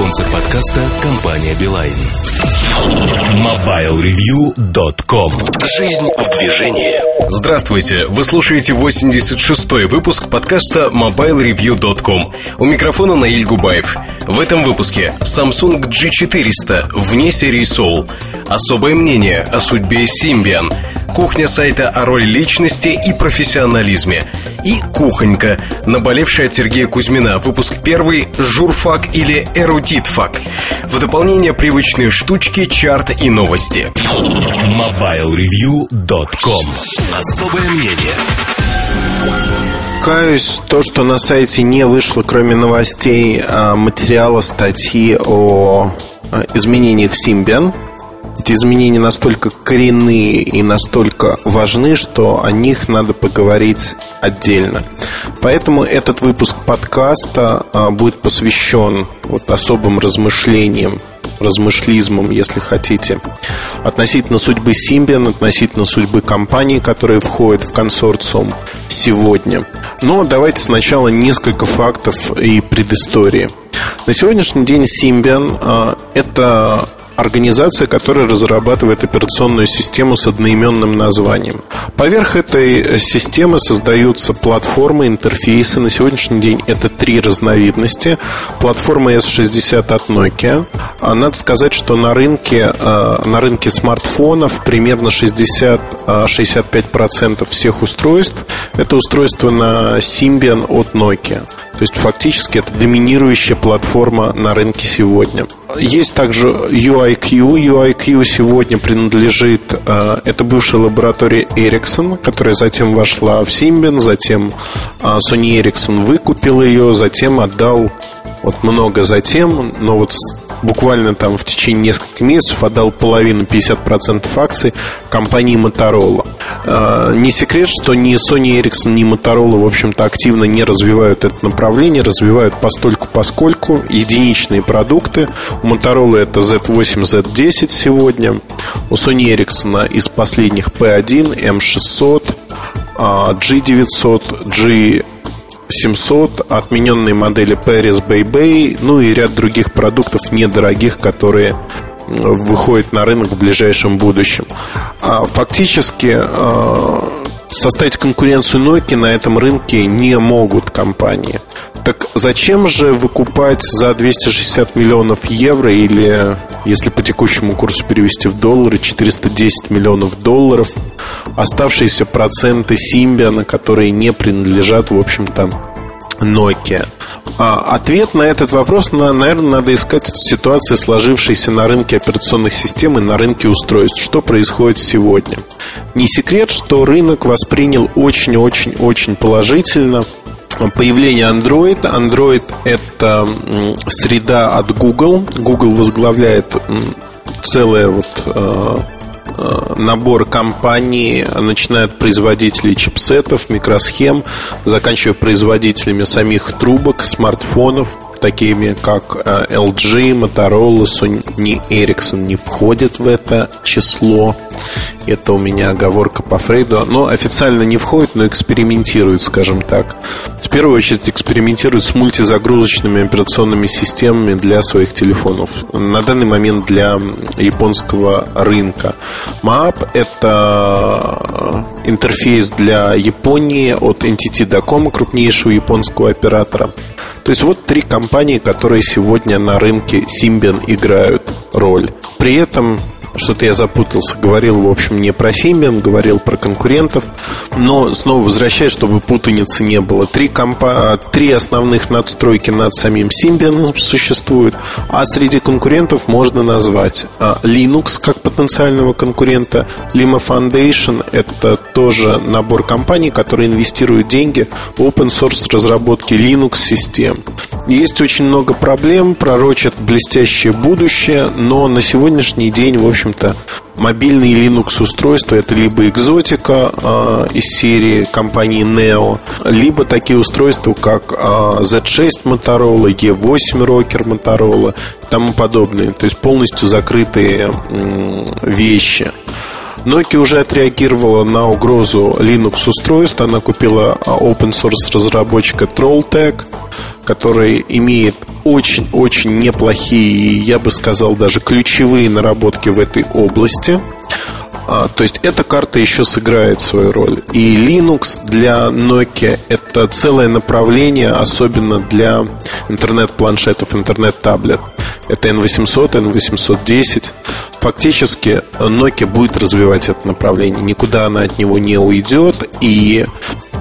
Спонсор подкаста – компания «Билайн». MobileReview.com Жизнь в движении. Здравствуйте! Вы слушаете 86-й выпуск подкаста MobileReview.com. У микрофона Наиль Губаев. В этом выпуске Samsung G400 вне серии Soul. Особое мнение о судьбе Symbian. Кухня сайта о роли личности и профессионализме. И кухонька, наболевшая от Сергея Кузьмина. Выпуск первый «Журфак» или «Эрудитфак». В дополнение привычные штучки, чарт и новости. MobileReview.com Особое мнение Каюсь, то, что на сайте не вышло, кроме новостей, а, материала, статьи о а, изменениях в Symbian – эти изменения настолько коренные и настолько важны, что о них надо поговорить отдельно. Поэтому этот выпуск подкаста а, будет посвящен вот особым размышлениям размышлизмом, если хотите, относительно судьбы Symbian, относительно судьбы компании, которые входят в консорциум сегодня. Но давайте сначала несколько фактов и предыстории. На сегодняшний день Symbian а, – это организация, которая разрабатывает операционную систему с одноименным названием. Поверх этой системы создаются платформы, интерфейсы. На сегодняшний день это три разновидности. Платформа S60 от Nokia. А надо сказать, что на рынке, а, на рынке смартфонов примерно 60-65% всех устройств это устройство на Symbian от Nokia. То есть фактически это доминирующая платформа на рынке сегодня. Есть также UIQ. UIQ сегодня принадлежит, э, это бывшая лаборатория Ericsson, которая затем вошла в Symbian, затем э, Sony Ericsson выкупил ее, затем отдал вот много затем, но вот буквально там в течение нескольких месяцев отдал половину, 50% акций компании Motorola. А, не секрет, что ни Sony Ericsson, ни Motorola, в общем-то, активно не развивают это направление, развивают постольку поскольку единичные продукты. У Motorola это Z8, Z10 сегодня. У Sony Ericsson из последних P1, M600, G900, G 700, отмененные модели Paris Bay ну и ряд других продуктов недорогих, которые выходят на рынок в ближайшем будущем. А фактически а, составить конкуренцию Nokia на этом рынке не могут компании. Так зачем же выкупать за 260 миллионов евро или, если по текущему курсу перевести в доллары, 410 миллионов долларов оставшиеся проценты Symbian, которые не принадлежат, в общем-то, Nokia? А, ответ на этот вопрос, наверное, надо искать в ситуации, сложившейся на рынке операционных систем и на рынке устройств. Что происходит сегодня? Не секрет, что рынок воспринял очень-очень-очень положительно появление Android. Android – это среда от Google. Google возглавляет целое вот Э, набор компаний, начиная от производителей чипсетов, микросхем, заканчивая производителями самих трубок, смартфонов – такими как э, LG, Motorola, Sony Ericsson не входят в это число. Это у меня оговорка по Фрейду. Но официально не входит, но экспериментирует, скажем так. В первую очередь экспериментирует с мультизагрузочными операционными системами для своих телефонов. На данный момент для японского рынка. MAP – это интерфейс для Японии от NTT Docomo, крупнейшего японского оператора. То есть вот три компании, которые сегодня на рынке Symbian играют роль. При этом что-то я запутался. Говорил, в общем, не про Symbian, говорил про конкурентов. Но снова возвращаясь, чтобы путаницы не было. Три, компа... Три основных надстройки над самим Symbian существуют. А среди конкурентов можно назвать а, Linux как потенциального конкурента. Lima Foundation – это тоже набор компаний, которые инвестируют деньги в open source разработки Linux-систем. Есть очень много проблем, пророчат блестящее будущее, но на сегодняшний день, в общем-то, мобильные Linux устройства это либо экзотика э, из серии компании Neo, либо такие устройства, как э, Z6 Motorola, E8 Rocker Motorola и тому подобные. То есть полностью закрытые э, вещи. Nokia уже отреагировала на угрозу Linux устройств. Она купила open source разработчика Trolltech, который имеет очень-очень неплохие, я бы сказал, даже ключевые наработки в этой области. А, то есть эта карта еще сыграет свою роль. И Linux для Nokia это целое направление, особенно для интернет-планшетов, интернет-таблет. Это N800, N810. Фактически Nokia будет развивать это направление. Никуда она от него не уйдет. И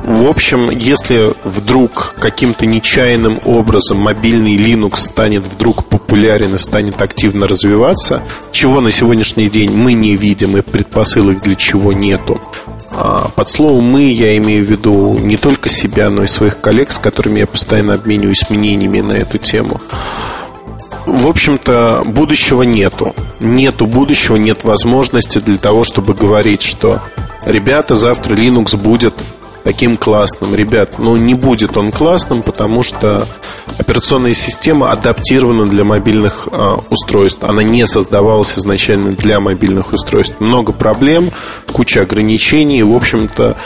в общем, если вдруг каким-то нечаянным образом мобильный Linux станет вдруг популярен и станет активно развиваться, чего на сегодняшний день мы не видим и предпосылок для чего нету, а, под словом «мы» я имею в виду не только себя, но и своих коллег, с которыми я постоянно обмениваюсь мнениями на эту тему. В общем-то, будущего нету. Нету будущего, нет возможности для того, чтобы говорить, что ребята, завтра Linux будет таким классным. Ребят, ну не будет он классным, потому что операционная система адаптирована для мобильных э, устройств. Она не создавалась изначально для мобильных устройств. Много проблем, куча ограничений. В общем-то,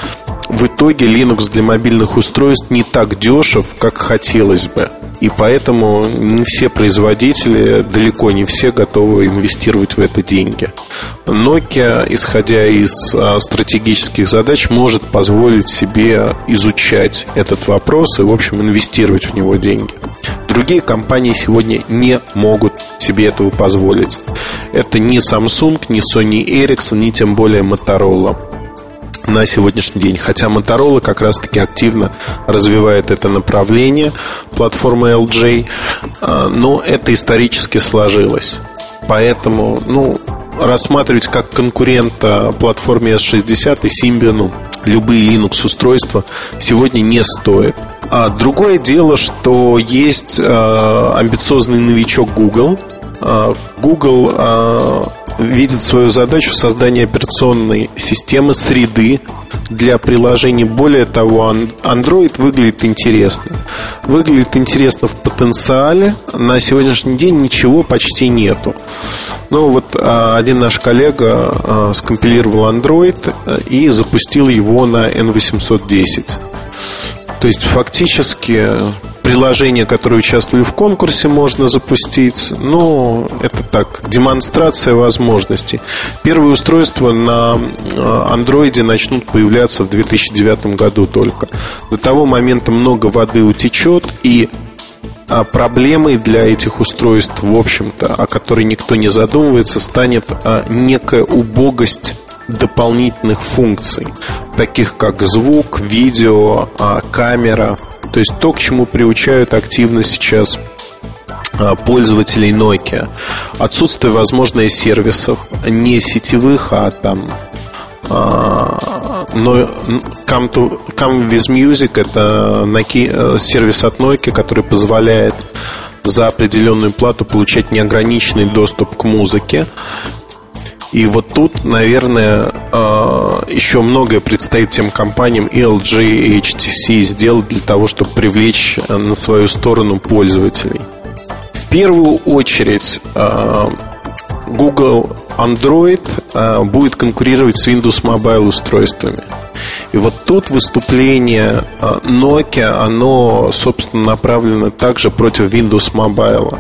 в итоге Linux для мобильных устройств не так дешев, как хотелось бы. И поэтому не все производители, далеко не все готовы инвестировать в это деньги. Nokia, исходя из а, стратегических задач, может позволить себе изучать этот вопрос и, в общем, инвестировать в него деньги. Другие компании сегодня не могут себе этого позволить. Это не Samsung, не Sony Ericsson, ни тем более Motorola на сегодняшний день. Хотя Motorola как раз-таки активно развивает это направление, платформа LJ, а, но это исторически сложилось. Поэтому, ну, рассматривать как конкурента платформе S60 и Symbian любые Linux устройства сегодня не стоит. А другое дело, что есть э, амбициозный новичок Google. Э, Google э, видит свою задачу создания операционной системы, среды для приложений. Более того, Android выглядит интересно. Выглядит интересно в потенциале. На сегодняшний день ничего почти нету. Ну вот а, один наш коллега а, скомпилировал Android э, и запустил его на N810. То есть фактически приложения, которые участвовали в конкурсе, можно запустить. Но это так, демонстрация возможностей. Первые устройства на андроиде э, начнут появляться в 2009 году только. До того момента много воды утечет, и а, проблемой для этих устройств, в общем-то, о которой никто не задумывается, станет а, некая убогость дополнительных функций, таких как звук, видео, а, камера – то есть то, к чему приучают активно сейчас а, пользователей Nokia. Отсутствие, возможно, сервисов, не сетевых, а там а, но Come, to, Come with Music это э, сервис от Nokia, который позволяет за определенную плату получать неограниченный доступ к музыке. И вот тут, наверное, а, еще многое предстоит тем компаниям LG, и HTC сделать для того, чтобы привлечь э, на свою сторону пользователей. В первую очередь а, Google Android а, будет конкурировать с Windows Mobile устройствами. И вот тут выступление Nokia, оно, собственно, направлено также против Windows Mobile.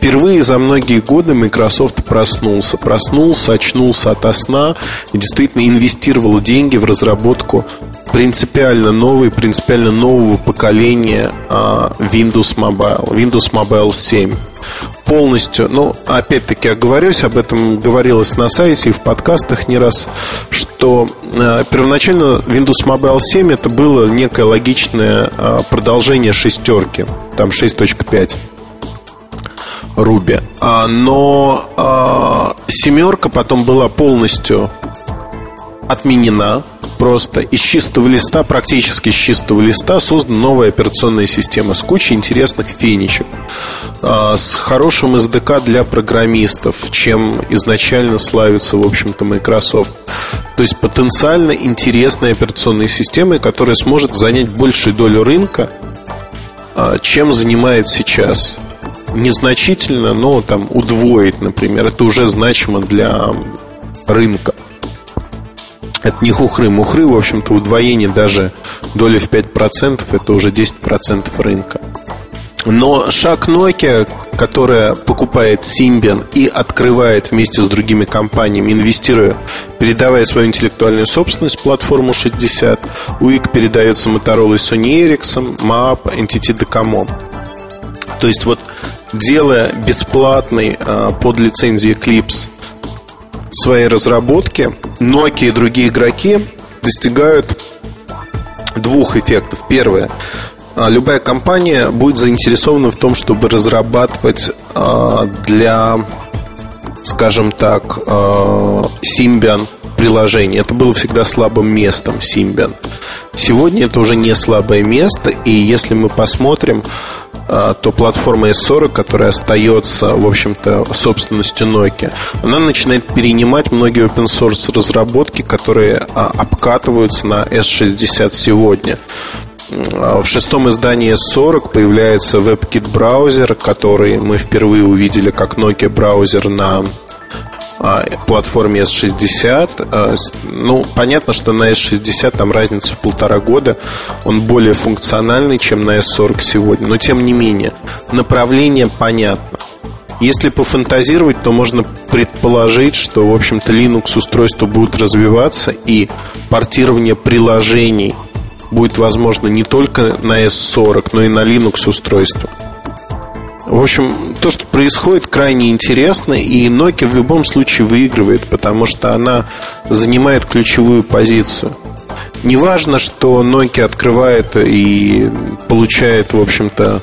Впервые за многие годы Microsoft проснулся. Проснулся, очнулся от сна и действительно инвестировал деньги в разработку принципиально новой, принципиально нового поколения а, Windows Mobile, Windows Mobile 7 полностью, ну, опять-таки, оговорюсь, об этом говорилось на сайте и в подкастах не раз, что э, первоначально Windows Mobile 7 это было некое логичное э, продолжение шестерки, там 6.5. Руби. А, но а, семерка потом была полностью отменена. Просто из чистого листа, практически из чистого листа, создана новая операционная система с кучей интересных фенечек, а, с хорошим SDK для программистов, чем изначально славится, в общем-то, Microsoft. То есть потенциально интересная операционная система, которая сможет занять большую долю рынка, чем занимает сейчас незначительно, но там удвоить, например, это уже значимо для рынка. Это не хухры. Мухры, в общем-то, удвоение даже доли в 5% это уже 10% рынка. Но шаг Nokia, которая покупает Symbian и открывает вместе с другими компаниями, инвестируя, передавая свою интеллектуальную собственность, платформу 60, UIC передается Motorola и Sony Ericsson, MAP, NTT Docomo. То есть вот делая бесплатный э, под лицензией Eclipse своей разработки, Nokia и другие игроки достигают двух эффектов. Первое а, любая компания будет заинтересована в том, чтобы разрабатывать а, для, скажем так, а, Symbian приложение. Это было всегда слабым местом Symbian. Сегодня это уже не слабое место, и если мы посмотрим, то платформа S40, которая остается, в общем-то, собственностью Nokia, она начинает перенимать многие open source разработки, которые обкатываются на S60 сегодня. В шестом издании S40 появляется WebKit браузер, который мы впервые увидели как Nokia браузер на а, платформе S60. А, ну, понятно, что на S60 там разница в полтора года. Он более функциональный, чем на S40 сегодня. Но, тем не менее, направление понятно. Если пофантазировать, то можно предположить, что, в общем-то, Linux устройства будут развиваться и портирование приложений – будет возможно не только на S40, но и на Linux устройства. В общем, то, что происходит, крайне интересно, и Nokia в любом случае выигрывает, потому что она занимает ключевую позицию. Неважно, что Nokia открывает и получает, в общем-то,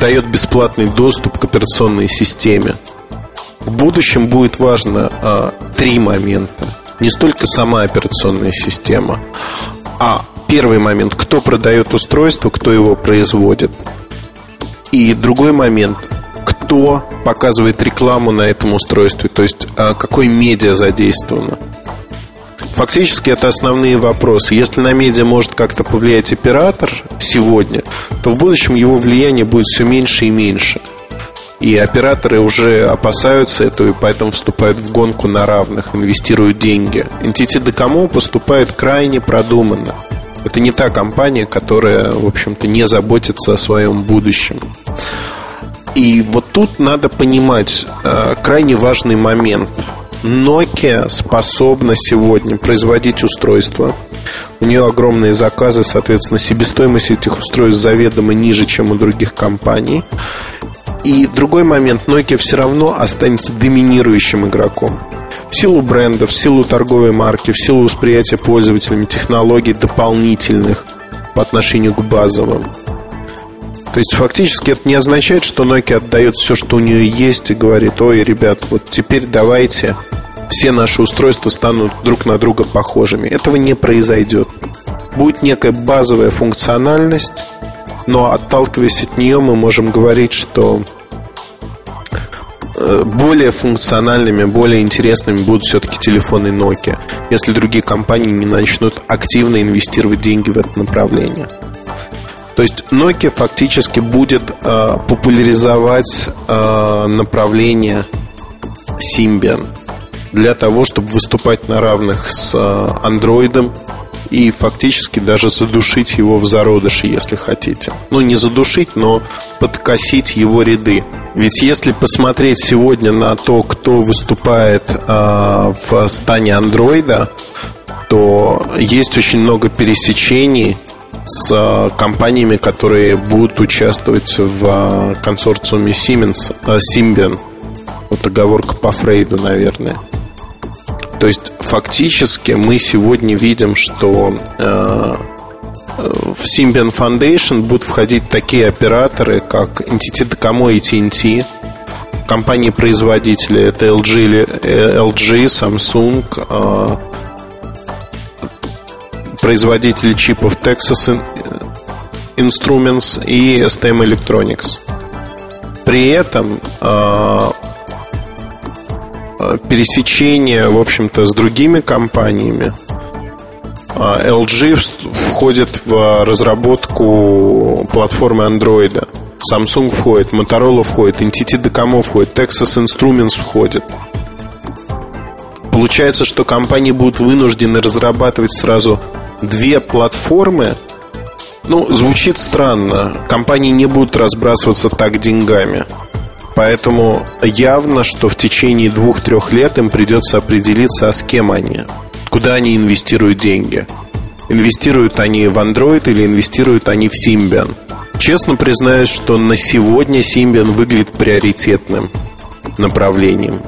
дает бесплатный доступ к операционной системе. В будущем будет важно а, три момента. Не столько сама операционная система, а Первый момент, кто продает устройство, кто его производит. И другой момент, кто показывает рекламу на этом устройстве, то есть а, какой медиа задействовано. Фактически это основные вопросы. Если на медиа может как-то повлиять оператор сегодня, то в будущем его влияние будет все меньше и меньше. И операторы уже опасаются этого и поэтому вступают в гонку на равных, инвестируют деньги. NTT Docomo поступает крайне продуманно. Это не та компания, которая, в общем-то, не заботится о своем будущем. И вот тут надо понимать э, крайне важный момент. Nokia способна сегодня производить устройства. У нее огромные заказы, соответственно, себестоимость этих устройств заведомо ниже, чем у других компаний. И другой момент, Nokia все равно останется доминирующим игроком в силу бренда, в силу торговой марки, в силу восприятия пользователями технологий дополнительных по отношению к базовым. То есть фактически это не означает, что Nokia отдает все, что у нее есть, и говорит, ой, ребят, вот теперь давайте все наши устройства станут друг на друга похожими. Этого не произойдет. Будет некая базовая функциональность, но отталкиваясь от нее, мы можем говорить, что более функциональными, более интересными будут все-таки телефоны Nokia, если другие компании не начнут активно инвестировать деньги в это направление. То есть Nokia фактически будет э, популяризовать э, направление Symbian для того, чтобы выступать на равных с э, Android и фактически даже задушить его в зародыше, если хотите. Ну, не задушить, но подкосить его ряды. Ведь если посмотреть сегодня на то, кто выступает э, в стане андроида, то есть очень много пересечений с э, компаниями, которые будут участвовать в э, консорциуме Siemens, э, Symbian. Вот оговорка по Фрейду, наверное. То есть фактически мы сегодня видим, что э, в Symbian Foundation будут входить такие операторы, как NTT Docomo и TNT, компании-производители, это LG, LG Samsung, э, производители чипов Texas Instruments и STM Electronics. При этом э, пересечение, в общем-то, с другими компаниями – а, LG входит в разработку платформы Android. Samsung входит, Motorola входит, NTT Docomo входит, Texas Instruments входит. Получается, что компании будут вынуждены разрабатывать сразу две платформы Ну, звучит странно. Компании не будут разбрасываться так деньгами. Поэтому явно, что в течение двух-трех лет им придется определиться, а с кем они, куда они инвестируют деньги. Инвестируют они в Android или инвестируют они в Symbian. Честно признаюсь, что на сегодня Symbian выглядит приоритетным направлением.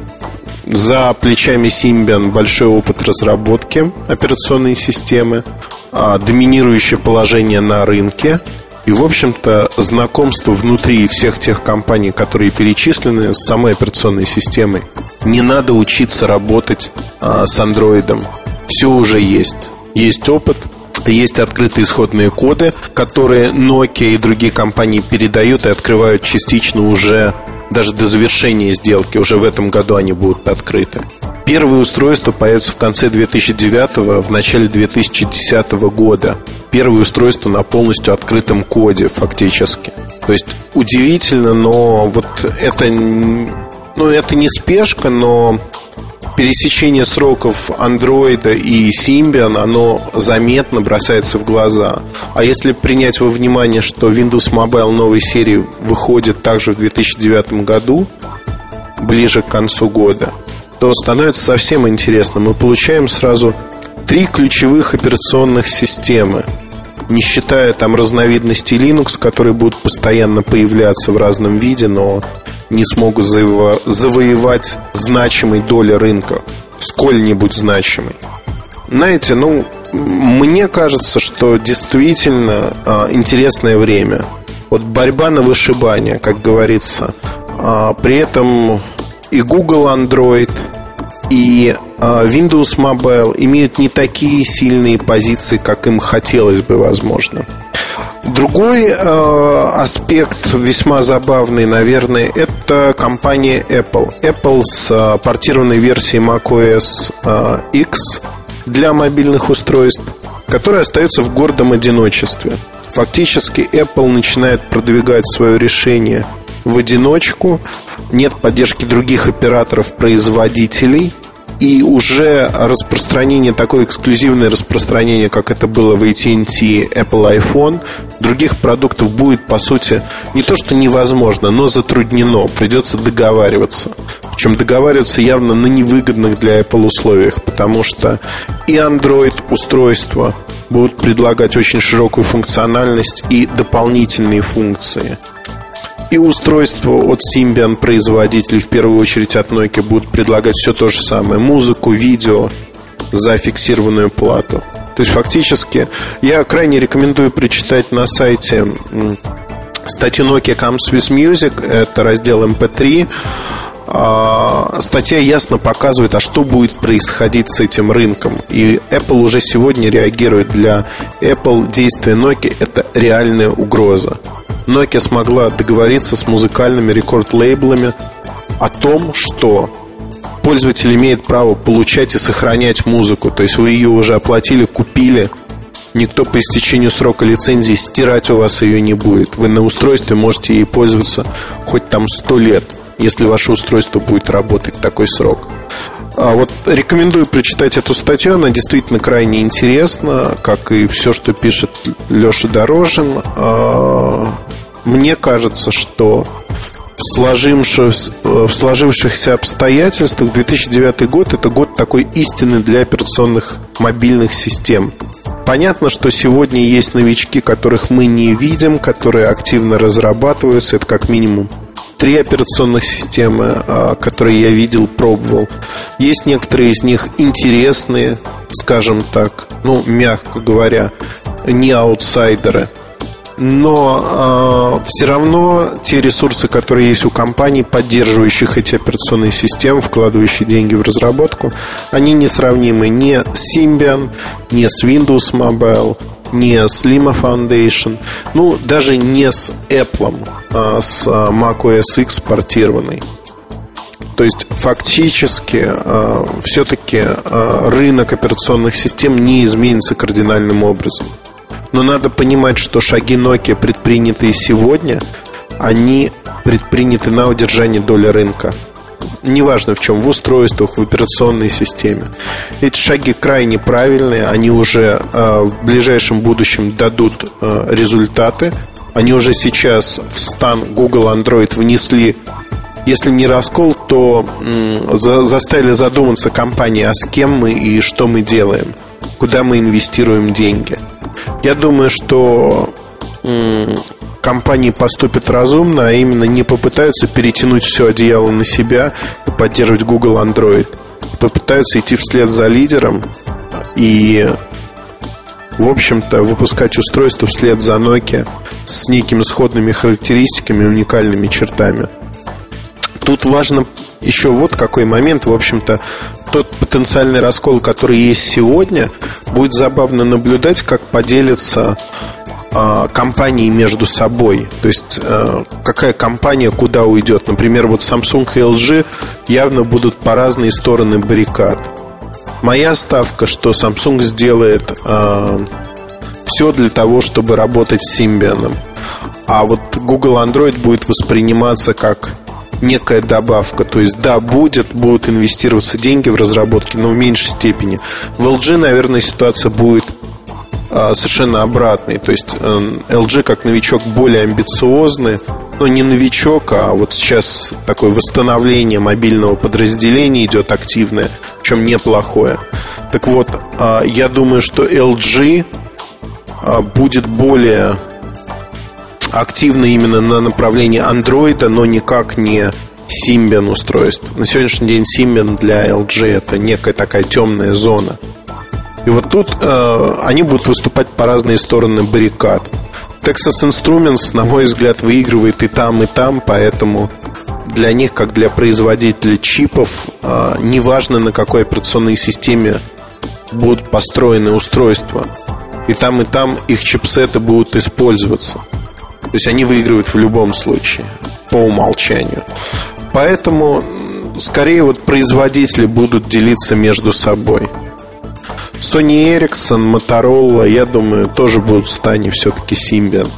За плечами Symbian большой опыт разработки операционной системы, а, доминирующее положение на рынке и, в общем-то, знакомство внутри всех тех компаний, которые перечислены с самой операционной системой. Не надо учиться работать а, с андроидом. Все уже есть. Есть опыт, есть открытые исходные коды, которые Nokia и другие компании передают и открывают частично уже даже до завершения сделки, уже в этом году они будут открыты. Первые устройства появятся в конце 2009 в начале 2010 года. Первые устройства на полностью открытом коде фактически. То есть удивительно, но вот это, ну, это не спешка, но пересечение сроков Android и Symbian, оно заметно бросается в глаза. А если принять во внимание, что Windows Mobile новой серии выходит также в 2009 году, ближе к концу года, то становится совсем интересно. Мы получаем сразу три ключевых операционных системы, не считая там разновидностей Linux, которые будут постоянно появляться в разном виде, но не смогут заво- завоевать значимой доли рынка, сколь-нибудь значимой. Знаете, ну, мне кажется, что действительно э, интересное время. Вот борьба на вышибание, как говорится. А, при этом и Google Android, и а, Windows Mobile имеют не такие сильные позиции, как им хотелось бы, возможно. Другой э, аспект весьма забавный, наверное, это компания Apple. Apple с э, портированной версией macOS э, X для мобильных устройств, которая остается в гордом одиночестве. Фактически Apple начинает продвигать свое решение в одиночку, нет поддержки других операторов-производителей – и уже распространение, такое эксклюзивное распространение, как это было в AT&T Apple iPhone, других продуктов будет, по сути, не то что невозможно, но затруднено. Придется договариваться. Причем договариваться явно на невыгодных для Apple условиях, потому что и Android устройства будут предлагать очень широкую функциональность и дополнительные функции – и устройства от Symbian производителей, в первую очередь от Nokia, будут предлагать все то же самое. Музыку, видео за фиксированную плату. То есть фактически я крайне рекомендую прочитать на сайте статью Nokia Comes with Music, это раздел MP3. Эм а, статья ясно показывает, а что будет происходить с этим рынком. И Apple уже сегодня реагирует. Для Apple действие Nokia – это реальная угроза. Nokia смогла договориться с музыкальными рекорд-лейблами о том, что пользователь имеет право получать и сохранять музыку. То есть вы ее уже оплатили, купили. Никто по истечению срока лицензии стирать у вас ее не будет. Вы на устройстве можете ей пользоваться хоть там сто лет, если ваше устройство будет работать такой срок. А вот рекомендую прочитать эту статью, она действительно крайне интересна, как и все, что пишет Леша Дорожин. Мне кажется, что в сложившихся, в сложившихся обстоятельствах 2009 год это год такой истины для операционных мобильных систем. Понятно, что сегодня есть новички, которых мы не видим, которые активно разрабатываются. Это как минимум три операционных системы, а, которые я видел, пробовал. Есть некоторые из них интересные, скажем так, ну, мягко говоря, не аутсайдеры – но э, все равно те ресурсы, которые есть у компаний, поддерживающих эти операционные системы, вкладывающие деньги в разработку, они несравнимы ни с Symbian, ни с Windows Mobile, не с Lima Foundation, ну, даже не с Apple, а с а, macOS X портированной. То есть фактически э, все-таки э, рынок операционных систем не изменится кардинальным образом. Но надо понимать, что шаги Nokia, предпринятые сегодня, они предприняты на удержание доли рынка. неважно в чем, в устройствах, в операционной системе. Эти шаги крайне правильные, они уже э, в ближайшем будущем дадут э, результаты. Они уже сейчас в стан Google Android внесли если не раскол, то за, заставили задуматься компании, а с кем мы и что мы делаем, куда мы инвестируем деньги. Я думаю, что компании поступят разумно, а именно не попытаются перетянуть все одеяло на себя и поддерживать Google Android. Попытаются идти вслед за лидером и, в общем-то, выпускать устройство вслед за Nokia с некими сходными характеристиками и уникальными чертами. Тут важно еще вот какой момент, в общем-то, тот потенциальный раскол, который есть сегодня, будет забавно наблюдать, как поделится а, компании между собой. То есть а, какая компания куда уйдет. Например, вот Samsung и LG явно будут по разные стороны баррикад. Моя ставка, что Samsung сделает э, все для того, чтобы работать с Symbian. А вот Google Android будет восприниматься как некая добавка. То есть, да, будет, будут инвестироваться деньги в разработки, но в меньшей степени. В LG, наверное, ситуация будет а, совершенно обратной. То есть LG эм, как новичок более амбициозный, но не новичок, а вот сейчас такое восстановление мобильного подразделения идет активное, в чем неплохое. Так вот, а, я думаю, что LG а, будет более активно именно на направлении Android, но никак не Symbian устройств. На сегодняшний день Symbian для LG это некая такая темная зона. И вот тут э, они будут выступать по разные стороны баррикад. Texas Instruments, на мой взгляд, выигрывает и там, и там, поэтому для них, как для производителей чипов, э, неважно на какой операционной системе будут построены устройства. И там, и там их чипсеты будут использоваться. То есть они выигрывают в любом случае, по умолчанию. Поэтому скорее вот производители будут делиться между собой. Sony Ericsson, Motorola, я думаю, тоже будут в стане все-таки Symbian.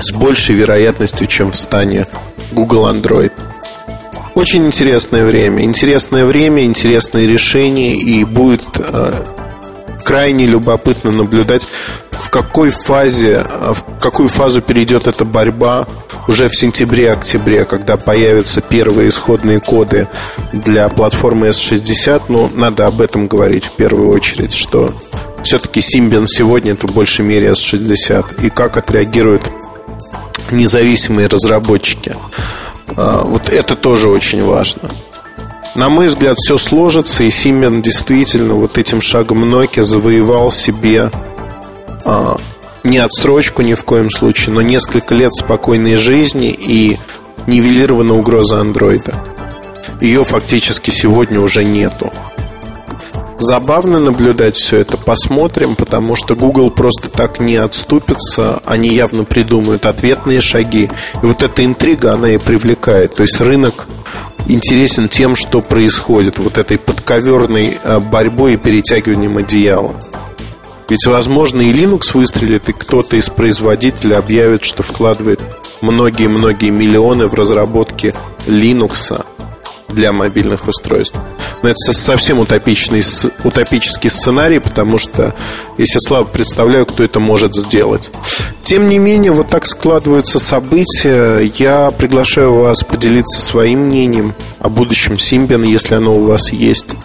С большей вероятностью, чем в стане Google Android. Очень интересное время. Интересное время, интересные решения. И будет э, крайне любопытно наблюдать, в какой фазе, в какую фазу перейдет эта борьба уже в сентябре-октябре, когда появятся первые исходные коды для платформы S60. Но ну, надо об этом говорить в первую очередь, что все-таки Symbian сегодня это в большей мере S60. И как отреагируют независимые разработчики. А, вот это тоже очень важно. На мой взгляд, все сложится, и Симбин действительно вот этим шагом Nokia завоевал себе а, не отсрочку ни в коем случае, но несколько лет спокойной жизни и нивелирована угроза андроида. Ее фактически сегодня уже нету. Забавно наблюдать все это, посмотрим, потому что Google просто так не отступится, они явно придумают ответные шаги. И вот эта интрига, она и привлекает. То есть рынок интересен тем, что происходит, вот этой подковерной э, борьбой и перетягиванием одеяла. Ведь, возможно, и Linux выстрелит, и кто-то из производителей объявит, что вкладывает многие-многие миллионы в разработки Linux для мобильных устройств. Это совсем утопичный, утопический сценарий, потому что себе слабо представляю, кто это может сделать. Тем не менее, вот так складываются события. Я приглашаю вас поделиться своим мнением о будущем Symbian, если оно у вас есть,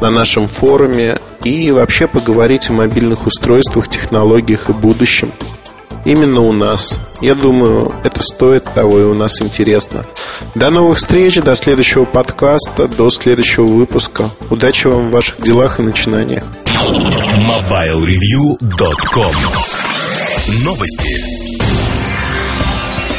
на нашем форуме. И вообще поговорить о мобильных устройствах, технологиях и будущем именно у нас. Я думаю, это стоит того, и у нас интересно. До новых встреч, до следующего подкаста, до следующего выпуска. Удачи вам в ваших делах и начинаниях. MobileReview.com Новости.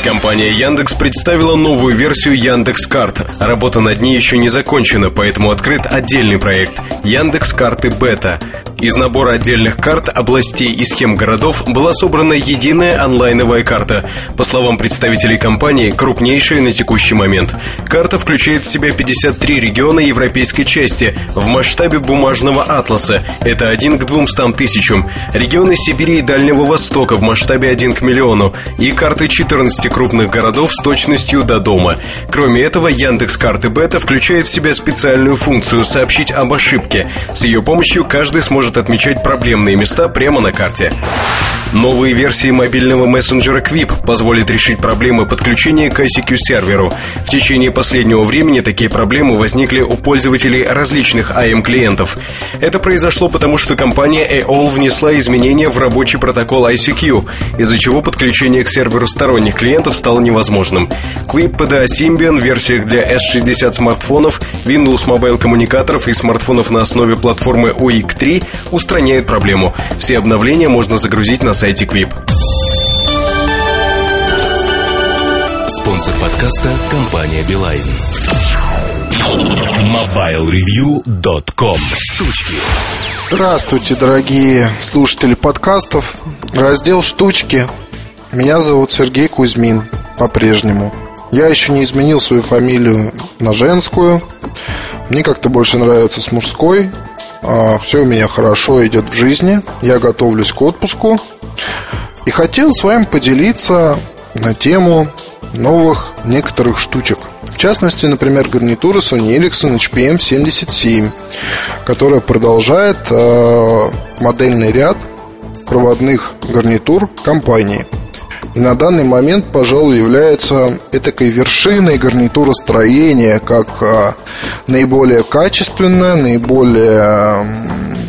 Компания Яндекс представила новую версию Яндекс Карт. Работа над ней еще не закончена, поэтому открыт отдельный проект Яндекс Карты Бета. Из набора отдельных карт, областей и схем городов была собрана единая онлайновая карта. По словам представителей компании, крупнейшая на текущий момент. Карта включает в себя 53 региона европейской части в масштабе бумажного атласа. Это 1 к 200 тысячам. Регионы Сибири и Дальнего Востока в масштабе 1 к миллиону. И карты 14 крупных городов с точностью до дома. Кроме этого, Яндекс карты Бета включает в себя специальную функцию «Сообщить об ошибке». С ее помощью каждый сможет отмечать проблемные места прямо на карте. Новые версии мобильного мессенджера Quip позволят решить проблемы подключения к ICQ-серверу. В течение последнего времени такие проблемы возникли у пользователей различных IM-клиентов. Это произошло потому, что компания AOL внесла изменения в рабочий протокол ICQ, из-за чего подключение к серверу сторонних клиентов стало невозможным. Quip PDA Symbian в версиях для S60 смартфонов, Windows Mobile коммуникаторов и смартфонов на основе платформы OIC3 устраняет проблему. Все обновления можно загрузить на сайте Quip. Спонсор подкаста – компания «Билайн». MobileReview.com Штучки Здравствуйте, дорогие слушатели подкастов. Раздел «Штучки». Меня зовут Сергей Кузьмин по-прежнему. Я еще не изменил свою фамилию на женскую. Мне как-то больше нравится с мужской. А, Все у меня хорошо идет в жизни. Я готовлюсь к отпуску. И хотел с вами поделиться на тему новых некоторых штучек. В частности, например, гарнитура Sony Ericsson HPM 77, которая продолжает э, модельный ряд проводных гарнитур компании. И на данный момент, пожалуй, является этакой вершиной гарнитуростроения, как э, наиболее качественная, наиболее,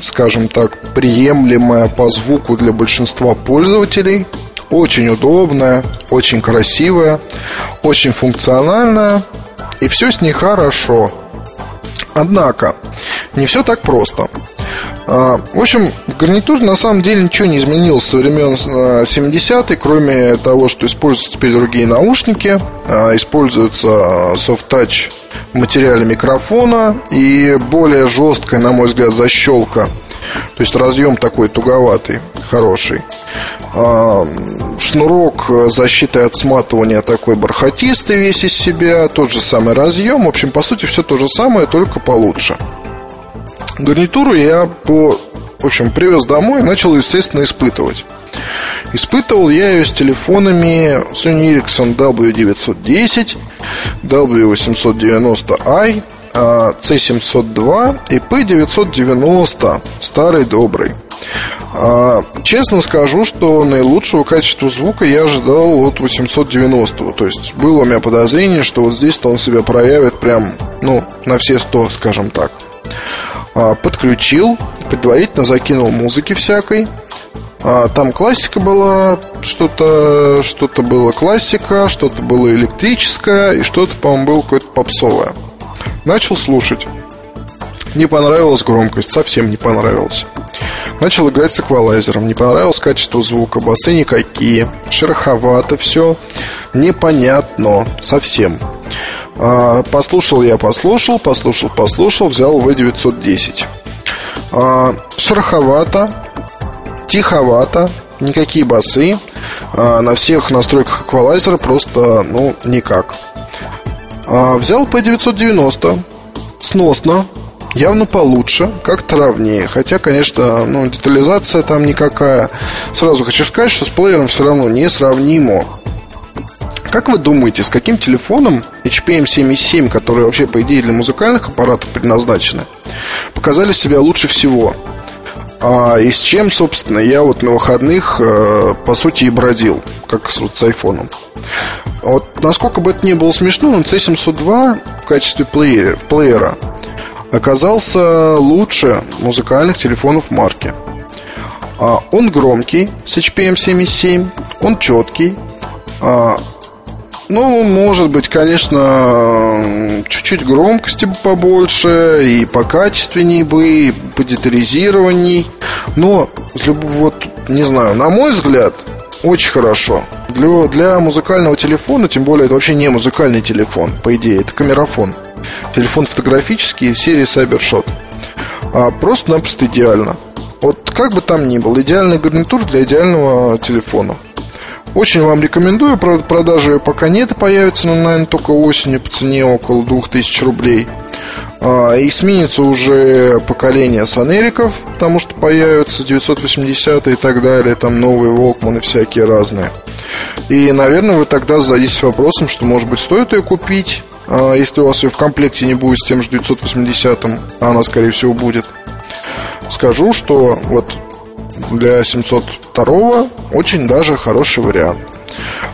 скажем так, приемлемая по звуку для большинства пользователей – очень удобная, очень красивая, очень функциональная, и все с ней хорошо. Однако, не все так просто. А, в общем, в гарнитуре на самом деле ничего не изменилось со времен 70-х, а, кроме того, что используются теперь другие наушники, а, используется soft touch в материале микрофона и более жесткая, на мой взгляд, защелка. То есть разъем такой туговатый, хороший. Шнурок защиты от сматывания такой бархатистый весь из себя, тот же самый разъем. В общем, по сути, все то же самое, только получше. Гарнитуру я по в общем, привез домой и начал, естественно, испытывать. Испытывал я ее с телефонами Sony Ericsson W910, W890i, C702 и P990, старый добрый. А, честно скажу, что наилучшего качества звука я ожидал от 890. То есть было у меня подозрение, что вот здесь-то он себя проявит прям, ну, на все 100, скажем так. А, подключил, предварительно закинул музыки всякой. А, там классика была, что-то что было классика, что-то было электрическое, и что-то, по-моему, было какое-то попсовое. Начал слушать. Не понравилась громкость, совсем не понравилась. Начал играть с эквалайзером. Не понравилось качество звука, басы никакие. Шероховато все. Непонятно. Совсем. А, послушал я, послушал, послушал, послушал, взял V910. А, шероховато, тиховато, никакие басы. А, на всех настройках эквалайзера просто, ну, никак. Взял P990, сносно, явно получше, как-то ровнее. Хотя, конечно, ну, детализация там никакая. Сразу хочу сказать, что с плеером все равно несравнимо. Как вы думаете, с каким телефоном HPM 77, которые вообще, по идее, для музыкальных аппаратов предназначены, показали себя лучше всего? А, и с чем, собственно, я вот на выходных, э, по сути, и бродил, как с, вот, с айфоном. Вот насколько бы это ни было смешно, но C702 в качестве плеера, плеера оказался лучше музыкальных телефонов марки. А, он громкий с HPM 77, он четкий. А, ну, может быть, конечно, чуть-чуть громкости побольше, и покачественней бы, и подетализированней. Но, вот, не знаю, на мой взгляд, очень хорошо. Для, для музыкального телефона, тем более это вообще не музыкальный телефон, по идее, это камерафон. Телефон фотографический серии Cybershot. А, просто-напросто идеально. Вот как бы там ни был, идеальный гарнитур для идеального телефона. Очень вам рекомендую, продажи ее пока нет, появится, но, наверное, только осенью по цене около 2000 рублей. А, и сменится уже поколение санериков, потому что появятся 980 и так далее, там новые Волкманы всякие разные. И, наверное, вы тогда зададитесь вопросом, что, может быть, стоит ее купить, а, если у вас ее в комплекте не будет с тем же 980, а она, скорее всего, будет. Скажу, что вот для 702 очень даже хороший вариант.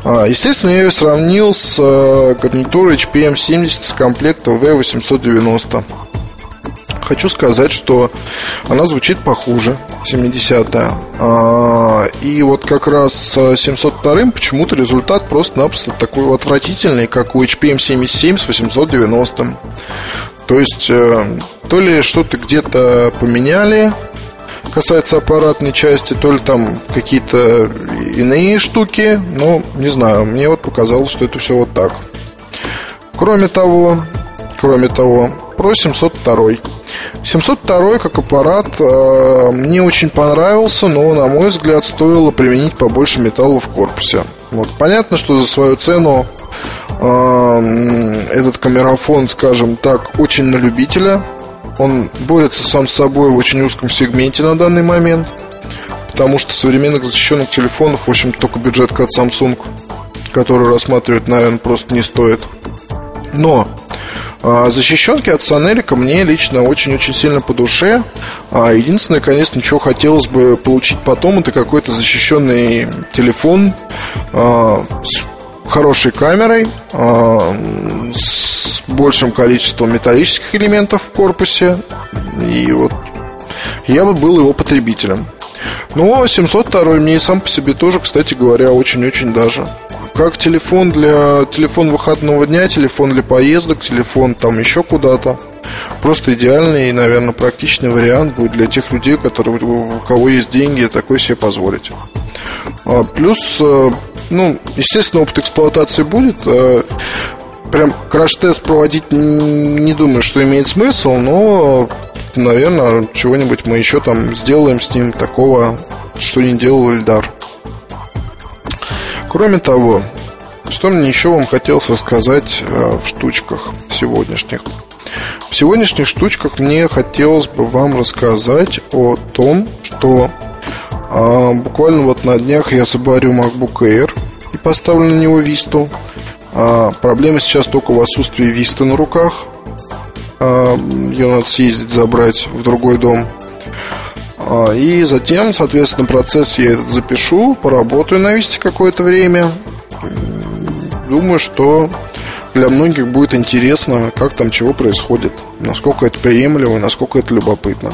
А, естественно, я ее сравнил с э, гарнитурой HPM 70 с комплекта V890. Хочу сказать, что она звучит похуже, 70-я. А, и вот как раз с 702 почему-то результат просто-напросто такой отвратительный, как у HPM 77 с 890. То есть, э, то ли что-то где-то поменяли, касается аппаратной части, то ли там какие-то иные штуки, но не знаю, мне вот показалось, что это все вот так. Кроме того, кроме того, про 702. 702 как аппарат э, мне очень понравился, но, на мой взгляд, стоило применить побольше металла в корпусе. Вот. Понятно, что за свою цену э, этот камерафон, скажем так, очень на любителя. Он борется сам с собой в очень узком сегменте на данный момент. Потому что современных защищенных телефонов, в общем, только бюджетка от Samsung, который рассматривать, наверное, просто не стоит. Но а, защищенки от Санерика мне лично очень-очень сильно по душе. А, единственное, конечно, чего хотелось бы получить потом, это какой-то защищенный телефон а, с хорошей камерой, с большим количеством металлических элементов в корпусе. И вот я бы был его потребителем. Но 702 мне и сам по себе тоже, кстати говоря, очень-очень даже. Как телефон для телефон выходного дня, телефон для поездок, телефон там еще куда-то. Просто идеальный и, наверное, практичный вариант будет для тех людей, которые, у кого есть деньги, такой себе позволить. А, плюс, э, ну, естественно, опыт эксплуатации будет. Прям краш-тест проводить не думаю, что имеет смысл, но, наверное, чего-нибудь мы еще там сделаем с ним такого, что не делал Эльдар. Кроме того, что мне еще вам хотелось рассказать э, в штучках сегодняшних? В сегодняшних штучках мне хотелось бы вам рассказать о том, что а, буквально вот на днях я забарю MacBook Air и поставлю на него Vista. А, проблема сейчас только в отсутствии Vista на руках. А, ее надо съездить забрать в другой дом. А, и затем, соответственно, процесс я этот запишу, поработаю на Висте какое-то время. Думаю, что для многих будет интересно, как там чего происходит, насколько это приемлемо, насколько это любопытно.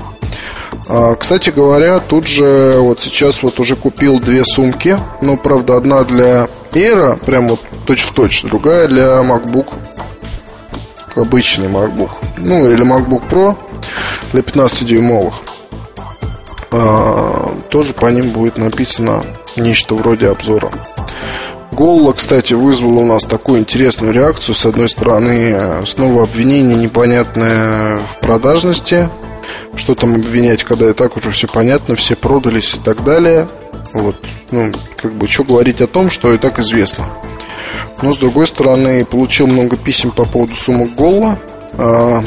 А, кстати говоря, тут же вот сейчас вот уже купил две сумки, но правда одна для Air, прям вот точь-в-точь, другая для MacBook, обычный MacBook, ну или MacBook Pro для 15-дюймовых. А, тоже по ним будет написано нечто вроде обзора. Голла, кстати, вызвала у нас такую интересную реакцию. С одной стороны, снова обвинение непонятное в продажности. Что там обвинять, когда и так уже все понятно, все продались и так далее. Вот, ну, как бы, что говорить о том, что и так известно. Но, с другой стороны, получил много писем по поводу суммы Голла. А,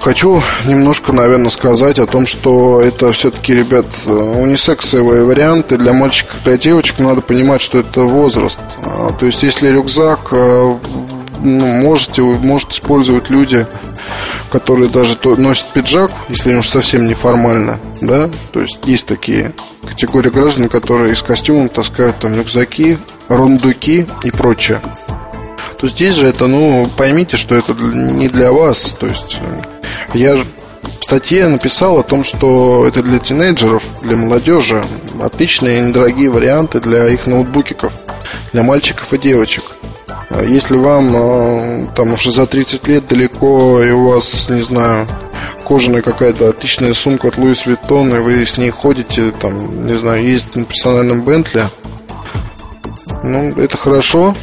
Хочу немножко, наверное, сказать о том, что это все-таки, ребят, унисексовые варианты. Для мальчиков и для девочек надо понимать, что это возраст. А, то есть, если рюкзак а, ну, можете, может использовать люди, которые даже носят пиджак, если уж совсем неформально, да, то есть есть такие категории граждан, которые из костюмом таскают там рюкзаки, рундуки и прочее. То здесь же это, ну, поймите, что это не для вас, то есть я в статье написал о том, что это для тинейджеров, для молодежи отличные недорогие варианты для их ноутбукиков, для мальчиков и девочек. А если вам а, там уже за 30 лет далеко и у вас, не знаю, кожаная какая-то отличная сумка от Луис Виттон, и вы с ней ходите, там, не знаю, ездите на персональном Бентли, ну, это хорошо,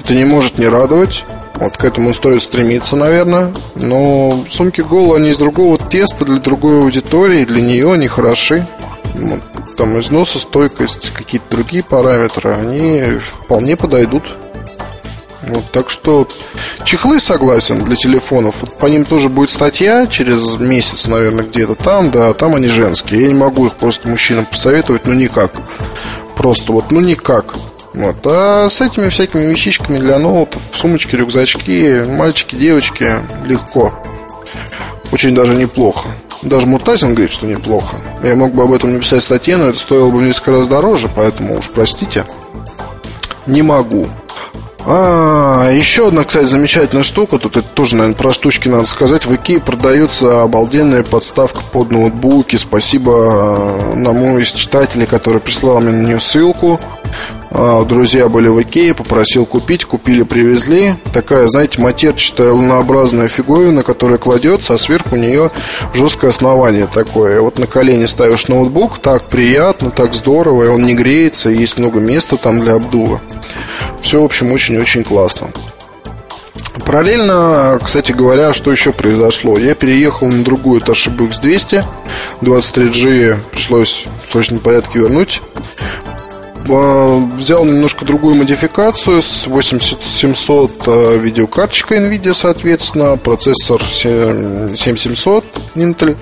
это не может не радовать, Вот к этому стоит стремиться, наверное. Но сумки Go, они из другого теста для другой аудитории, для нее они хороши. Там износостойкость, какие-то другие параметры, они вполне подойдут. Вот, так что чехлы согласен для телефонов. Вот по ним тоже будет статья через месяц, наверное, где-то там, да, там они женские. Я не могу их просто мужчинам посоветовать, ну никак. Просто вот, ну никак. Вот. А с этими всякими вещичками для ноутов, сумочки, рюкзачки, мальчики, девочки, легко. Очень даже неплохо. Даже Муртазин говорит, что неплохо. Я мог бы об этом написать статье, но это стоило бы несколько раз дороже, поэтому уж простите. Не могу. А, еще одна, кстати, замечательная штука. Тут это тоже, наверное, про штучки надо сказать. В Икее продается обалденная подставка под ноутбуки. Спасибо э, одному из читателей, который прислал мне на нее ссылку. А, друзья были в Икее, попросил купить, купили, привезли. Такая, знаете, матерчатая лунообразная фиговина, которая кладется, а сверху у нее жесткое основание такое. Вот на колени ставишь ноутбук, так приятно, так здорово, и он не греется, и есть много места там для обдува. Все, в общем, очень-очень классно. Параллельно, кстати говоря, что еще произошло? Я переехал на другую Toshiba X200 23G пришлось в срочном порядке вернуть а, взял немножко другую модификацию с 8700 а, видеокарточкой NVIDIA, соответственно, процессор 7700 Intel,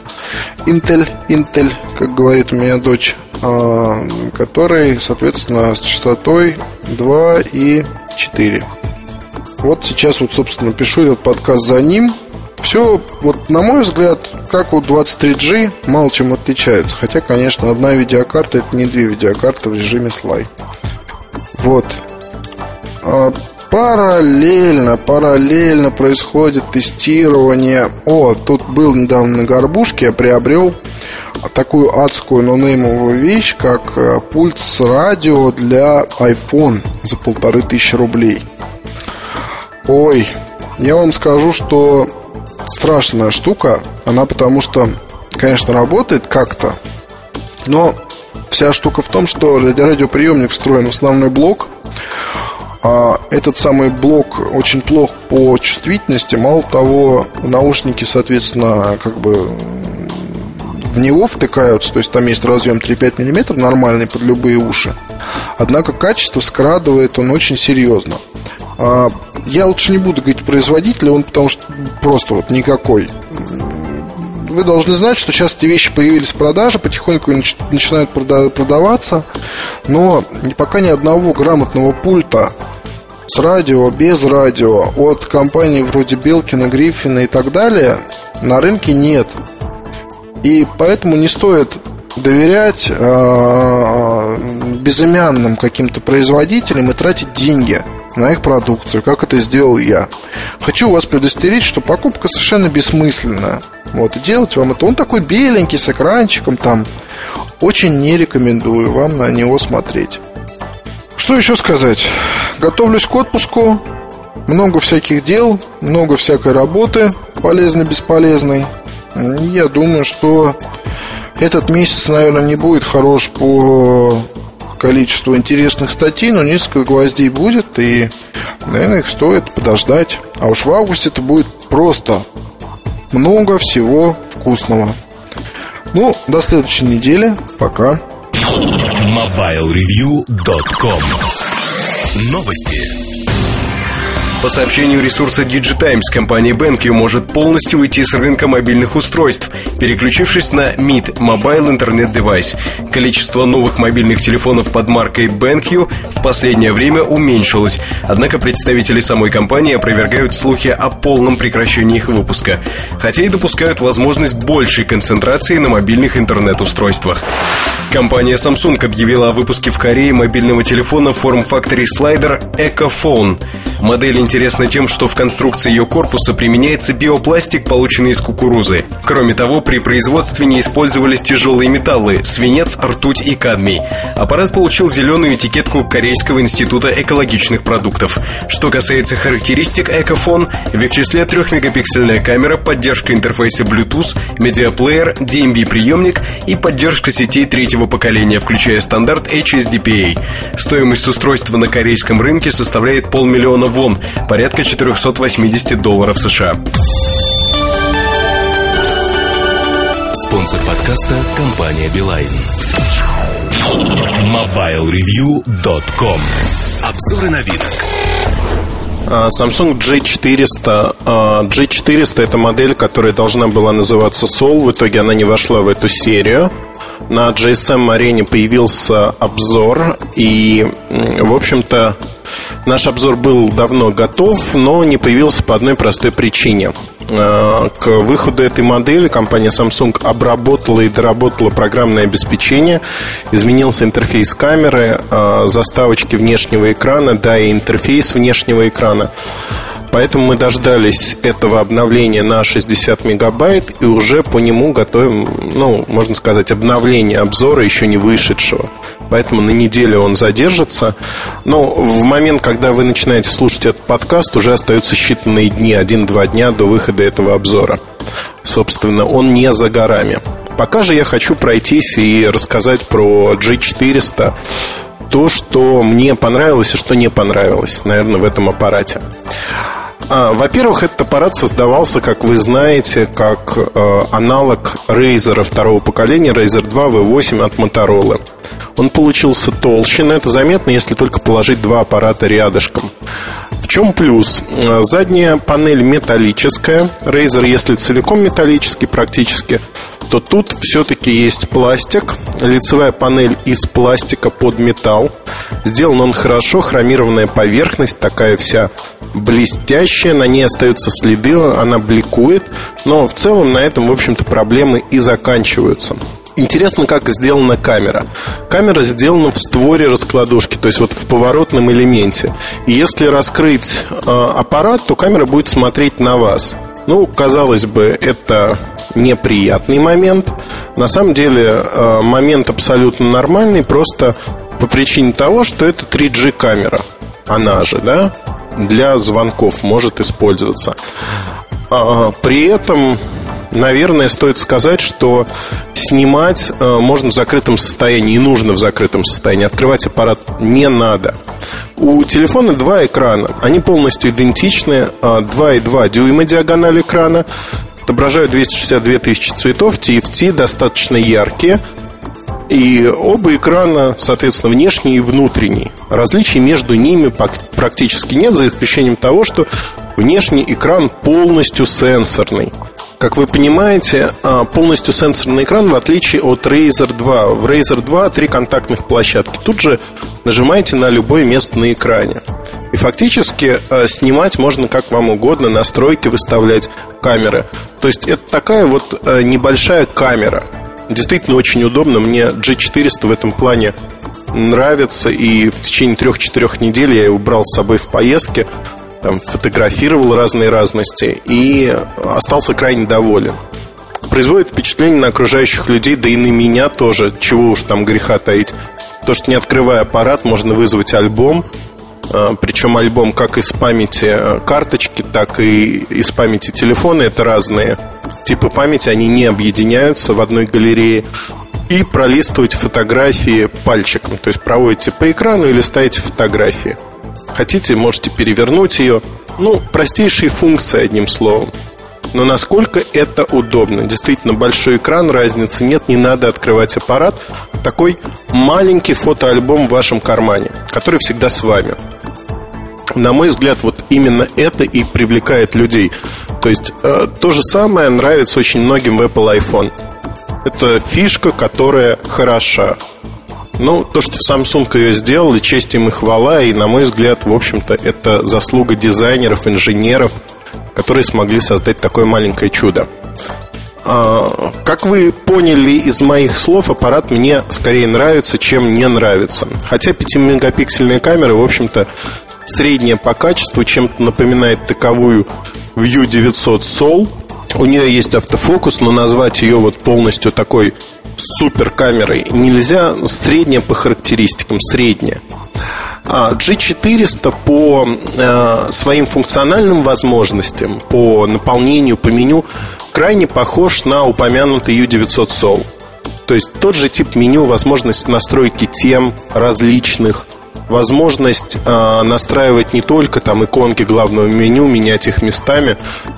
Intel, Intel, как говорит у меня дочь, который, соответственно, с частотой 2 и 4. Вот сейчас вот, собственно, пишу этот подкаст за ним – все, вот на мой взгляд, как у 23G, мало чем отличается. Хотя, конечно, одна видеокарта это не две видеокарты в режиме слай. Вот. А параллельно, параллельно происходит тестирование. О, тут был недавно на горбушке, я приобрел такую адскую нонеймовую вещь, как э, пульт с радио для iPhone за полторы тысячи рублей. Ой, я вам скажу, что страшная штука. Она потому что, конечно, работает как-то, но вся штука в том, что для радиоприемник встроен основной блок. А этот самый блок очень плох по чувствительности. Мало того, наушники, соответственно, как бы в него втыкаются, то есть там есть разъем 3-5 мм нормальный под любые уши. Однако качество скрадывает он очень серьезно. А, я лучше не буду говорить производителя, он потому что просто вот никакой. Вы должны знать, что сейчас эти вещи появились в продаже, потихоньку начинают продаваться, но пока ни одного грамотного пульта с радио, без радио, от компаний вроде Белкина, Гриффина и так далее на рынке нет. И поэтому не стоит доверять э, безымянным каким-то производителям и тратить деньги – на их продукцию, как это сделал я. Хочу вас предостеречь, что покупка совершенно бессмысленная. Вот, и делать вам это. Он такой беленький, с экранчиком там. Очень не рекомендую вам на него смотреть. Что еще сказать? Готовлюсь к отпуску. Много всяких дел, много всякой работы, полезной, бесполезной. Я думаю, что этот месяц, наверное, не будет хорош по количество интересных статей, но несколько гвоздей будет, и, наверное, их стоит подождать. А уж в августе это будет просто много всего вкусного. Ну, до следующей недели. Пока. MobileReview.com Новости. По сообщению ресурса DigiTimes, компания BenQ может полностью уйти с рынка мобильных устройств, переключившись на MID – Mobile Internet Device. Количество новых мобильных телефонов под маркой BenQ в последнее время уменьшилось, однако представители самой компании опровергают слухи о полном прекращении их выпуска, хотя и допускают возможность большей концентрации на мобильных интернет-устройствах. Компания Samsung объявила о выпуске в Корее мобильного телефона форм-факторе слайдер EcoPhone. Модель интересна тем, что в конструкции ее корпуса применяется биопластик, полученный из кукурузы. Кроме того, при производстве не использовались тяжелые металлы – свинец, ртуть и кадмий. Аппарат получил зеленую этикетку Корейского института экологичных продуктов. Что касается характеристик EcoPhone, в их числе 3-мегапиксельная камера, поддержка интерфейса Bluetooth, медиаплеер, DMB-приемник и поддержка сетей третьего поколения, включая стандарт HSDPA. Стоимость устройства на корейском рынке составляет полмиллиона миллиона вон, порядка 480 долларов США. Спонсор подкаста – компания «Билайн». MobileReview.com Обзоры новинок а, Samsung G400 а, G400 это модель, которая должна была называться Soul. В итоге она не вошла в эту серию. На GSM арене появился обзор. И, в общем-то, наш обзор был давно готов Но не появился по одной простой причине Э, к выходу этой модели компания Samsung обработала и доработала программное обеспечение, изменился интерфейс камеры, э, заставочки внешнего экрана, да и интерфейс внешнего экрана. Поэтому мы дождались этого обновления на 60 мегабайт и уже по нему готовим, ну, можно сказать, обновление обзора еще не вышедшего. Поэтому на неделю он задержится. Но в момент, когда вы начинаете слушать этот подкаст, уже остаются считанные дни, один-два дня до выхода этого обзора. Собственно, он не за горами. Пока же я хочу пройтись и рассказать про G400 то, что мне понравилось и что не понравилось, наверное, в этом аппарате. А, во-первых, этот аппарат создавался, как вы знаете, как э, аналог Razer второго поколения, Razer 2 V8 от Motorola. Он получился толще, но это заметно, если только положить два аппарата рядышком. В чем плюс? Э, задняя панель металлическая. Razer, если целиком металлический практически, то тут все-таки есть пластик. Лицевая панель из пластика под металл. Сделан он хорошо, хромированная поверхность, такая вся блестящая, на ней остаются следы, она бликует, но в целом на этом, в общем-то, проблемы и заканчиваются. Интересно, как сделана камера. Камера сделана в створе раскладушки, то есть вот в поворотном элементе. Если раскрыть э, аппарат, то камера будет смотреть на вас. Ну, казалось бы, это неприятный момент. На самом деле э, момент абсолютно нормальный, просто по причине того, что это 3G камера. Она же, да, для звонков может использоваться. А, при этом, наверное, стоит сказать, что снимать э, можно в закрытом состоянии и нужно в закрытом состоянии. Открывать аппарат не надо. У телефона два экрана. Они полностью идентичны. 2,2 а, дюйма диагональ экрана. Отображают 262 тысячи цветов. TFT достаточно яркие. И оба экрана, соответственно, внешний и внутренний. Различий между ними практически нет, за исключением того, что внешний экран полностью сенсорный. Как вы понимаете, а, полностью сенсорный экран, в отличие от Razer 2. В Razer 2 три контактных площадки. Тут же нажимаете на любое место на экране. И фактически а, снимать можно как вам угодно, настройки выставлять камеры. То есть это такая вот а, небольшая камера. Действительно очень удобно. Мне G400 в этом плане нравится. И в течение трех-четырех недель я его брал с собой в поездке. Там фотографировал разные разности и остался крайне доволен. Производит впечатление на окружающих людей, да и на меня тоже, чего уж там греха таить. То, что не открывая аппарат, можно вызвать альбом, а, причем альбом как из памяти э, карточки, так и из памяти телефона. Это разные типы памяти, они не объединяются в одной галерее. И пролистывать фотографии пальчиком. То есть проводите по экрану или ставите фотографии. Хотите, можете перевернуть ее. Ну, простейшие функции, одним словом. Но насколько это удобно? Действительно, большой экран, разницы нет, не надо открывать аппарат. Такой маленький фотоальбом в вашем кармане, который всегда с вами. На мой взгляд, вот именно это и привлекает людей. То есть э, то же самое нравится очень многим в Apple iPhone. Это фишка, которая хороша. Ну, то, что Samsung ее сделал, и честь им и хвала, и, на мой взгляд, в общем-то, это заслуга дизайнеров, инженеров, которые смогли создать такое маленькое чудо. А, как вы поняли из моих слов, аппарат мне скорее нравится, чем не нравится. Хотя 5-мегапиксельная камера, в общем-то, средняя по качеству, чем-то напоминает таковую View 900 Sol. У нее есть автофокус, но назвать ее вот полностью такой супер камерой нельзя. Средняя по характеристикам, средняя. А G400 по э, своим функциональным возможностям, по наполнению, по меню, крайне похож на упомянутый U900 Sol. То есть тот же тип меню, возможность настройки тем различных, возможность э, настраивать не только там иконки главного меню, менять их местами,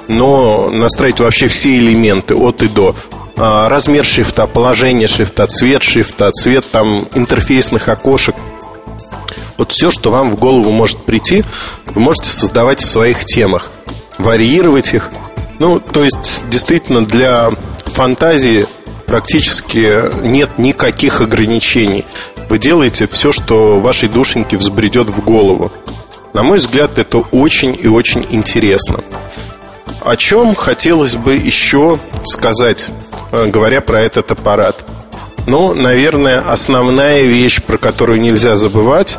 но настраивать вообще все элементы от и до. Э, размер шрифта, положение шрифта, цвет шрифта, цвет там интерфейсных окошек. Вот все, что вам в голову может прийти, вы можете создавать в своих темах, варьировать их. Ну, то есть, действительно, для фантазии практически нет никаких ограничений. Вы делаете все, что вашей душеньке взбредет в голову. На мой взгляд, это очень и очень интересно. О чем хотелось бы еще сказать, э, говоря про этот аппарат? Ну, наверное, основная вещь, про которую нельзя забывать,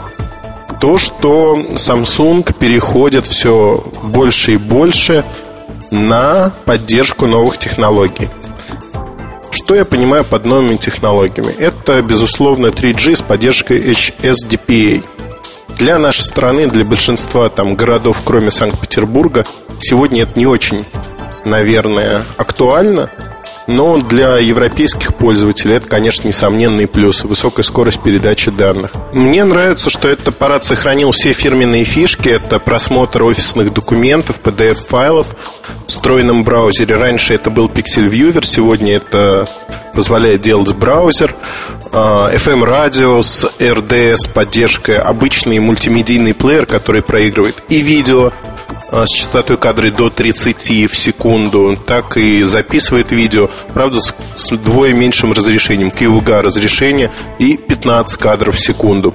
то, что Samsung переходит все больше и больше на поддержку новых технологий. Что я понимаю под новыми технологиями? Это, безусловно, 3G с поддержкой HSDPA. Для нашей страны, для большинства там, городов, кроме Санкт-Петербурга, сегодня это не очень, наверное, актуально – но для европейских пользователей это, конечно, несомненный плюс. Высокая скорость передачи данных. Мне нравится, что этот аппарат сохранил все фирменные фишки. Это просмотр офисных документов, PDF-файлов в встроенном браузере. Раньше это был Pixel Viewer, сегодня это позволяет делать браузер. FM-радио а, с RDS поддержкой, обычный мультимедийный плеер, который проигрывает и видео, с частотой кадры до 30 в секунду, так и записывает видео, правда, с, с двое меньшим разрешением, QVGA разрешение и 15 кадров в секунду.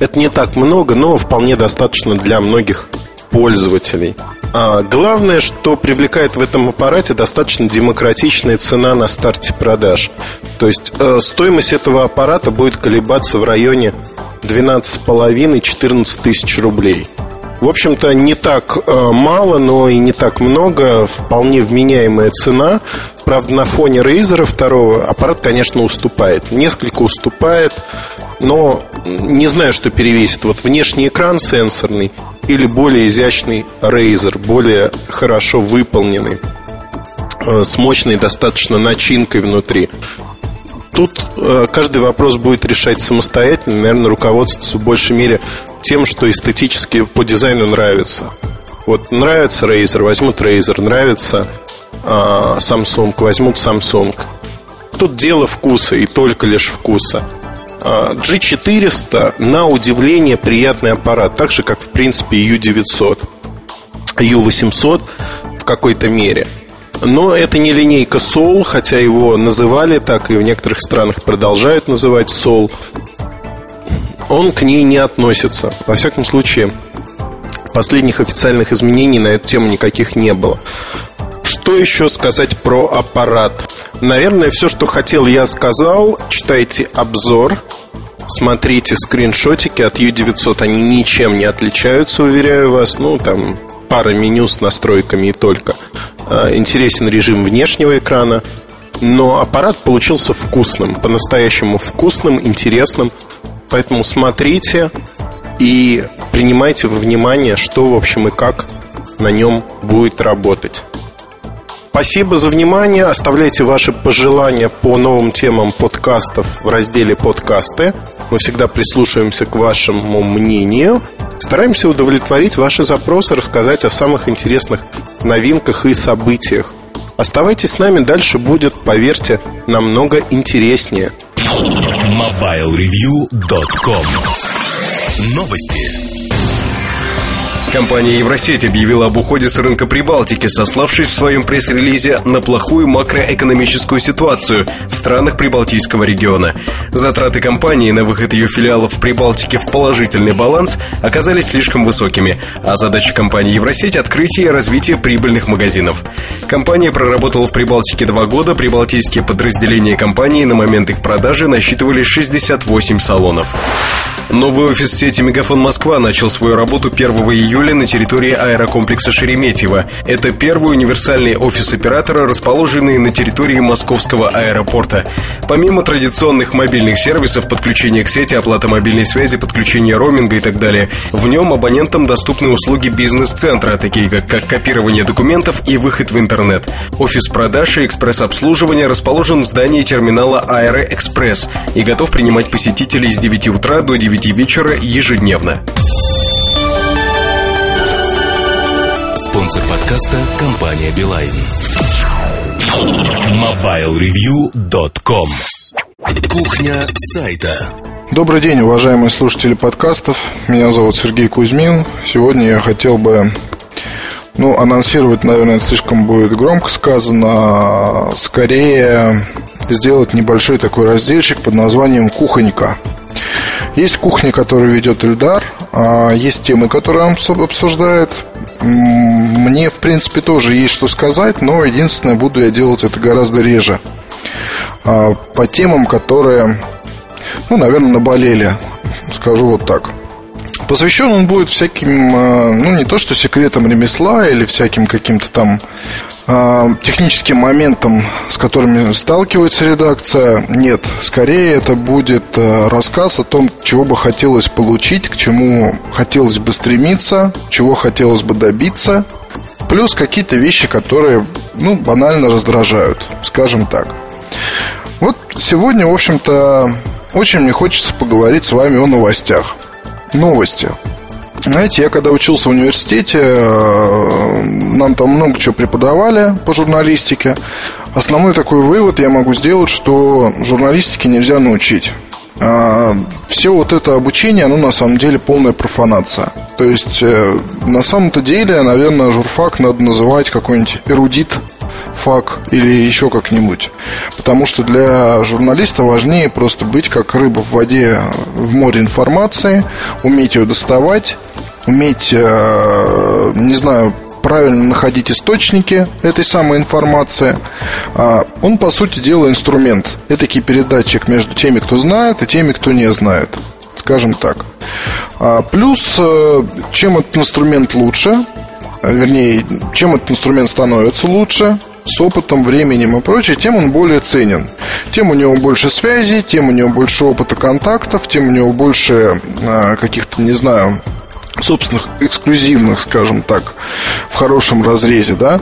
Это не так много, но вполне достаточно для многих пользователей. А главное, что привлекает в этом аппарате достаточно демократичная цена на старте продаж. То есть э, стоимость этого аппарата будет колебаться в районе 12,5-14 тысяч рублей. В общем-то, не так э, мало, но и не так много. Вполне вменяемая цена. Правда, на фоне Razer второго аппарат, конечно, уступает. Несколько уступает, но не знаю, что перевесит. Вот внешний экран сенсорный или более изящный Razer, более хорошо выполненный э, с мощной достаточно начинкой внутри. Тут э, каждый вопрос будет решать самостоятельно, наверное, руководствоваться в большей мере тем, что эстетически по дизайну нравится. Вот нравится Razer, возьмут Razer, нравится э, Samsung, возьмут Samsung. Тут дело вкуса и только лишь вкуса. Э, G400 на удивление приятный аппарат, так же как в принципе U900, U800 в какой-то мере. Но это не линейка Soul, хотя его называли так и в некоторых странах продолжают называть Soul он к ней не относится. Во всяком случае, последних официальных изменений на эту тему никаких не было. Что еще сказать про аппарат? Наверное, все, что хотел, я сказал. Читайте обзор, смотрите скриншотики от U900. Они ничем не отличаются, уверяю вас. Ну, там пара меню с настройками и только. А, интересен режим внешнего экрана. Но аппарат получился вкусным, по-настоящему вкусным, интересным. Поэтому смотрите и принимайте во внимание, что, в общем, и как на нем будет работать. Спасибо за внимание. Оставляйте ваши пожелания по новым темам подкастов в разделе «Подкасты». Мы всегда прислушиваемся к вашему мнению. Стараемся удовлетворить ваши запросы, рассказать о самых интересных новинках и событиях. Оставайтесь с нами, дальше будет, поверьте, намного интереснее. MobileReview.com Новости. Компания Евросеть объявила об уходе с рынка Прибалтики, сославшись в своем пресс-релизе на плохую макроэкономическую ситуацию в странах Прибалтийского региона. Затраты компании на выход ее филиалов в Прибалтике в положительный баланс оказались слишком высокими, а задача компании Евросеть – открытие и развитие прибыльных магазинов. Компания проработала в Прибалтике два года, прибалтийские подразделения компании на момент их продажи насчитывали 68 салонов. Новый офис сети «Мегафон Москва» начал свою работу 1 июля установлен на территории аэрокомплекса Шереметьево. Это первый универсальный офис оператора, расположенный на территории московского аэропорта. Помимо традиционных мобильных сервисов, подключения к сети, оплата мобильной связи, подключение роуминга и так далее, в нем абонентам доступны услуги бизнес-центра, такие как, как копирование документов и выход в интернет. Офис продаж и экспресс-обслуживания расположен в здании терминала «Аэроэкспресс» и готов принимать посетителей с 9 утра до 9 вечера ежедневно. Спонсор подкаста – компания «Билайн». MobileReview.com Кухня сайта Добрый день, уважаемые слушатели подкастов. Меня зовут Сергей Кузьмин. Сегодня я хотел бы ну, анонсировать, наверное, слишком будет громко сказано. Скорее сделать небольшой такой разделчик под названием «Кухонька». Есть кухня, которую ведет Эльдар, а есть темы, которые он обсуждает. Мне, в принципе, тоже есть что сказать, но единственное, буду я делать это гораздо реже. А, по темам, которые, ну, наверное, наболели. Скажу вот так. Посвящен он будет всяким, а, ну, не то что секретам ремесла или всяким каким-то там а, техническим моментам, с которыми сталкивается редакция, нет. Скорее это будет а, рассказ о том, чего бы хотелось получить, к чему хотелось бы стремиться, чего хотелось бы добиться. Плюс какие-то вещи, которые, ну, банально раздражают, скажем так. Вот сегодня, в общем-то, очень мне хочется поговорить с вами о новостях. Новости. Знаете, я когда учился в университете, э, нам там много чего преподавали по журналистике. Основной такой вывод я могу сделать, что журналистике нельзя научить. А, все вот это обучение, оно на самом деле полная профанация. То есть, э, на самом-то деле, наверное, журфак надо называть какой-нибудь эрудит фак или еще как-нибудь. Потому что для журналиста важнее просто быть как рыба в воде в море информации, уметь ее доставать, уметь, э, не знаю, правильно находить источники этой самой информации. А, он, по сути дела, инструмент. Это передатчик между теми, кто знает, и теми, кто не знает. Скажем так. А, плюс, э, чем этот инструмент лучше, вернее, чем этот инструмент становится лучше, с опытом, временем и прочее, тем он более ценен. Тем у него больше связей, тем у него больше опыта контактов, тем у него больше э, каких-то, не знаю, собственных эксклюзивных, скажем так, в хорошем разрезе, да,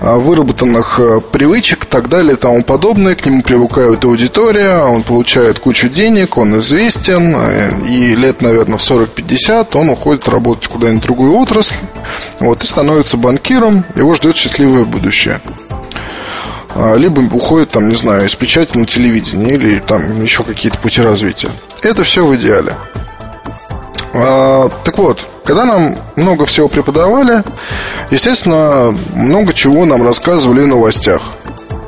а, выработанных э, привычек и так далее и тому подобное. К нему привыкает аудитория, он получает кучу денег, он известен, э, и лет, наверное, в 40-50 он уходит работать куда-нибудь в другую отрасль, вот, и становится банкиром, его ждет счастливое будущее либо уходит, там, не знаю, из печати на телевидение или там еще какие-то пути развития. Это все в идеале. А, так вот, когда нам много всего преподавали, естественно, много чего нам рассказывали в новостях.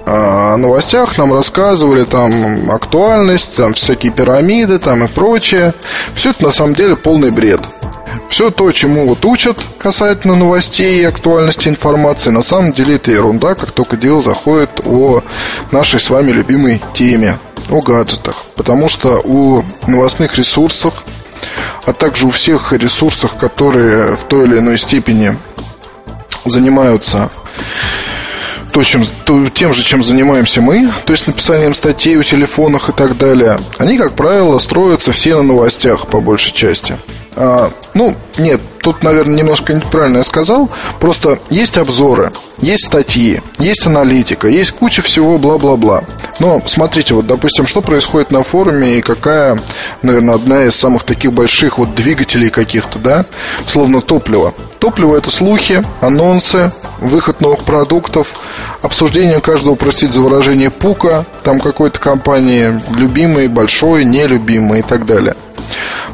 А, о новостях нам рассказывали там актуальность, там всякие пирамиды там и прочее. Все это на самом деле полный бред. Все то, чему вот учат касательно новостей и актуальности информации, на самом деле это ерунда, как только дело заходит о нашей с вами любимой теме, о гаджетах. Потому что у новостных ресурсов а также у всех ресурсов, которые в той или иной степени занимаются то, чем, то, тем же, чем занимаемся мы, то есть написанием статей в телефонах и так далее, они, как правило, строятся все на новостях по большей части. А, ну, нет, тут, наверное, немножко неправильно я сказал. Просто есть обзоры, есть статьи, есть аналитика, есть куча всего бла-бла-бла. Но смотрите, вот, допустим, что происходит на форуме и какая, наверное, одна из самых таких больших вот двигателей каких-то, да, словно топливо. Топливо – это слухи, анонсы, выход новых продуктов, обсуждение каждого, простите за выражение, пука, там какой-то компании, любимый, большой, нелюбимый и так далее.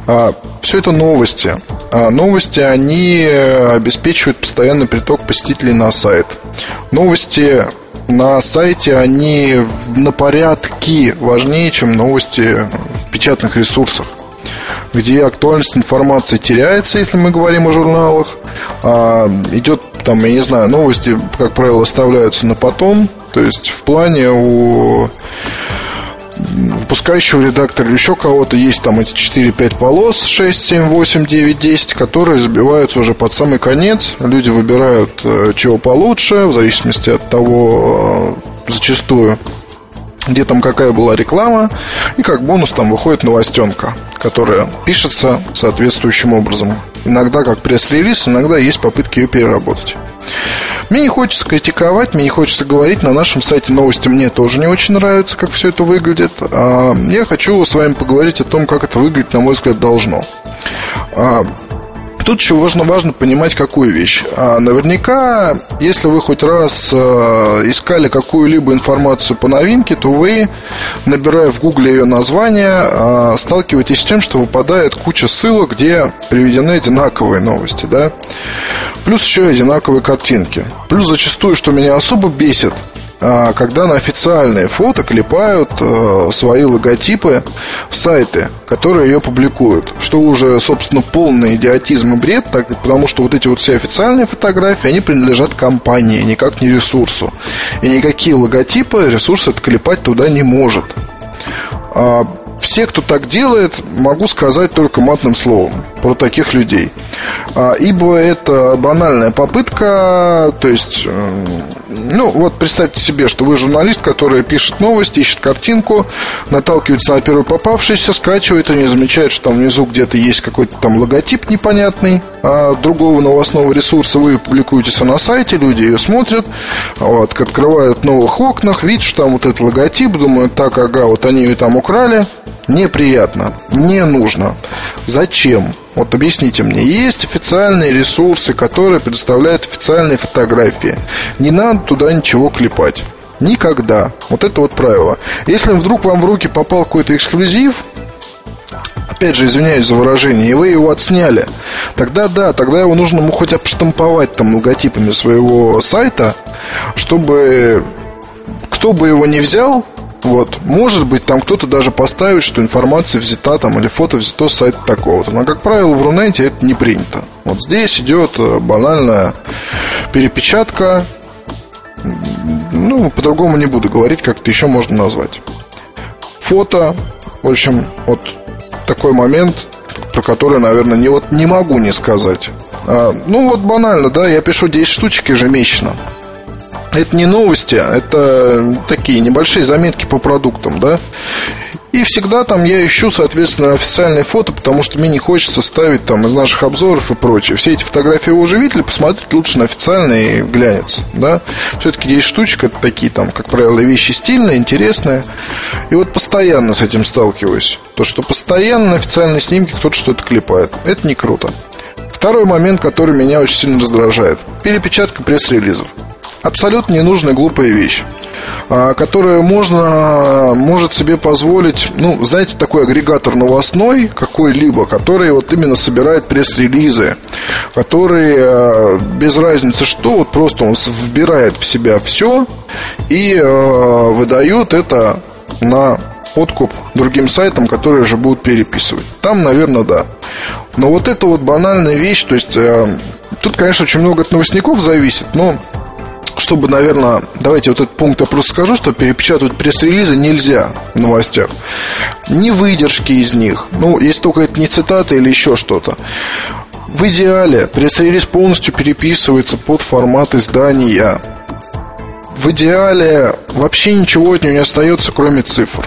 А, все это новости. А новости, они э, обеспечивают постоянный приток посетителей на сайт. Новости на сайте, они на порядке важнее, чем новости в печатных ресурсах где актуальность информации теряется, если мы говорим о журналах. А, идет там, я не знаю, новости, как правило, оставляются на потом. То есть в плане у выпускающего редактора или еще кого-то есть там эти 4-5 полос 6, 7, 8, 9, 10, которые забиваются уже под самый конец. Люди выбирают э, чего получше, в зависимости от того, э, зачастую, где там какая была реклама, и как бонус там выходит новостенка, которая пишется соответствующим образом. Иногда как пресс-релиз, иногда есть попытки ее переработать. Мне не хочется критиковать, мне не хочется говорить. На нашем сайте новости мне тоже не очень нравится, как все это выглядит. А, я хочу с вами поговорить о том, как это выглядит, на мой взгляд, должно. Тут еще важно, важно понимать, какую вещь. А наверняка, если вы хоть раз э, искали какую-либо информацию по новинке, то вы, набирая в гугле ее название, э, сталкиваетесь с тем, что выпадает куча ссылок, где приведены одинаковые новости, да? Плюс еще одинаковые картинки. Плюс зачастую, что меня особо бесит, когда на официальные фото клепают э, свои логотипы сайты, которые ее публикуют. Что уже, собственно, полный идиотизм и бред, так, потому что вот эти вот все официальные фотографии, они принадлежат компании, никак не ресурсу. И никакие логотипы ресурс отклепать туда не может. А, все, кто так делает, могу сказать только матным словом про таких людей. А, ибо это банальная попытка, то есть, э, ну вот представьте себе, что вы журналист, который пишет новости, ищет картинку, наталкивается на первый попавшийся, скачивает и не замечает, что там внизу где-то есть какой-то там логотип непонятный а другого новостного ресурса, вы публикуетесь на сайте, люди ее смотрят, вот, открывают в новых окнах, видят, что там вот этот логотип, думают, так, ага, вот они ее там украли, неприятно, не нужно. Зачем? Вот объясните мне, есть официальные ресурсы, которые предоставляют официальные фотографии. Не надо туда ничего клепать. Никогда. Вот это вот правило. Если вдруг вам в руки попал какой-то эксклюзив, опять же, извиняюсь за выражение, и вы его отсняли, тогда да, тогда его нужно ему хоть обштамповать там логотипами своего сайта, чтобы кто бы его не взял, вот. Может быть, там кто-то даже поставит, что информация взята там или фото взято с сайта такого-то. Но, как правило, в Рунете это не принято. Вот здесь идет э, банальная перепечатка. Ну, по-другому не буду говорить, как это еще можно назвать. Фото. В общем, вот такой момент, про который, наверное, не, вот, не могу не сказать. А, ну, вот банально, да, я пишу 10 штучек ежемесячно. Это не новости, это такие небольшие заметки по продуктам, да. И всегда там я ищу, соответственно, официальные фото, потому что мне не хочется ставить там из наших обзоров и прочее. Все эти фотографии уже видели, посмотреть лучше на официальный глянец, да. Все-таки 10 штучек, это такие там, как правило, вещи стильные, интересные. И вот постоянно с этим сталкиваюсь. То, что постоянно на официальной снимке кто-то что-то клепает. Это не круто. Второй момент, который меня очень сильно раздражает. Перепечатка пресс-релизов абсолютно ненужная глупая вещь а, которая можно, может себе позволить, ну, знаете, такой агрегатор новостной какой-либо, который вот именно собирает пресс-релизы, который а, без разницы что, вот просто он вбирает в себя все и э, выдает это на откуп другим сайтам, которые же будут переписывать. Там, наверное, да. Но вот это вот банальная вещь, то есть э, тут, конечно, очень много от новостников зависит, но чтобы, наверное, давайте вот этот пункт я просто скажу, что перепечатывать пресс-релизы нельзя в новостях. Не выдержки из них. Ну, если только это не цитаты или еще что-то. В идеале пресс-релиз полностью переписывается под формат издания. В идеале вообще ничего от него не остается, кроме цифр.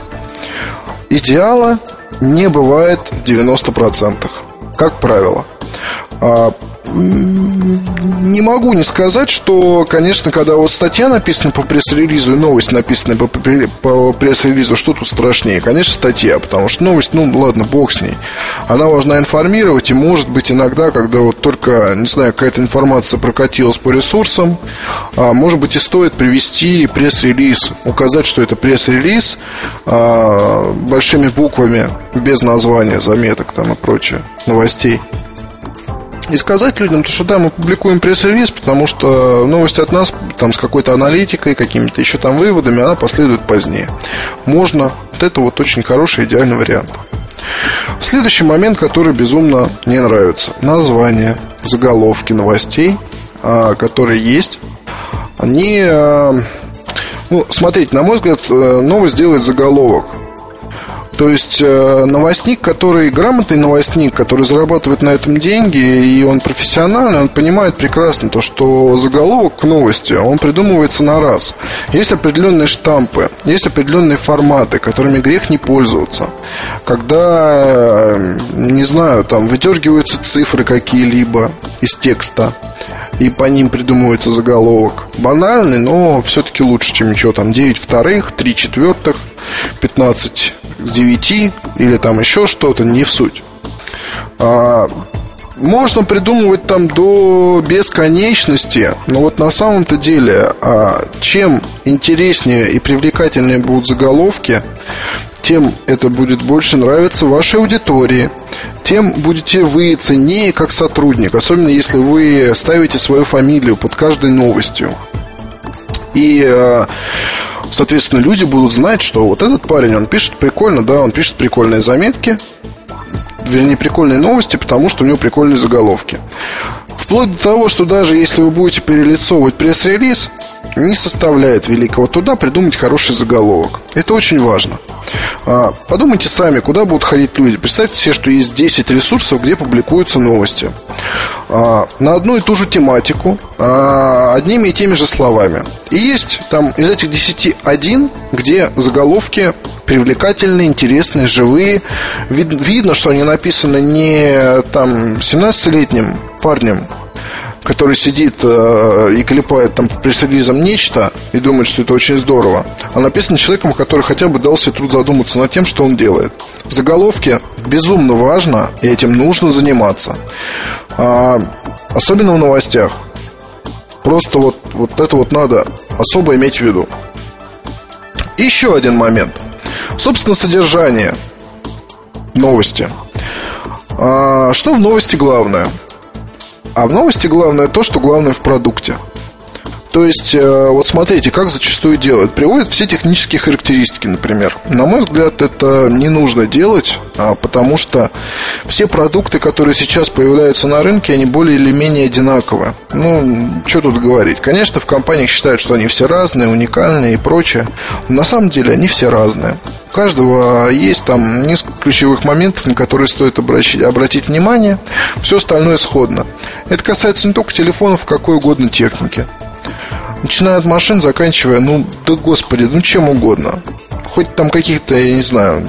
Идеала не бывает в 90%, как правило. Не могу не сказать, что, конечно, когда вот статья написана по пресс-релизу и новость написана по, пресс-релизу, что тут страшнее? Конечно, статья, потому что новость, ну ладно, бог с ней. Она должна информировать, и может быть иногда, когда вот только, не знаю, какая-то информация прокатилась по ресурсам, а, может быть и стоит привести пресс-релиз, указать, что это пресс-релиз а, большими буквами, без названия заметок там и прочее, новостей и сказать людям, что да, мы публикуем пресс-релиз, потому что новость от нас там с какой-то аналитикой, какими-то еще там выводами, она последует позднее. Можно. Вот это вот очень хороший, идеальный вариант. Следующий момент, который безумно не нравится. Название, заголовки новостей, а, которые есть, они... А, ну, смотрите, на мой взгляд, э, новость делает заголовок. То есть э, новостник, который грамотный новостник, который зарабатывает на этом деньги, и он профессиональный, он понимает прекрасно то, что заголовок к новости, он придумывается на раз. Есть определенные штампы, есть определенные форматы, которыми грех не пользоваться. Когда, э, не знаю, там выдергиваются цифры какие-либо из текста, и по ним придумывается заголовок. Банальный, но все-таки лучше, чем ничего. Там 9 вторых, 3 четвертых, 15 к 9 или там еще что-то, не в суть. А, можно придумывать там до бесконечности, но вот на самом-то деле, а, чем интереснее и привлекательнее будут заголовки, тем это будет больше нравиться вашей аудитории, тем будете вы ценнее как сотрудник, особенно если вы ставите свою фамилию под каждой новостью. И а, Соответственно, люди будут знать, что вот этот парень, он пишет прикольно, да, он пишет прикольные заметки, вернее, прикольные новости, потому что у него прикольные заголовки. Вплоть до того, что даже если вы будете перелицовывать пресс-релиз, не составляет великого труда придумать хороший заголовок. Это очень важно. А, подумайте сами, куда будут ходить люди. Представьте себе, что есть 10 ресурсов, где публикуются новости. А, на одну и ту же тематику, а, одними и теми же словами. И есть там из этих 10 один, где заголовки привлекательные, интересные, живые. Вид, видно, что они написаны не там 17-летним парнем, который сидит э, и клепает там пресс-релизом нечто и думает, что это очень здорово, а написано человеком, который хотя бы дал себе труд задуматься над тем, что он делает. Заголовки безумно важно, и этим нужно заниматься. А, особенно в новостях. Просто вот, вот это вот надо особо иметь в виду. Еще один момент. Собственно, содержание новости. А, что в новости главное? А в новости главное то, что главное в продукте. То есть, э, вот смотрите, как зачастую делают. Приводят все технические характеристики, например. На мой взгляд, это не нужно делать, а, потому что все продукты, которые сейчас появляются на рынке, они более или менее одинаковые. Ну, что тут говорить. Конечно, в компаниях считают, что они все разные, уникальные и прочее. Но на самом деле они все разные. У каждого есть там несколько ключевых моментов, на которые стоит обращать, обратить внимание. Все остальное сходно. Это касается не только телефонов, какой угодно техники. Начиная от машин, заканчивая, ну, да господи, ну чем угодно. Хоть там каких-то, я не знаю,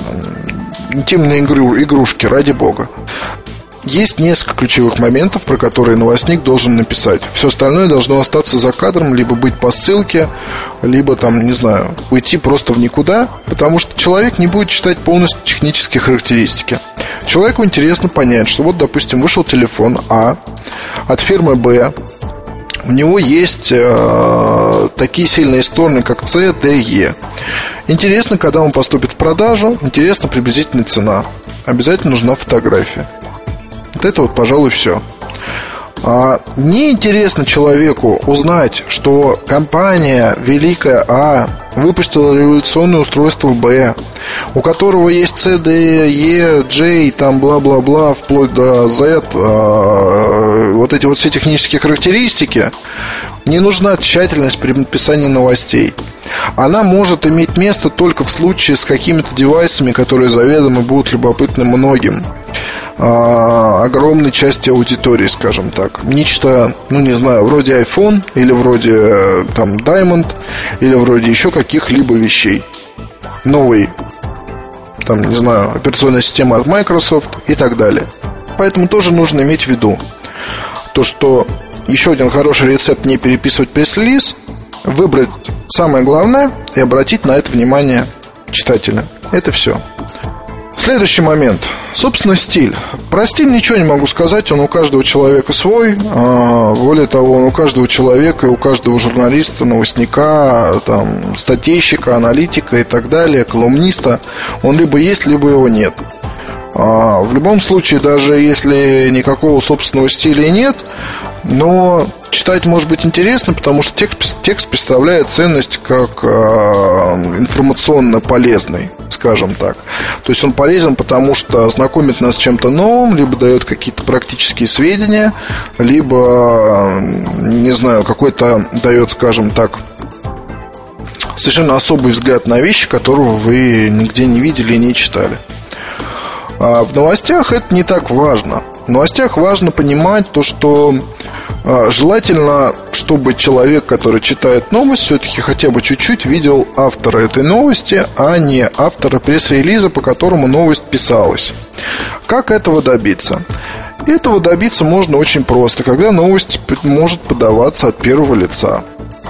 интимные игрушки, ради бога. Есть несколько ключевых моментов, про которые новостник должен написать. Все остальное должно остаться за кадром, либо быть по ссылке, либо там, не знаю, уйти просто в никуда, потому что человек не будет читать полностью технические характеристики. Человеку интересно понять, что вот, допустим, вышел телефон А от фирмы Б, у него есть э, такие сильные стороны, как C, D, E. Интересно, когда он поступит в продажу, интересно приблизительная цена. Обязательно нужна фотография. Вот это вот, пожалуй, все. А, неинтересно человеку узнать, что компания Великая А выпустила революционное устройство Б, у которого есть C, D, E, J, там бла-бла-бла, вплоть до Z, а, вот эти вот все технические характеристики, не нужна тщательность при написании новостей. Она может иметь место только в случае с какими-то девайсами, которые заведомо будут любопытны многим а, огромной части аудитории, скажем так. Нечто, ну не знаю, вроде iPhone или вроде э, там Diamond или вроде еще каких-либо вещей. Новый, там, не знаю, операционная система от Microsoft и так далее. Поэтому тоже нужно иметь в виду то, что еще один хороший рецепт не переписывать пресс-релиз, выбрать самое главное и обратить на это внимание читателя. Это все. Следующий момент. Собственно, стиль. Про стиль ничего не могу сказать, он у каждого человека свой. А, более того, он у каждого человека, у каждого журналиста, новостника, там, статейщика, аналитика и так далее, колумниста. Он либо есть, либо его нет. А, в любом случае, даже если никакого собственного стиля нет, но читать может быть интересно, потому что текст, текст представляет ценность как э, информационно полезный, скажем так. То есть он полезен, потому что знакомит нас с чем-то новым, либо дает какие-то практические сведения, либо, не знаю, какой-то дает, скажем так, совершенно особый взгляд на вещи, которого вы нигде не видели и не читали. А в новостях это не так важно. В новостях важно понимать то, что а, желательно, чтобы человек, который читает новость, все-таки хотя бы чуть-чуть видел автора этой новости, а не автора пресс-релиза, по которому новость писалась. Как этого добиться? Этого добиться можно очень просто, когда новость может подаваться от первого лица.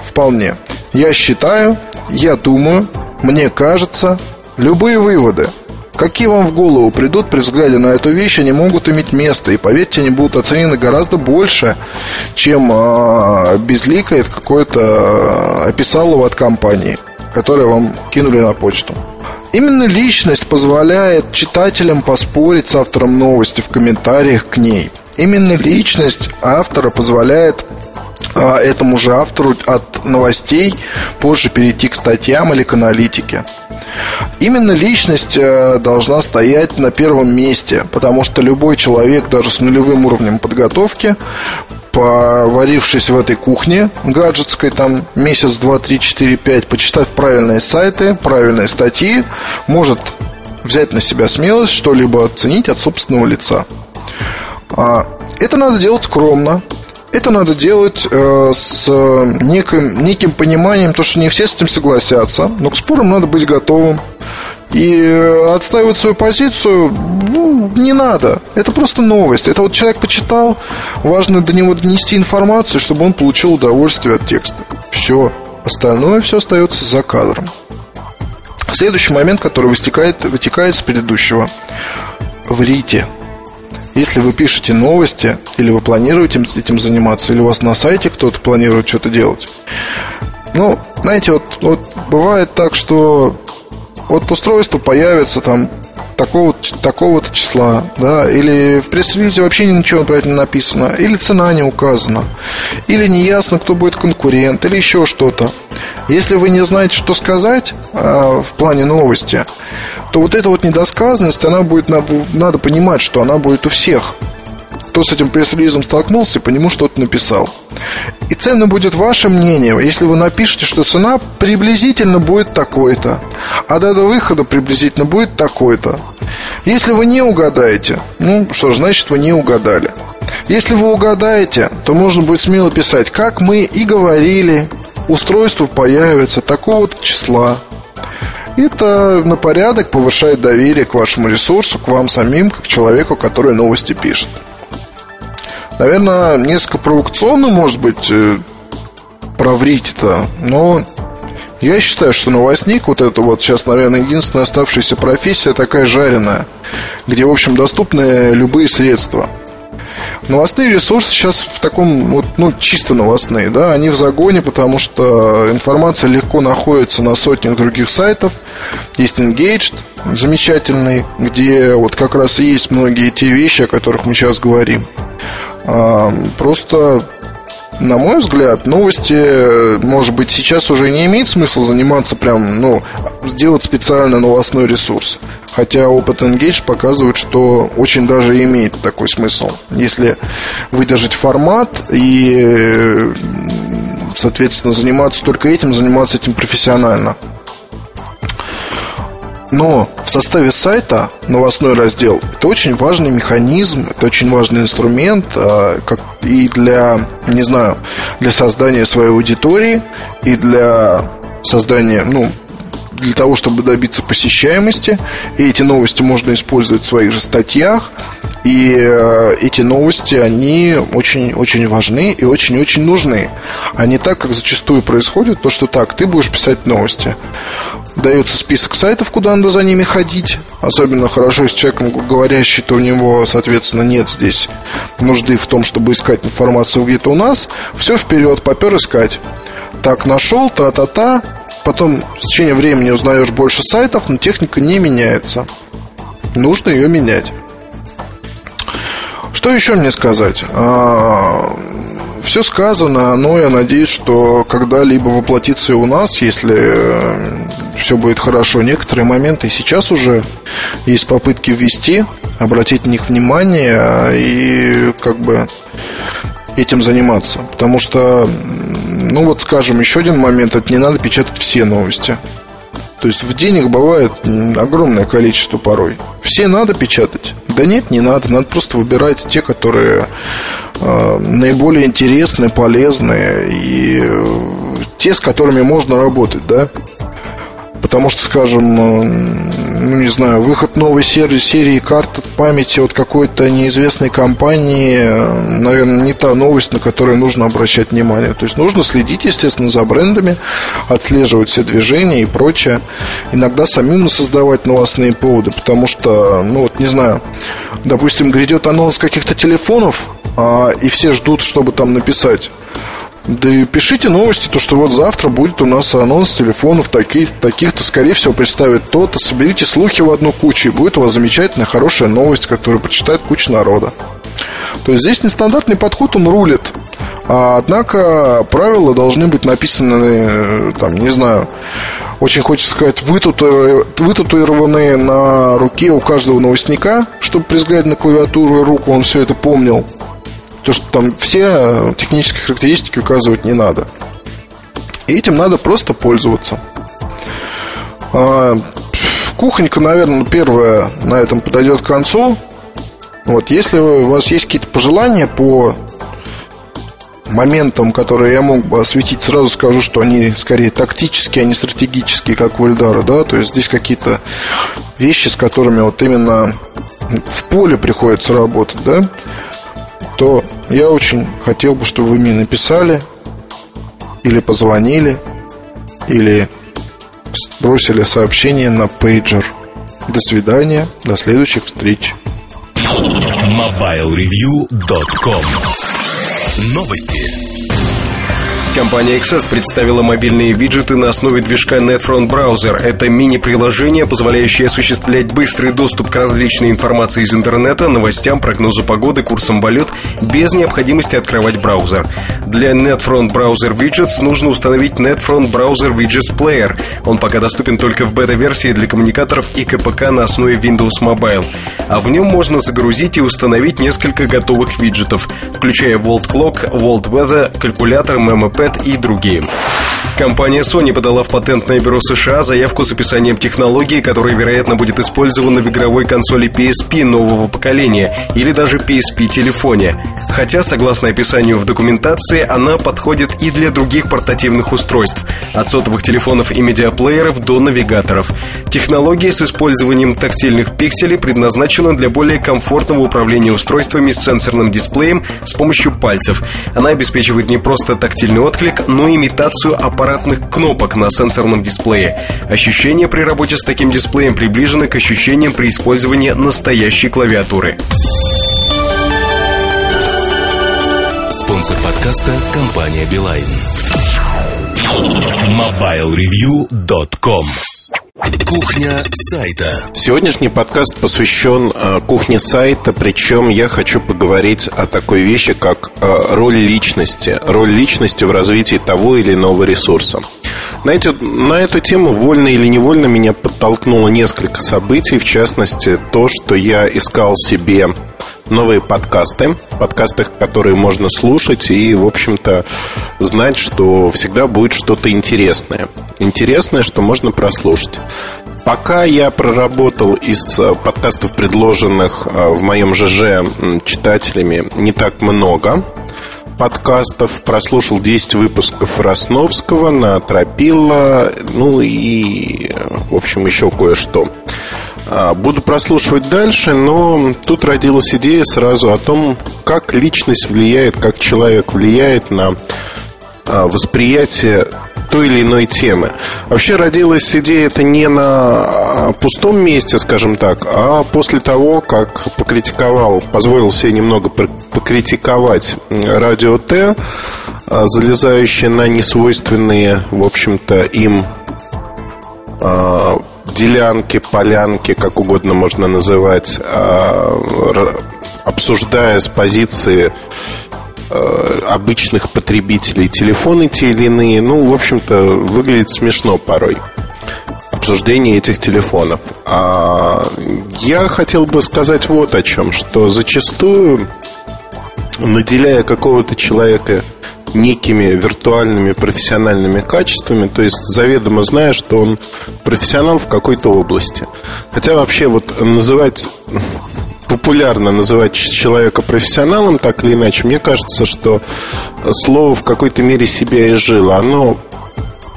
Вполне. Я считаю, я думаю, мне кажется, любые выводы – Какие вам в голову придут при взгляде на эту вещь, они могут иметь место. И поверьте, они будут оценены гораздо больше, чем а, безликое какое-то а, описалово от компании, которое вам кинули на почту. Именно личность позволяет читателям поспорить с автором новости в комментариях к ней. Именно личность автора позволяет этому же автору от новостей позже перейти к статьям или к аналитике. Именно личность э, должна стоять на первом месте, потому что любой человек, даже с нулевым уровнем подготовки, поварившись в этой кухне гаджетской, там месяц, два, три, четыре, пять, почитав правильные сайты, правильные статьи, может взять на себя смелость что-либо оценить от собственного лица. А, это надо делать скромно, это надо делать э, с неким, неким пониманием, то, что не все с этим согласятся, но к спорам надо быть готовым. И э, отстаивать свою позицию ну, не надо. Это просто новость. Это вот человек почитал, важно до него донести информацию, чтобы он получил удовольствие от текста. Все. Остальное все остается за кадром. Следующий момент, который вытекает, вытекает с предыдущего. Врите. Если вы пишете новости, или вы планируете этим заниматься, или у вас на сайте кто-то планирует что-то делать, ну, знаете, вот, вот бывает так, что вот устройство появится там такого, такого-то числа, да, или в пресс-релизе вообще ничего про это не написано, или цена не указана, или не ясно, кто будет конкурент, или еще что-то. Если вы не знаете, что сказать э, в плане новости, то вот эта вот недосказанность, она будет, надо понимать, что она будет у всех. Кто с этим пресс-релизом столкнулся, по нему что-то написал. И ценно будет ваше мнение, если вы напишете, что цена приблизительно будет такой-то, а дата выхода приблизительно будет такой-то. Если вы не угадаете, ну что ж, значит вы не угадали. Если вы угадаете, то можно будет смело писать, как мы и говорили, устройство появится такого-то числа, это на порядок повышает доверие к вашему ресурсу, к вам самим, как человеку, который новости пишет. Наверное, несколько провокационно, может быть, э, проврить это, но я считаю, что новостник, вот это вот сейчас, наверное, единственная оставшаяся профессия такая жареная, где, в общем, доступны любые средства – Новостные ресурсы сейчас в таком, вот, ну, чисто новостные, да, они в загоне, потому что информация легко находится на сотнях других сайтов. Есть Engaged, замечательный, где вот как раз и есть многие те вещи, о которых мы сейчас говорим. А, просто на мой взгляд, новости, может быть, сейчас уже не имеет смысла заниматься прям, ну, сделать специально новостной ресурс. Хотя опыт Engage показывает, что очень даже имеет такой смысл. Если выдержать формат и, соответственно, заниматься только этим, заниматься этим профессионально. Но в составе сайта новостной раздел это очень важный механизм, это очень важный инструмент, а, как и для, не знаю, для создания своей аудитории, и для создания, ну, для того, чтобы добиться посещаемости. И эти новости можно использовать в своих же статьях. И э, эти новости, они очень-очень важны и очень-очень нужны. А не так, как зачастую происходит, то, что так, ты будешь писать новости. Дается список сайтов, куда надо за ними ходить. Особенно хорошо, если человек говорящий, то у него, соответственно, нет здесь нужды в том, чтобы искать информацию где-то у нас. Все вперед, попер искать. Так, нашел, тра-та-та, Потом с течением времени узнаешь больше сайтов, но техника не меняется. Нужно ее менять. Что еще мне сказать? А, все сказано, но я надеюсь, что когда-либо воплотится и у нас, если э, все будет хорошо. Некоторые моменты сейчас уже есть попытки ввести, обратить на них внимание и как бы этим заниматься. Потому что ну вот, скажем, еще один момент, это не надо печатать все новости. То есть в денег бывает огромное количество порой. Все надо печатать? Да нет, не надо. Надо просто выбирать те, которые э, наиболее интересные, полезные и э, те, с которыми можно работать, да. Потому что, скажем, э, ну не знаю, выход новой серии, серии карт памяти от какой-то неизвестной компании, э, наверное, не та новость, на которую нужно обращать внимание. То есть нужно следить, естественно, за брендами, отслеживать все движения и прочее. Иногда самим создавать новостные поводы, потому что, ну вот не знаю, допустим, грядет анонс каких-то телефонов, а, и все ждут, чтобы там написать да и пишите новости, то что вот завтра будет у нас анонс телефонов таких, таких-то, скорее всего, представит то-то. Соберите слухи в одну кучу, и будет у вас замечательная, хорошая новость, которую прочитает куча народа. То есть здесь нестандартный подход, он рулит. А, однако правила должны быть написаны, э, там, не знаю, очень хочется сказать, вытатуированные на руке у каждого новостника, чтобы при взгляде на клавиатуру руку он все это помнил. То, что там все технические характеристики указывать не надо. И этим надо просто пользоваться. А, кухонька, наверное, первая на этом подойдет к концу. Вот, если у вас есть какие-то пожелания по моментам, которые я мог бы осветить, сразу скажу, что они скорее тактические, а не стратегические, как у Эльдара, да, то есть здесь какие-то вещи, с которыми вот именно в поле приходится работать, да, то я очень хотел бы, чтобы вы мне написали или позвонили, или бросили сообщение на пейджер. До свидания, до следующих встреч. MobileReview.com Новости. Компания XS представила мобильные виджеты на основе движка NetFront Browser. Это мини-приложение, позволяющее осуществлять быстрый доступ к различной информации из интернета, новостям, прогнозу погоды, курсам валют, без необходимости открывать браузер. Для NetFront Browser Widgets нужно установить NetFront Browser Widgets Player. Он пока доступен только в бета-версии для коммуникаторов и КПК на основе Windows Mobile. А в нем можно загрузить и установить несколько готовых виджетов, включая World Clock, World Weather, калькулятор, MMP, iPad и другие. Компания Sony подала в патентное бюро США заявку с описанием технологии, которая, вероятно, будет использована в игровой консоли PSP нового поколения или даже PSP-телефоне. Хотя, согласно описанию в документации, она подходит и для других портативных устройств, от сотовых телефонов и медиаплееров до навигаторов. Технология с использованием тактильных пикселей предназначена для более комфортного управления устройствами с сенсорным дисплеем с помощью пальцев. Она обеспечивает не просто тактильный отклик, но имитацию аппаратных кнопок на сенсорном дисплее. Ощущения при работе с таким дисплеем приближены к ощущениям при использовании настоящей клавиатуры. Спонсор подкаста – компания «Билайн». MobileReview.com Кухня сайта. Сегодняшний подкаст посвящен э, кухне сайта, причем я хочу поговорить о такой вещи, как э, роль личности, роль личности в развитии того или иного ресурса. Знаете, на эту тему, вольно или невольно, меня подтолкнуло несколько событий, в частности, то, что я искал себе новые подкасты, подкасты, которые можно слушать и, в общем-то, знать, что всегда будет что-то интересное. Интересное, что можно прослушать. Пока я проработал из э, подкастов, предложенных э, в моем ЖЖ читателями, не так много подкастов, прослушал 10 выпусков Росновского на Тропила, ну и, э, в общем, еще кое-что. А, буду прослушивать дальше, но тут родилась идея сразу о том, как личность влияет, как человек влияет на а, восприятие той или иной темы. Вообще родилась идея это не на а, пустом месте, скажем так, а после того, как покритиковал, позволил себе немного покритиковать радио Т, залезающее на несвойственные, в общем-то, им делянки, полянки, как угодно можно называть, а, обсуждая с позиции э, обычных потребителей телефоны те или иные, ну, в общем-то, выглядит смешно порой обсуждение этих телефонов. А я хотел бы сказать вот о чем, что зачастую, наделяя какого-то человека некими виртуальными профессиональными качествами, то есть заведомо зная, что он профессионал в какой-то области. Хотя вообще вот называть популярно называть человека профессионалом, так или иначе, мне кажется, что слово в какой-то мере себя и жило. Оно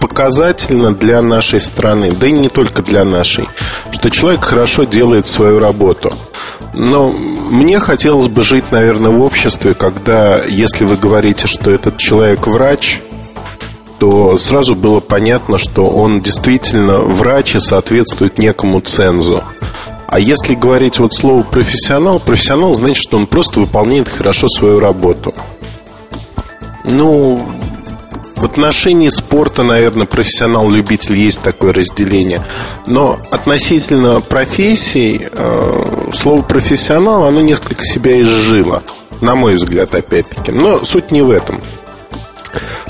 показательно для нашей страны, да и не только для нашей, что человек хорошо делает свою работу. Но мне хотелось бы жить, наверное, в обществе, когда, если вы говорите, что этот человек врач, то сразу было понятно, что он действительно врач и соответствует некому цензу. А если говорить вот слово профессионал, профессионал значит, что он просто выполняет хорошо свою работу. Ну, в отношении спорта, наверное, профессионал-любитель есть такое разделение. Но относительно профессий, э, слово профессионал, оно несколько себя изжило. На мой взгляд, опять-таки. Но суть не в этом.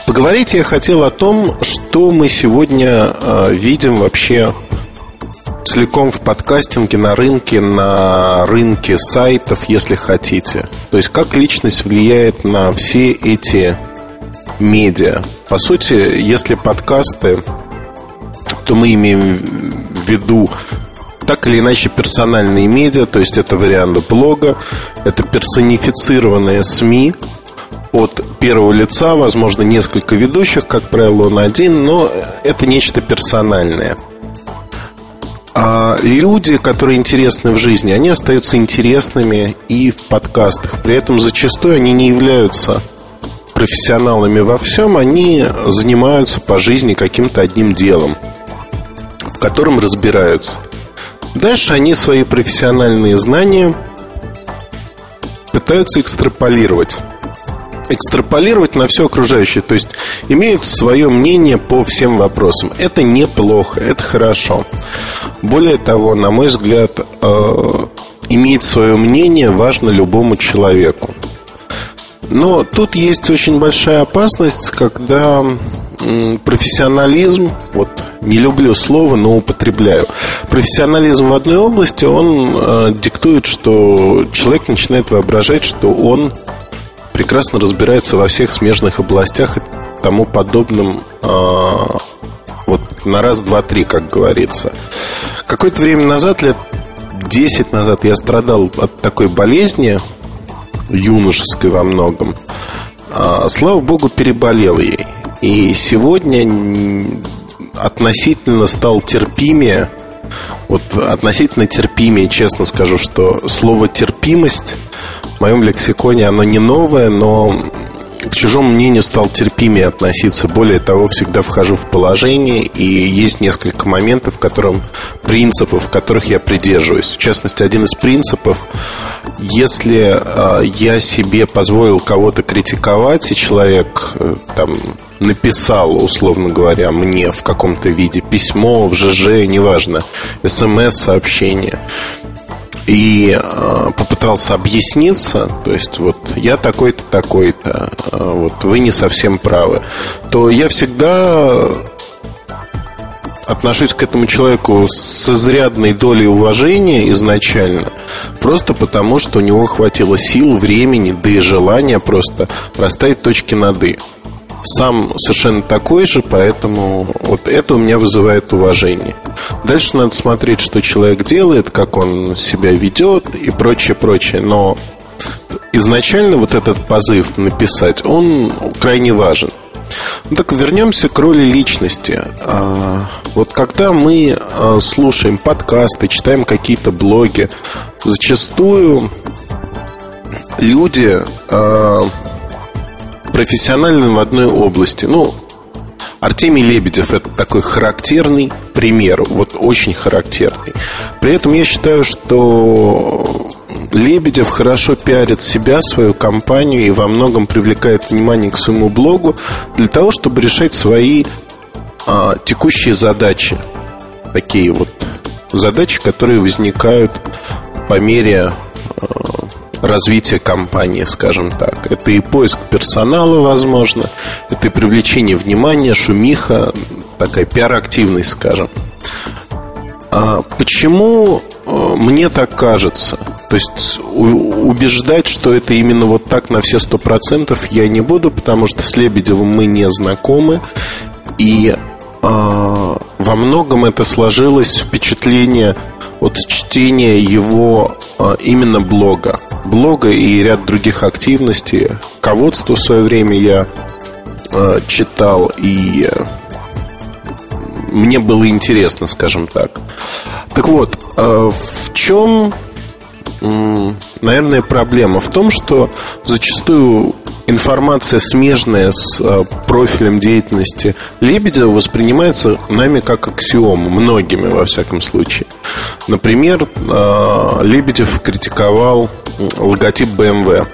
Поговорить я хотел о том, что мы сегодня э, видим вообще целиком в подкастинге на рынке, на рынке сайтов, если хотите. То есть как личность влияет на все эти медиа. По сути, если подкасты, то мы имеем в виду так или иначе персональные медиа, то есть это вариант блога, это персонифицированные СМИ от первого лица, возможно, несколько ведущих, как правило, он один, но это нечто персональное – а люди, которые интересны в жизни, они остаются интересными и в подкастах. При этом зачастую они не являются профессионалами во всем, они занимаются по жизни каким-то одним делом, в котором разбираются. Дальше они свои профессиональные знания пытаются экстраполировать экстраполировать на все окружающее. То есть имеют свое мнение по всем вопросам. Это неплохо, это хорошо. Более того, на мой взгляд, э, иметь свое мнение важно любому человеку. Но тут есть очень большая опасность, когда профессионализм, вот не люблю слово, но употребляю. Профессионализм в одной области, он э, диктует, что человек начинает воображать, что он прекрасно разбирается во всех смежных областях и тому подобным э, вот на раз, два, три, как говорится. Какое-то время назад, лет 10 назад, я страдал от такой болезни, юношеской во многом. А, слава богу, переболел ей. И сегодня относительно стал терпимее. Вот относительно терпимее, честно скажу, что слово терпимость в моем лексиконе оно не новое, но к чужому мнению стал терпимее относиться. Более того, всегда вхожу в положение, и есть несколько моментов, в котором принципов, которых я придерживаюсь. В частности, один из принципов, если э, я себе позволил кого-то критиковать, и человек э, там написал, условно говоря, мне в каком-то виде письмо, в ЖЖ, неважно, смс-сообщение, и э, попытался объясниться, то есть вот я такой-то, такой-то, э, вот вы не совсем правы, то я всегда отношусь к этому человеку с изрядной долей уважения изначально, просто потому, что у него хватило сил, времени, да и желания просто расставить точки над «и» сам совершенно такой же, поэтому вот это у меня вызывает уважение. Дальше надо смотреть, что человек делает, как он себя ведет и прочее, прочее. Но изначально вот этот позыв написать, он крайне важен. Ну так вернемся к роли личности. А, вот когда мы а, слушаем подкасты, читаем какие-то блоги, зачастую люди а, профессиональным в одной области. Ну, Артемий Лебедев это такой характерный пример, вот очень характерный. При этом я считаю, что Лебедев хорошо пиарит себя, свою компанию и во многом привлекает внимание к своему блогу для того, чтобы решать свои а, текущие задачи. Такие вот задачи, которые возникают по мере развития компании, скажем так. Это и поиск персонала, возможно, это и привлечение внимания, шумиха, такая пиар-активность, скажем. А почему э, мне так кажется? То есть убеждать, что это именно вот так на все сто процентов я не буду, потому что с Лебедевым мы не знакомы. И э, во многом это сложилось впечатление от чтения его э, именно блога. Блога и ряд других активностей. Ководство в свое время я э, читал и э, мне было интересно, скажем так. Так вот, э, в чем наверное, проблема в том, что зачастую информация, смежная с э, профилем деятельности Лебедева, воспринимается нами как аксиома, многими, во всяком случае. Например, э, Лебедев критиковал логотип BMW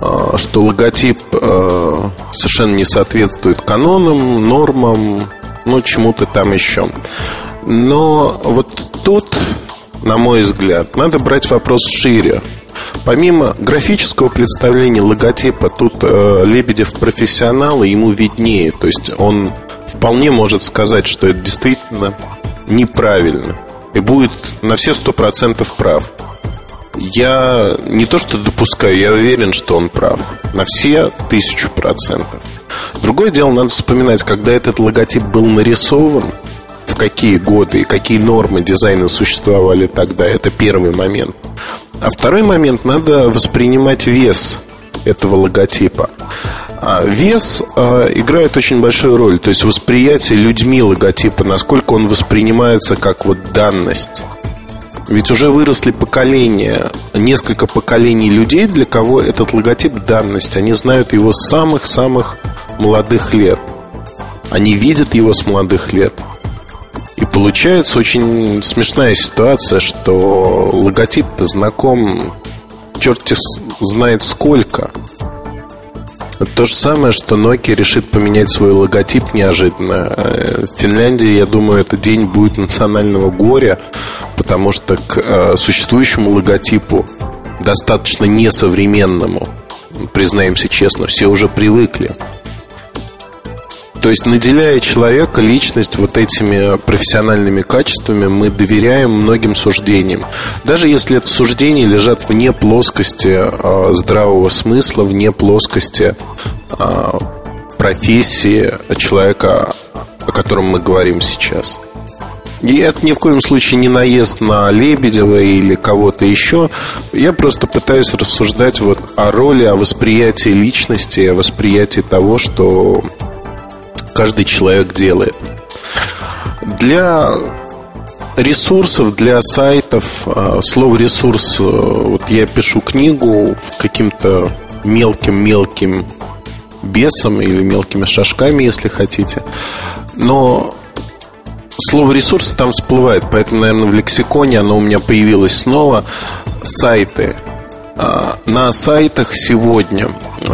э, что логотип совершенно не соответствует канонам, нормам, ну, чему-то там еще. Но вот тут на мой взгляд, надо брать вопрос шире. Помимо графического представления логотипа, тут э, Лебедев профессионал, и ему виднее. То есть он вполне может сказать, что это действительно неправильно. И будет на все сто процентов прав. Я не то что допускаю, я уверен, что он прав. На все тысячу процентов. Другое дело, надо вспоминать, когда этот логотип был нарисован – какие годы и какие нормы дизайна существовали тогда. Это первый момент. А второй момент, надо воспринимать вес этого логотипа. А вес э, играет очень большую роль, то есть восприятие людьми логотипа, насколько он воспринимается как вот данность. Ведь уже выросли поколения, несколько поколений людей, для кого этот логотип данность. Они знают его с самых-самых молодых лет. Они видят его с молодых лет. Получается очень смешная ситуация, что логотип-то знаком черти знает сколько. То же самое, что Nokia решит поменять свой логотип неожиданно. Э, в Финляндии, я думаю, этот день будет национального горя, потому что к э, существующему логотипу, достаточно несовременному, признаемся честно, все уже привыкли. То есть, наделяя человека, личность вот этими профессиональными качествами, мы доверяем многим суждениям. Даже если это суждения лежат вне плоскости э, здравого смысла, вне плоскости э, профессии человека, о котором мы говорим сейчас. И это ни в коем случае не наезд на Лебедева или кого-то еще. Я просто пытаюсь рассуждать вот о роли, о восприятии личности, о восприятии того, что каждый человек делает. Для ресурсов, для сайтов, а, слово ресурс, э, вот я пишу книгу в каким-то мелким-мелким бесом или мелкими шажками, если хотите. Но слово ресурс там всплывает, поэтому, наверное, в лексиконе оно у меня появилось снова. Сайты. А, на сайтах сегодня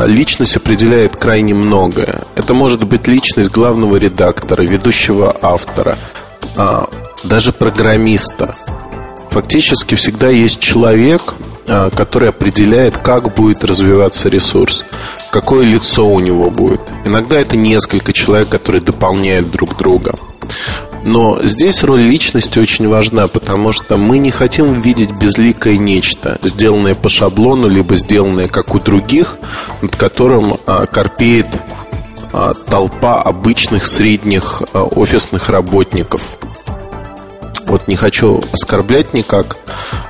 личность определяет крайне многое. Это может быть личность главного редактора, ведущего автора, а, даже программиста. Фактически всегда есть человек, а, который определяет, как будет развиваться ресурс, какое лицо у него будет. Иногда это несколько человек, которые дополняют друг друга. Но здесь роль личности очень важна, потому что мы не хотим видеть безликое нечто, сделанное по шаблону, либо сделанное как у других, над которым а, корпеет а, толпа обычных средних а, офисных работников. Вот не хочу оскорблять никак,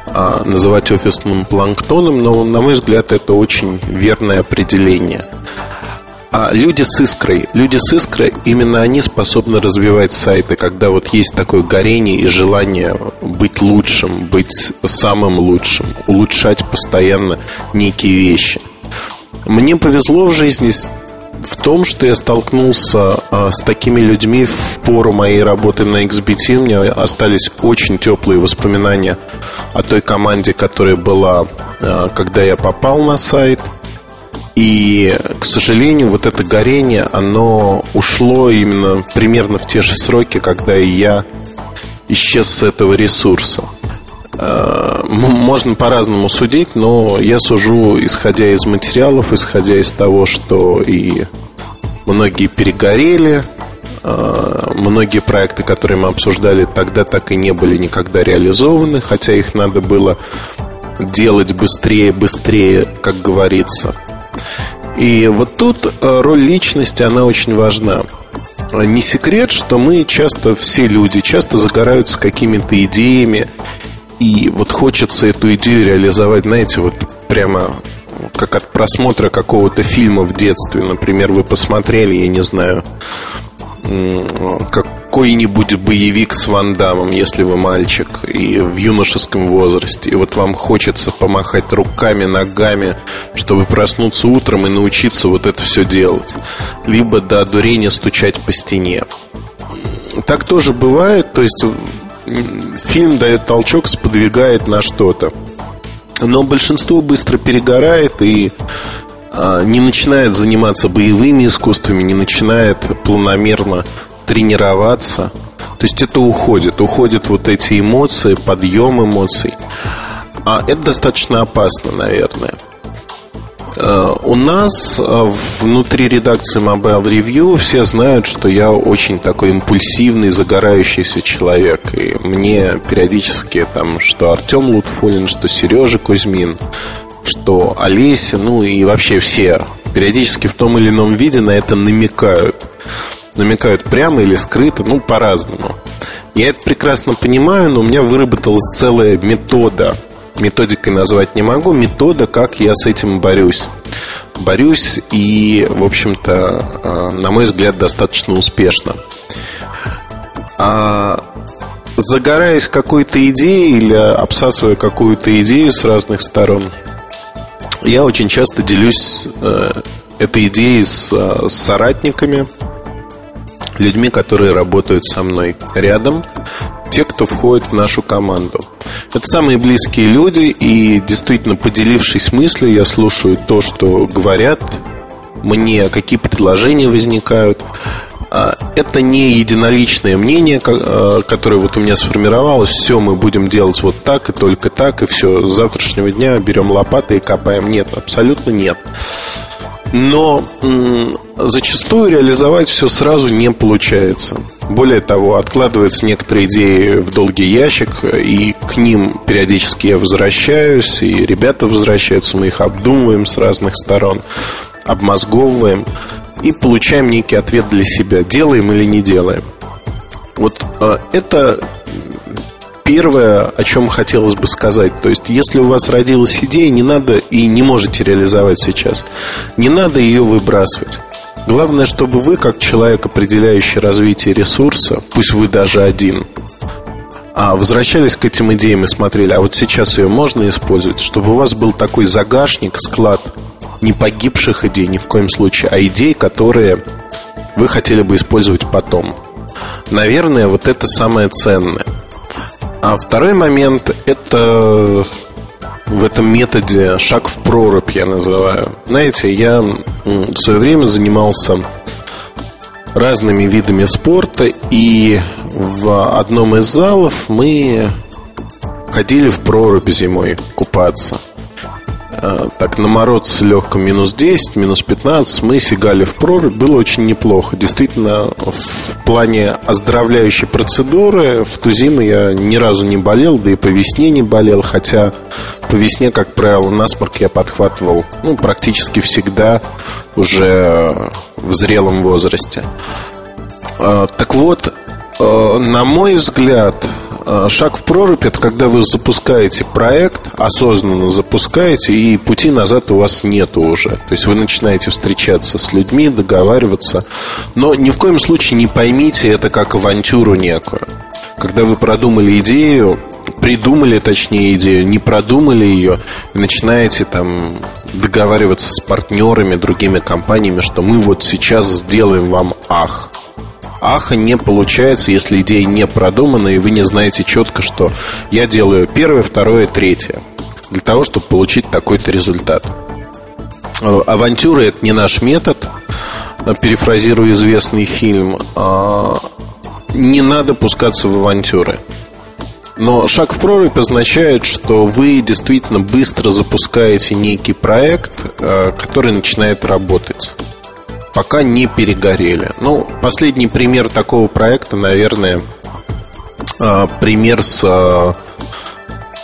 а, называть офисным планктоном, но, на мой взгляд, это очень верное определение. А люди с искрой, люди с искрой, именно они способны развивать сайты, когда вот есть такое горение и желание быть лучшим, быть самым лучшим, улучшать постоянно некие вещи. Мне повезло в жизни в том, что я столкнулся а, с такими людьми в пору моей работы на XBT. У меня остались очень теплые воспоминания о той команде, которая была, а, когда я попал на сайт – и, к сожалению, вот это горение, оно ушло именно примерно в те же сроки, когда и я исчез с этого ресурса. Э, можно по-разному судить, но я сужу, исходя из материалов, исходя из того, что и многие перегорели, Э, многие проекты, которые мы обсуждали тогда, так и не были никогда реализованы, хотя их надо было делать быстрее, быстрее, как говорится. И вот тут э, роль личности, она очень важна. Не секрет, что мы часто, все люди, часто загораются какими-то идеями, и вот хочется эту идею реализовать, знаете, вот прямо как от просмотра какого-то фильма в детстве. Например, вы посмотрели, я не знаю, какой-нибудь боевик с Ван Дамом, если вы мальчик и в юношеском возрасте. И вот вам хочется помахать руками, ногами, чтобы проснуться утром и научиться вот это все делать. Либо до дурения стучать по стене. Так тоже бывает, то есть фильм дает толчок, сподвигает на что-то. Но большинство быстро перегорает и а, не начинает заниматься боевыми искусствами, не начинает планомерно тренироваться. То есть это уходит, уходят вот эти эмоции, подъем эмоций. А это достаточно опасно, наверное. Э, у нас э, внутри редакции Mobile Review все знают, что я очень такой импульсивный, загорающийся человек. И мне периодически там, что Артем Лутфулин, что Сережа Кузьмин, что Олеся, ну и вообще все периодически в том или ином виде на это намекают. Намекают прямо или скрыто, ну, по-разному. Я это прекрасно понимаю, но у меня выработалась целая метода методикой назвать не могу, метода, как я с этим борюсь. Борюсь и, в общем-то, а, на мой взгляд, достаточно успешно. А загораясь какой-то идеей или обсасывая какую-то идею с разных сторон, я очень часто делюсь э, этой идеей с, с соратниками, людьми, которые работают со мной рядом, те, кто входит в нашу команду. Это самые близкие люди, и действительно, поделившись мыслью, я слушаю то, что говорят мне, какие предложения возникают. А, это не единоличное мнение, а, которое вот у меня сформировалось. Все, мы будем делать вот так и только так, и все. С завтрашнего дня берем лопаты и копаем. Нет, абсолютно нет. Но зачастую реализовать все сразу не получается. Более того, откладываются некоторые идеи в долгий ящик, и к ним периодически я возвращаюсь, и ребята возвращаются, мы их обдумываем с разных сторон, обмозговываем и получаем некий ответ для себя, делаем или не делаем. Вот э, это первое, о чем хотелось бы сказать. То есть, если у вас родилась идея, не надо и не можете реализовать сейчас, не надо ее выбрасывать. Главное, чтобы вы, как человек, определяющий развитие ресурса, пусть вы даже один, а возвращались к этим идеям и смотрели, а вот сейчас ее можно использовать, чтобы у вас был такой загашник, склад не погибших идей ни в коем случае, а идей, которые вы хотели бы использовать потом. Наверное, вот это самое ценное. А второй момент – это в этом методе шаг в прорубь, я называю. Знаете, я в свое время занимался разными видами спорта, и в одном из залов мы ходили в прорубь зимой купаться. Э, так, на мороз с легком минус 10, минус 15 мы сигали в прорубь, было очень неплохо. Действительно, в плане оздоровляющей процедуры в ту зиму я ни разу не болел, да и по весне не болел, хотя по весне, как правило, насморк я подхватывал ну, практически всегда уже в зрелом возрасте. Э, так вот, э, на мой взгляд, шаг в прорубь это когда вы запускаете проект, осознанно запускаете, и пути назад у вас нету уже. То есть вы начинаете встречаться с людьми, договариваться. Но ни в коем случае не поймите это как авантюру некую. Когда вы продумали идею, придумали, точнее, идею, не продумали ее, начинаете там договариваться с партнерами, другими компаниями, что мы вот сейчас сделаем вам ах аха не получается, если идея не продумана, и вы не знаете четко, что я делаю первое, второе, третье, для того, чтобы получить такой-то результат. Э, авантюры это не наш метод, э, перефразирую известный фильм. А, не надо пускаться в авантюры. Но шаг в прорубь означает, что вы действительно быстро запускаете некий проект, э, который начинает работать пока не перегорели. Ну, последний пример такого проекта, наверное, а, пример с а,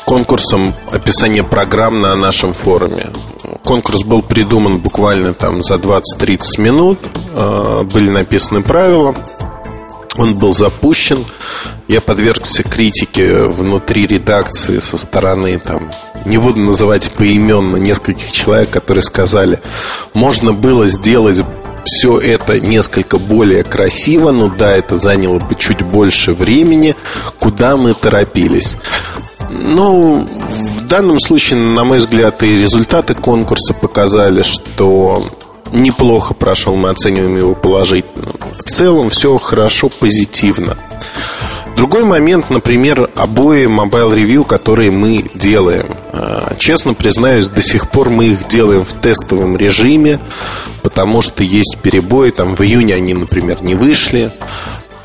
конкурсом описания программ на нашем форуме. Конкурс был придуман буквально там за 20-30 минут. А, были написаны правила. Он был запущен. Я подвергся критике внутри редакции со стороны там не буду называть поименно нескольких человек, которые сказали, можно было сделать все это несколько более красиво, но да, это заняло бы чуть больше времени, куда мы торопились. Ну, в данном случае, на мой взгляд, и результаты конкурса показали, что неплохо прошел, мы оцениваем его положительно. В целом все хорошо, позитивно. Другой момент, например, обои Mobile Review, которые мы делаем. А, честно признаюсь, до сих пор мы их делаем в тестовом режиме, потому что есть перебои. Там в июне они, например, не вышли.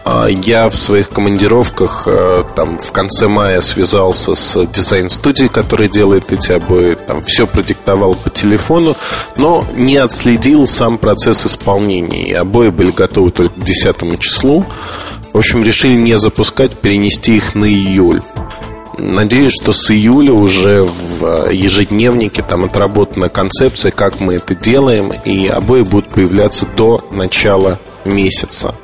А, я в своих командировках а, там, в конце мая связался с дизайн-студией, которая делает эти обои. Там все продиктовал по телефону, но не отследил сам процесс исполнения. И обои были готовы только к 10 числу. В общем, решили не запускать, перенести их на июль. Надеюсь, что с июля уже в э, ежедневнике там отработана концепция, как мы это делаем, и обои будут появляться до начала месяца.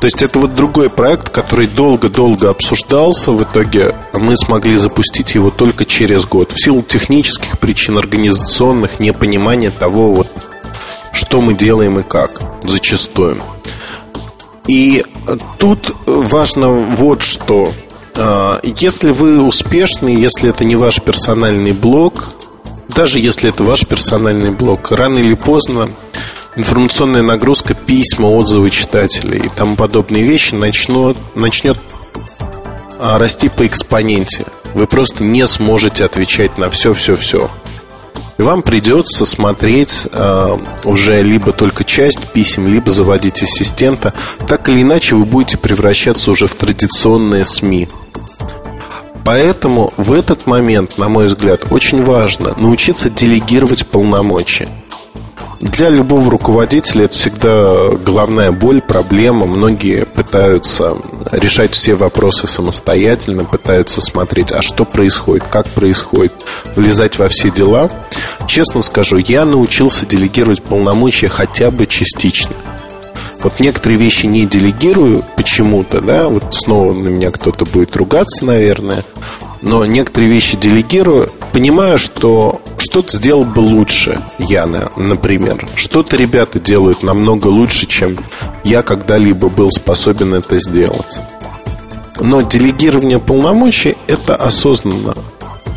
То есть это вот другой проект, который долго-долго обсуждался. В итоге мы смогли запустить его только через год. В силу технических причин, организационных, непонимания того, вот, что мы делаем и как, зачастую. И тут важно вот что. А, если вы успешны, если это не ваш персональный блог, даже если это ваш персональный блог, рано или поздно информационная нагрузка, письма, отзывы читателей и тому подобные вещи начнут, начнет а, расти по экспоненте. Вы просто не сможете отвечать на все-все-все. И вам придется смотреть э, уже либо только часть писем, либо заводить ассистента. Так или иначе вы будете превращаться уже в традиционные СМИ. Поэтому в этот момент, на мой взгляд, очень важно научиться делегировать полномочия. Для любого руководителя это всегда головная боль, проблема. Многие пытаются решать все вопросы самостоятельно, пытаются смотреть, а что происходит, как происходит, влезать во все дела. Честно скажу, я научился делегировать полномочия хотя бы частично. Вот некоторые вещи не делегирую почему-то, да, вот снова на меня кто-то будет ругаться, наверное, но некоторые вещи делегирую, понимаю, что что-то сделал бы лучше я, например. Что-то ребята делают намного лучше, чем я когда-либо был способен это сделать. Но делегирование полномочий – это осознанно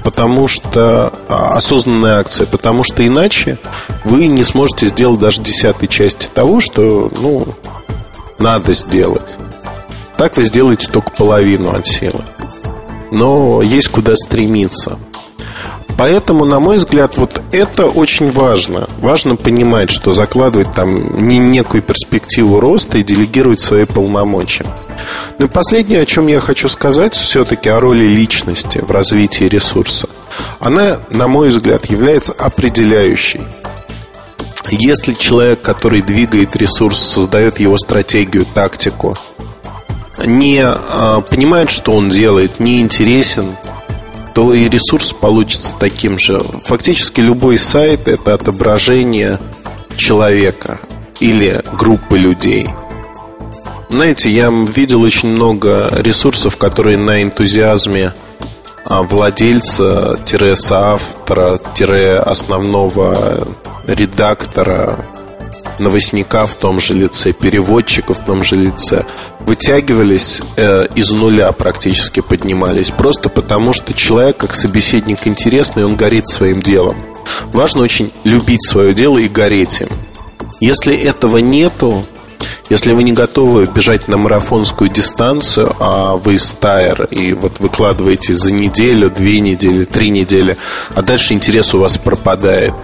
потому что а, осознанная акция, потому что иначе вы не сможете сделать даже десятой части того, что ну, надо сделать. Так вы сделаете только половину от силы. Но есть куда стремиться. Поэтому, на мой взгляд, вот это очень важно. Важно понимать, что закладывать там не некую перспективу роста и делегировать свои полномочия. Ну и последнее, о чем я хочу сказать, все-таки о роли личности в развитии ресурса. Она, на мой взгляд, является определяющей. Если человек, который двигает ресурс, создает его стратегию, тактику, не а, понимает, что он делает, не интересен, то и ресурс получится таким же. Фактически любой сайт – это отображение человека или группы людей. Знаете, я видел очень много ресурсов, которые на энтузиазме а, владельца-соавтора-основного редактора новостника в том же лице, переводчика в том же лице, вытягивались э, из нуля практически поднимались, просто потому что человек как собеседник интересный, он горит своим делом. Важно очень любить свое дело и гореть им. Если этого нету, если вы не готовы бежать на марафонскую дистанцию, а вы стайер и вот выкладываете за неделю, две недели, три недели, а дальше интерес у вас пропадает –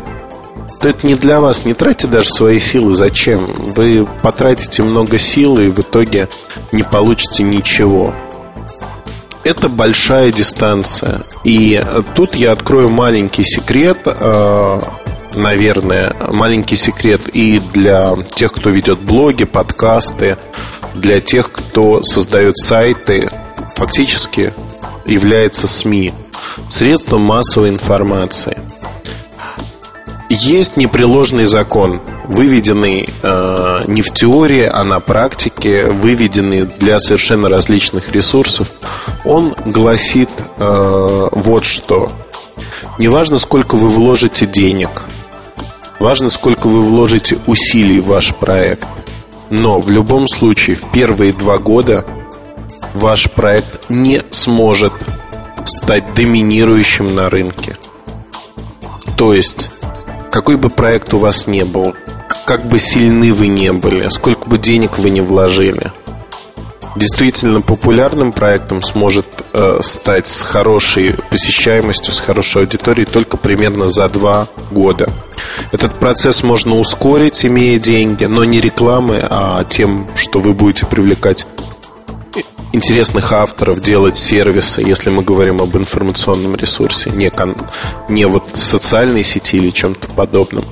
то это не для вас. Не тратьте даже свои силы. Зачем? Вы потратите много сил и в итоге не получите ничего. Это большая дистанция. И тут я открою маленький секрет. А, наверное, маленький секрет и для тех, кто ведет блоги, подкасты, для тех, кто создает сайты, фактически является СМИ, средством массовой информации. Есть непреложный закон, выведенный э, не в теории, а на практике, выведенный для совершенно различных ресурсов. Он гласит э, вот что. Неважно, сколько вы вложите денег, важно, сколько вы вложите усилий в ваш проект. Но в любом случае, в первые два года ваш проект не сможет стать доминирующим на рынке. То есть, какой бы проект у вас не был, как бы сильны вы не были, сколько бы денег вы не вложили, действительно популярным проектом сможет э, стать с хорошей посещаемостью, с хорошей аудиторией только примерно за два года. Этот процесс можно ускорить, имея деньги, но не рекламы, а тем, что вы будете привлекать интересных авторов, делать сервисы, если мы говорим об информационном ресурсе, не, кон, не вот социальной сети или чем-то подобном.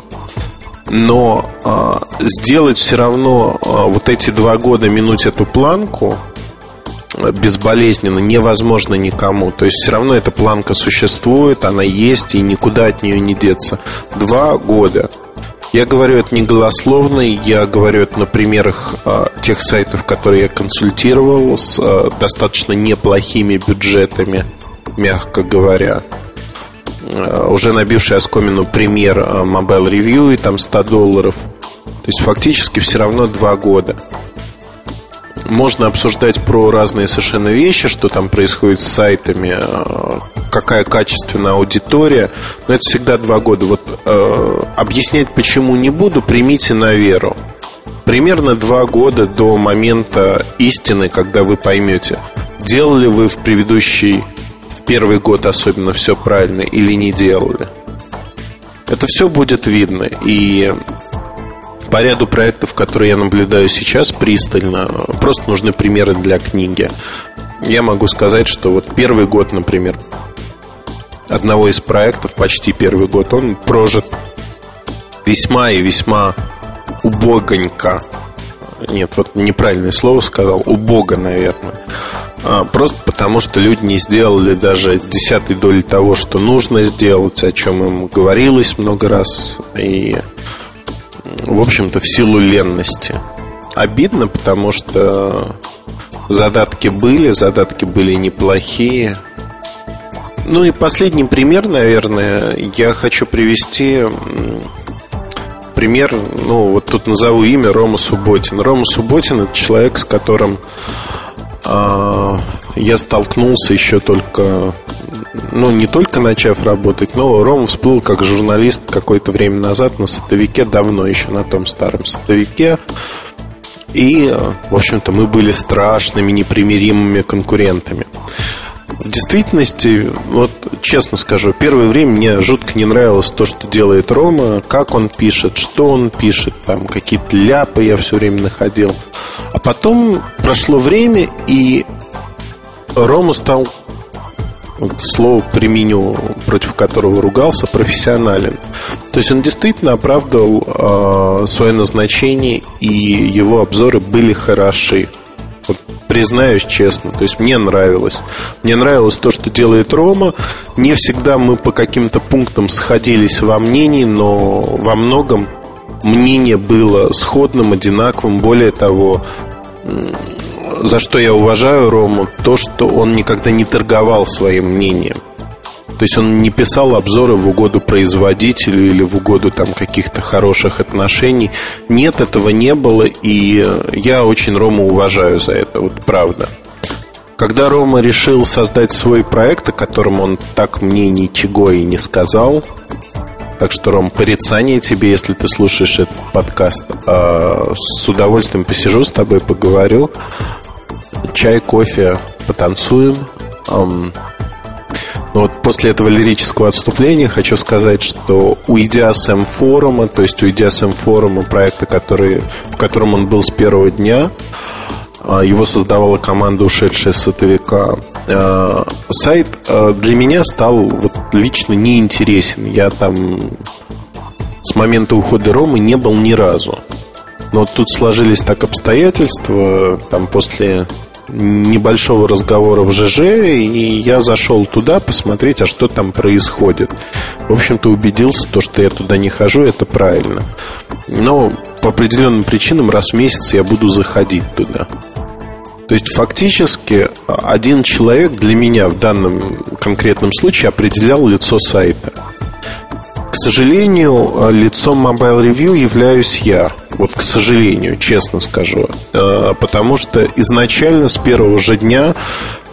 Но э, сделать все равно э, вот эти два года минуть эту планку безболезненно невозможно никому. То есть все равно эта планка существует, она есть и никуда от нее не деться. Два года. Я говорю это не голословно, я говорю это на примерах э, тех сайтов, которые я консультировал с э, достаточно неплохими бюджетами, мягко говоря. Э, уже набивший оскомину пример э, Mobile Review и там 100 долларов. То есть фактически все равно два года. Можно обсуждать про разные совершенно вещи, что там происходит с сайтами, э, какая качественная аудитория, но это всегда два года. Вот э, объяснять почему не буду, примите на веру. Примерно два года до момента истины, когда вы поймете, делали вы в предыдущий, в первый год особенно все правильно или не делали. Это все будет видно. И по ряду проектов, которые я наблюдаю сейчас пристально, просто нужны примеры для книги. Я могу сказать, что вот первый год, например, одного из проектов, почти первый год, он прожит весьма и весьма убогонько. Нет, вот неправильное слово сказал, убого, наверное. А, просто потому, что люди не сделали даже десятой доли того, что нужно сделать, о чем им говорилось много раз. И в общем-то, в силу ленности. Обидно, потому что задатки были, задатки были неплохие. Ну и последний пример, наверное, я хочу привести пример, ну вот тут назову имя Рома Субботин. Рома Субботин это человек, с которым я столкнулся еще только ну, не только начав работать, но Рома всплыл как журналист какое-то время назад на садовике, давно еще на том старом садовике. И, в общем-то, мы были страшными, непримиримыми конкурентами. В действительности, вот честно скажу, первое время мне жутко не нравилось то, что делает Рома, как он пишет, что он пишет, там какие-то ляпы я все время находил. А потом прошло время, и Рома стал вот слово применю, против которого ругался, профессионален. То есть он действительно оправдывал э, свое назначение, и его обзоры были хороши. Вот признаюсь честно, то есть мне нравилось. Мне нравилось то, что делает Рома. Не всегда мы по каким-то пунктам сходились во мнении, но во многом мнение было сходным, одинаковым. Более того, за что я уважаю Рому, то, что он никогда не торговал своим мнением. То есть он не писал обзоры в угоду производителю или в угоду там каких-то хороших отношений. Нет, этого не было, и я очень Рому уважаю за это, вот правда. Когда Рома решил создать свой проект, о котором он так мне ничего и не сказал, так что, Ром, порицание тебе, если ты слушаешь этот подкаст. А, с удовольствием посижу с тобой, поговорю чай, кофе, потанцуем. Но вот после этого лирического отступления хочу сказать, что уйдя с М-форума, то есть уйдя с М-форума, проекта, который, в котором он был с первого дня, а, его создавала команда, ушедшая с сотовика. А, сайт а, для меня стал вот лично неинтересен. Я там с момента ухода Ромы не был ни разу. Но тут сложились так обстоятельства, там после небольшого разговора в ЖЖ, и я зашел туда посмотреть, а что там происходит. В общем-то, убедился, то, что я туда не хожу, это правильно. Но по определенным причинам раз в месяц я буду заходить туда. То есть фактически один человек для меня в данном конкретном случае определял лицо сайта. Сожалению, лицом Mobile Review являюсь я. Вот, к сожалению, честно скажу. Э, потому что изначально с первого же дня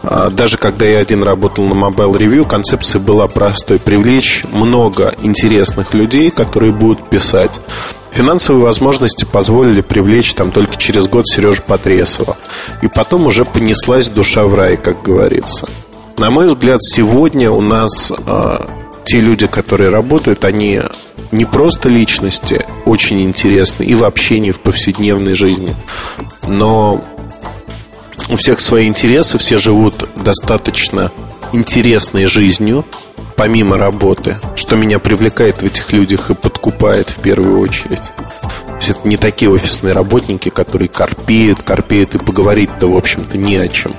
э, даже когда я один работал на Mobile Review, концепция была простой. Привлечь много интересных людей, которые будут писать. Финансовые возможности позволили привлечь там только через год Сережу Потресова. И потом уже понеслась душа в рай, как говорится. На мой взгляд, сегодня у нас э, те люди, которые работают, они не просто личности, очень интересны и в общении, в повседневной жизни, но у всех свои интересы, все живут достаточно интересной жизнью, помимо работы, что меня привлекает в этих людях и подкупает в первую очередь. Есть это не такие офисные работники, которые корпеют, корпеют и поговорить-то, в общем-то, не о чем.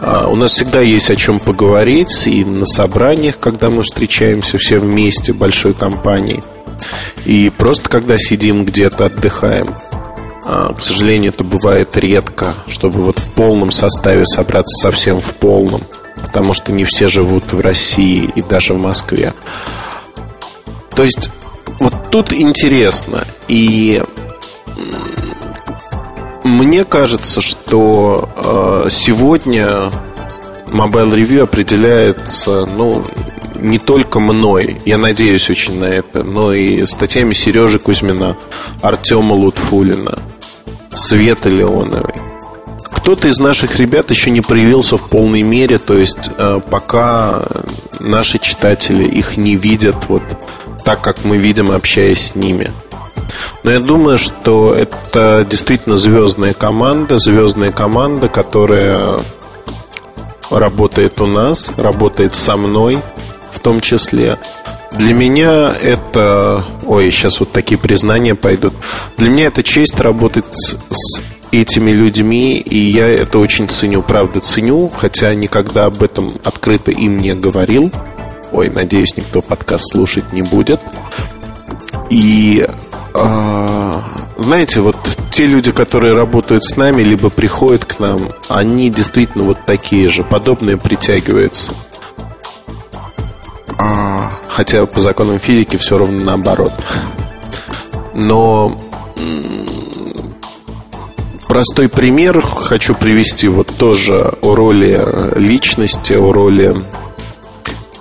А у нас всегда есть о чем поговорить и на собраниях, когда мы встречаемся все вместе, большой компанией, и просто когда сидим где-то, отдыхаем. А, к сожалению, это бывает редко, чтобы вот в полном составе собраться совсем в полном потому что не все живут в России и даже в Москве. То есть вот тут интересно. И мне кажется, что э, сегодня Mobile Review определяется, ну, не только мной, я надеюсь очень на это, но и статьями Сережи Кузьмина, Артема Лутфулина, Светы Леоновой. Кто-то из наших ребят еще не проявился в полной мере, то есть э, пока наши читатели их не видят вот так, как мы видим, общаясь с ними. Но я думаю, что это действительно звездная команда, звездная команда, которая работает у нас, работает со мной в том числе. Для меня это... Ой, сейчас вот такие признания пойдут. Для меня это честь работать с этими людьми, и я это очень ценю, правда ценю, хотя никогда об этом открыто им не говорил. Ой, надеюсь, никто подкаст слушать не будет. И э, знаете, вот те люди, которые работают с нами, либо приходят к нам, они действительно вот такие же, подобные притягиваются. А, хотя по законам физики все равно наоборот. Но простой пример хочу привести вот тоже о роли личности, о роли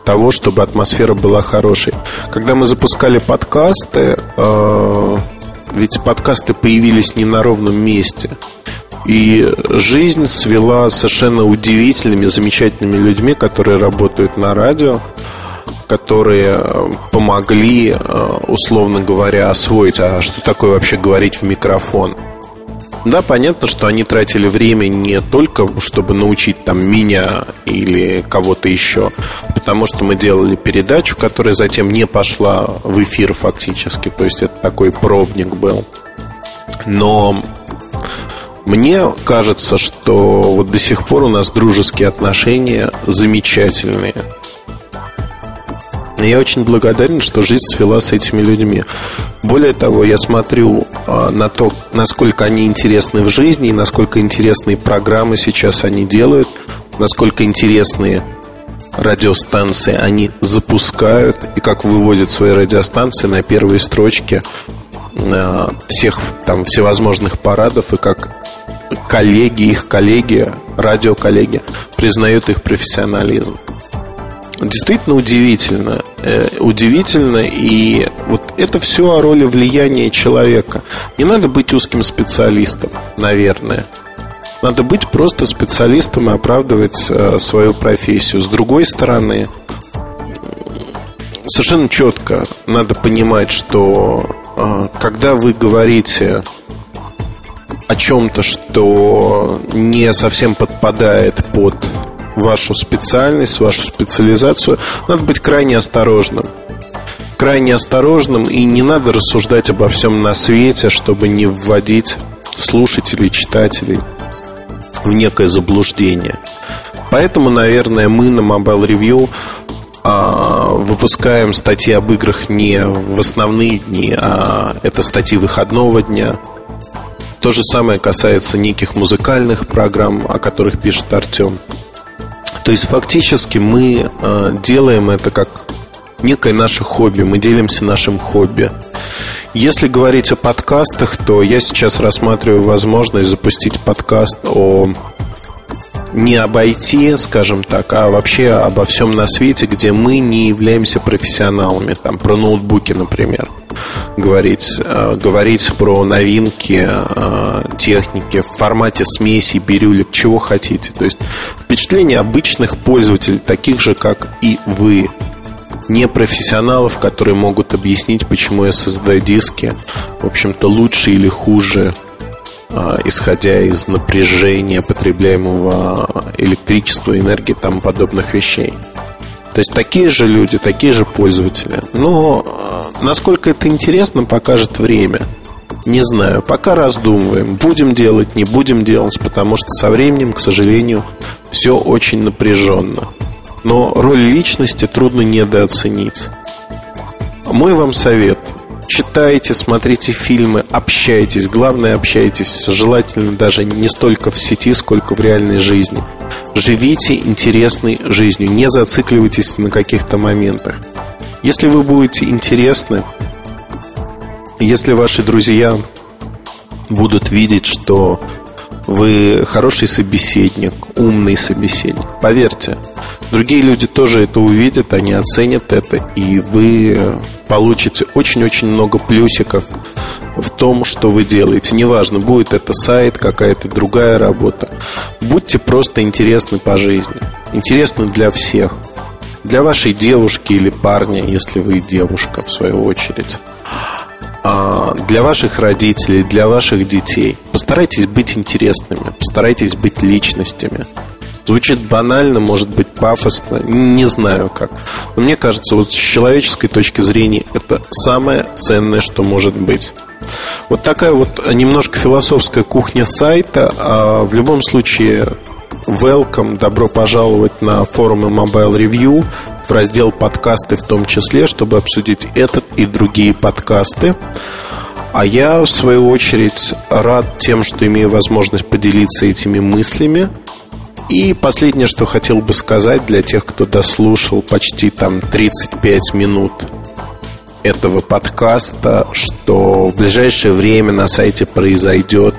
того, чтобы атмосфера была хорошей. Когда мы запускали подкасты, э, ведь подкасты появились не на ровном месте. И жизнь свела совершенно удивительными, замечательными людьми, которые работают на радио, которые помогли, э, условно говоря, освоить, а что такое вообще говорить в микрофон – да, понятно, что они тратили время не только, чтобы научить там меня или кого-то еще, потому что мы делали передачу, которая затем не пошла в эфир фактически, то есть это такой пробник был. Но мне кажется, что вот до сих пор у нас дружеские отношения замечательные. Я очень благодарен, что жизнь свела с этими людьми. Более того, я смотрю а, на то, насколько они интересны в жизни, и насколько интересные программы сейчас они делают, насколько интересные радиостанции они запускают, и как выводят свои радиостанции на первые строчки а, всех там всевозможных парадов, и как коллеги, их коллеги, радиоколлеги признают их профессионализм действительно удивительно. Э, удивительно, и вот это все о роли влияния человека. Не надо быть узким специалистом, наверное. Надо быть просто специалистом и оправдывать э, свою профессию. С другой стороны, совершенно четко надо понимать, что э, когда вы говорите о чем-то, что не совсем подпадает под вашу специальность, вашу специализацию, надо быть крайне осторожным. крайне осторожным и не надо рассуждать обо всем на свете, чтобы не вводить слушателей, читателей в некое заблуждение. Поэтому, наверное, мы на Mobile Review а, выпускаем статьи об играх не в основные дни, а это статьи выходного дня. То же самое касается неких музыкальных программ, о которых пишет Артем. То есть фактически мы а, делаем это как некое наше хобби, мы делимся нашим хобби. Если говорить о подкастах, то я сейчас рассматриваю возможность запустить подкаст о не об IT, скажем так, а вообще обо всем на свете, где мы не являемся профессионалами, там про ноутбуки, например, говорить, э, говорить про новинки э, техники в формате смеси, бирюлек, чего хотите. То есть впечатление обычных пользователей, таких же, как и вы, не профессионалов, которые могут объяснить, почему SSD-диски, в общем-то, лучше или хуже исходя из напряжения потребляемого электричества, энергии и тому подобных вещей. То есть такие же люди, такие же пользователи. Но а, насколько это интересно, покажет время. Не знаю, пока раздумываем, будем делать, не будем делать, потому что со временем, к сожалению, все очень напряженно. Но роль личности трудно недооценить. Мой вам совет – читайте, смотрите фильмы, общайтесь. Главное, общайтесь. Желательно даже не столько в сети, сколько в реальной жизни. Живите интересной жизнью. Не зацикливайтесь на каких-то моментах. Если вы будете интересны, если ваши друзья будут видеть, что вы хороший собеседник, умный собеседник, поверьте, другие люди тоже это увидят, они оценят это, и вы получите очень-очень много плюсиков в том, что вы делаете. Неважно, будет это сайт, какая-то другая работа. Будьте просто интересны по жизни. Интересны для всех. Для вашей девушки или парня, если вы девушка, в свою очередь. А для ваших родителей, для ваших детей. Постарайтесь быть интересными, постарайтесь быть личностями. Звучит банально, может быть пафосно, не знаю как. Но мне кажется, вот с человеческой точки зрения это самое ценное, что может быть. Вот такая вот немножко философская кухня сайта. А в любом случае, welcome, добро пожаловать на форумы Mobile Review в раздел подкасты в том числе, чтобы обсудить этот и другие подкасты. А я, в свою очередь, рад тем, что имею возможность поделиться этими мыслями и последнее, что хотел бы сказать для тех, кто дослушал почти там 35 минут этого подкаста, что в ближайшее время на сайте произойдет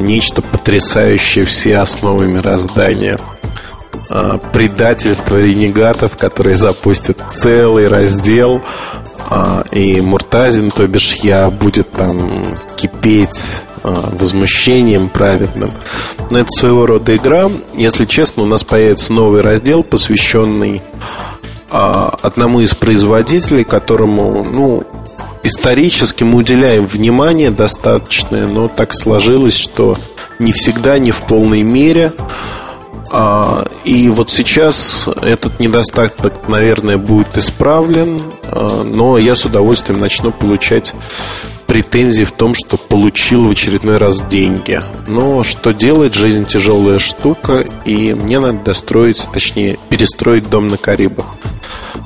нечто потрясающее все основы мироздания. А, предательство ренегатов, которые запустят целый раздел а, и Муртазин, то бишь я, будет там кипеть а, возмущением праведным. Но это своего рода игра. Если честно, у нас появится новый раздел, посвященный а, одному из производителей, которому, ну, исторически мы уделяем внимание достаточное, но так сложилось, что не всегда, не в полной мере. А, и вот сейчас этот недостаток, наверное, будет исправлен, но я с удовольствием начну получать претензий в том, что получил в очередной раз деньги. Но что делать? Жизнь тяжелая штука, и мне надо достроить, точнее, перестроить дом на Карибах.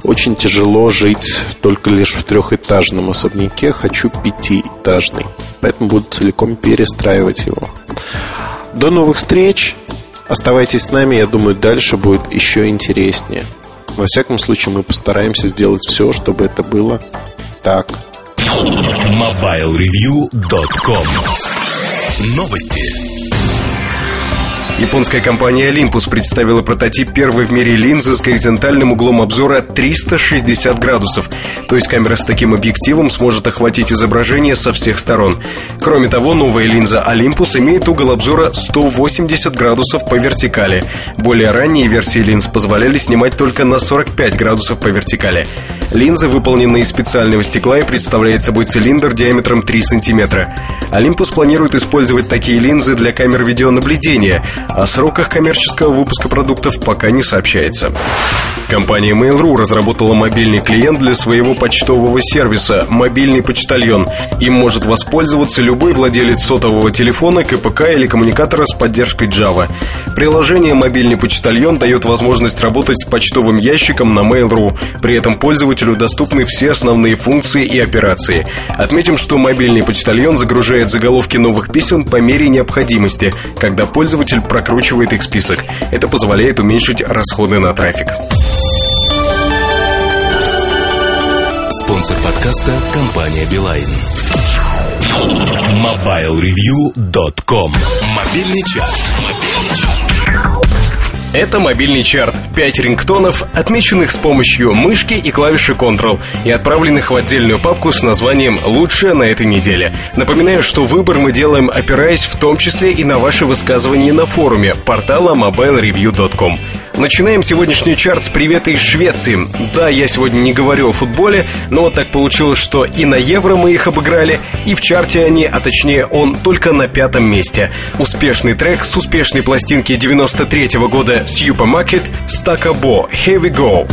Очень тяжело жить только лишь в трехэтажном особняке, хочу пятиэтажный. Поэтому буду целиком перестраивать его. До новых встреч! Оставайтесь с нами, я думаю, дальше будет еще интереснее. Во всяком случае, мы постараемся сделать все, чтобы это было так. MobileReview.com Новости. Японская компания Olympus представила прототип первой в мире линзы с горизонтальным углом обзора 360 градусов. то есть камера с таким объективом сможет охватить изображение со всех сторон. Кроме того, новая линза Olympus имеет угол обзора 180 градусов по вертикали. Более ранние версии линз позволяли снимать только на 45 градусов по вертикали. Линза выполнена из специального стекла и представляет собой цилиндр диаметром 3 см. Olympus планирует использовать такие линзы для камер видеонаблюдения, о сроках коммерческого выпуска продуктов пока не сообщается. Компания Mail.ru разработала мобильный клиент для своего почтового сервиса «Мобильный почтальон». Им может воспользоваться любой владелец сотового телефона, КПК или коммуникатора с поддержкой Java. Приложение «Мобильный почтальон» дает возможность работать с почтовым ящиком на Mail.ru. При этом пользователю доступны все основные функции и операции. Отметим, что мобильный почтальон загружает заголовки новых писем по мере необходимости, когда пользователь прокручивает их список. Это позволяет уменьшить расходы на трафик. Спонсор подкаста – компания «Билайн». MobileReview.com Мобильный час. Это мобильный чарт. Пять рингтонов, отмеченных с помощью мышки и клавиши Ctrl и отправленных в отдельную папку с названием «Лучшее на этой неделе». Напоминаю, что выбор мы делаем, опираясь в том числе и на ваши высказывания на форуме портала mobilereview.com. Начинаем сегодняшний чарт с привета из Швеции. Да, я сегодня не говорю о футболе, но так получилось, что и на Евро мы их обыграли, и в чарте они, а точнее он, только на пятом месте. Успешный трек с успешной пластинки 93 -го года Supermarket Стакабо Here we go.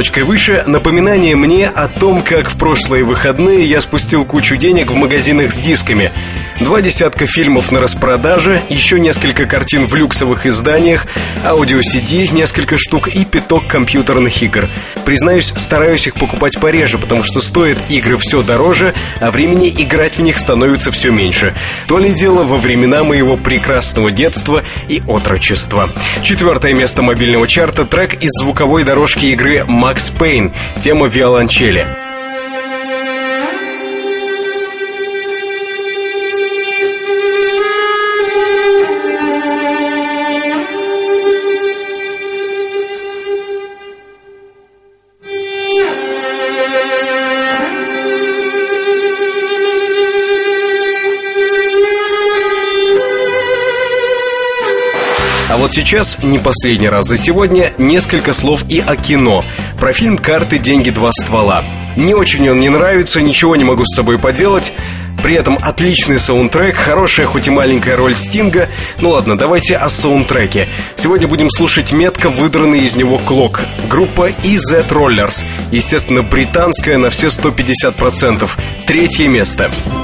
Строчкой выше напоминание мне о том, как в прошлые выходные я спустил кучу денег в магазинах с дисками. Два десятка фильмов на распродаже, еще несколько картин в люксовых изданиях, аудио-CD, несколько штук и пяток компьютерных игр. Признаюсь, стараюсь их покупать пореже, потому что стоят игры все дороже, а времени играть в них становится все меньше. То ли дело во времена моего прекрасного детства и отрочества. Четвертое место мобильного чарта – трек из звуковой дорожки игры Макс Пейн, тема виолончели. Вот сейчас, не последний раз за сегодня, несколько слов и о кино. Про фильм «Карты, деньги, два ствола». Не очень он мне нравится, ничего не могу с собой поделать. При этом отличный саундтрек, хорошая хоть и маленькая роль Стинга. Ну ладно, давайте о саундтреке. Сегодня будем слушать метко выдранный из него клок. Группа EZ Rollers. Естественно, британская на все 150%. Третье место. Ну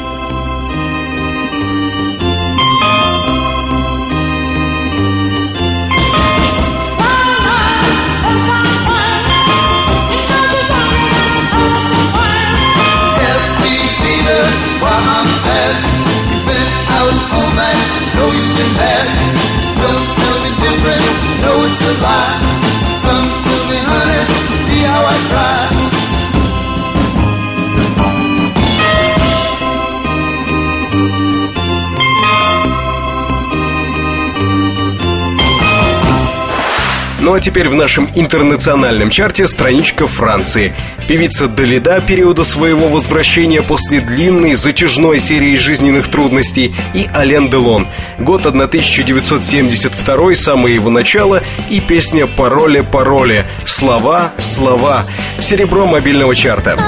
а теперь в нашем интернациональном чарте страничка Франции. Певица Далида периода своего возвращения после длинной затяжной серии жизненных трудностей и Ален Делон. Год 1972, самое его начало и песня «Пароле, пароле». Слова, слова. Серебро мобильного чарта.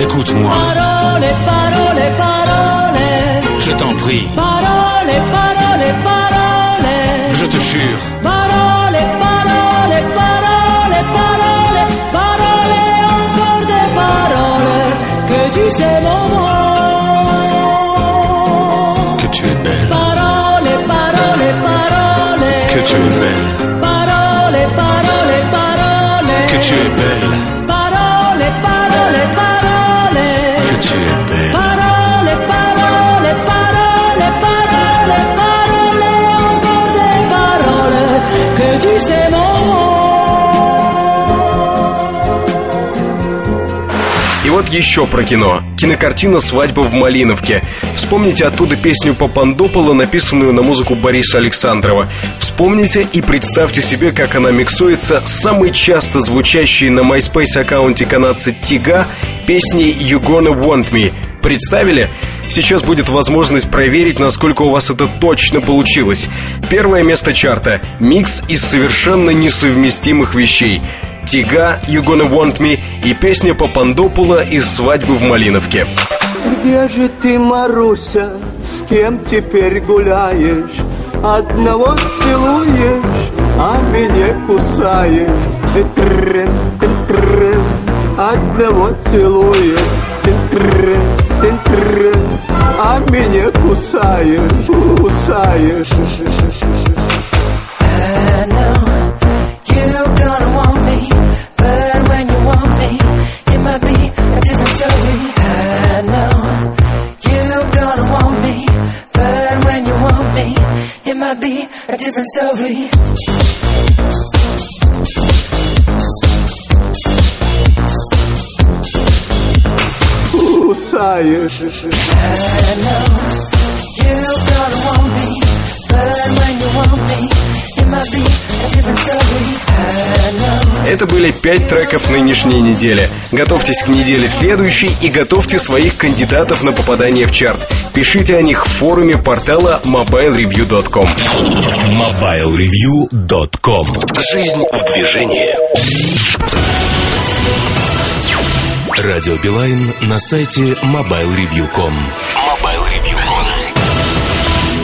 Écoute-moi. Parole, parole, parole. Je t'en prie, tuned in. Вот еще про кино. Кинокартина «Свадьба в Малиновке». Вспомните оттуда песню Папандопола, написанную на музыку Бориса Александрова. Вспомните и представьте себе, как она миксуется с самой часто звучащей на MySpace аккаунте канадца Тига песней «You Gonna Want Me». Представили? Сейчас будет возможность проверить, насколько у вас это точно получилось. Первое место чарта – микс из совершенно несовместимых вещей – Тига, You Gonna Want Me и песня Папандопула из «Свадьбы в Малиновке». Где же ты, Маруся, с кем теперь гуляешь? Одного целуешь, а меня кусаешь. Тын-трын, Одного целуешь, а меня кусаешь, кусаешь. I know you gonna be a different story. Ooh, I know you want me, but when you want me, it might be. Это были пять треков нынешней недели. Готовьтесь к неделе следующей и готовьте своих кандидатов на попадание в чарт. Пишите о них в форуме портала mobilereview.com. MobileReview.com Жизнь в движении Радио Билайн на сайте MobileReview.com MobileReview.com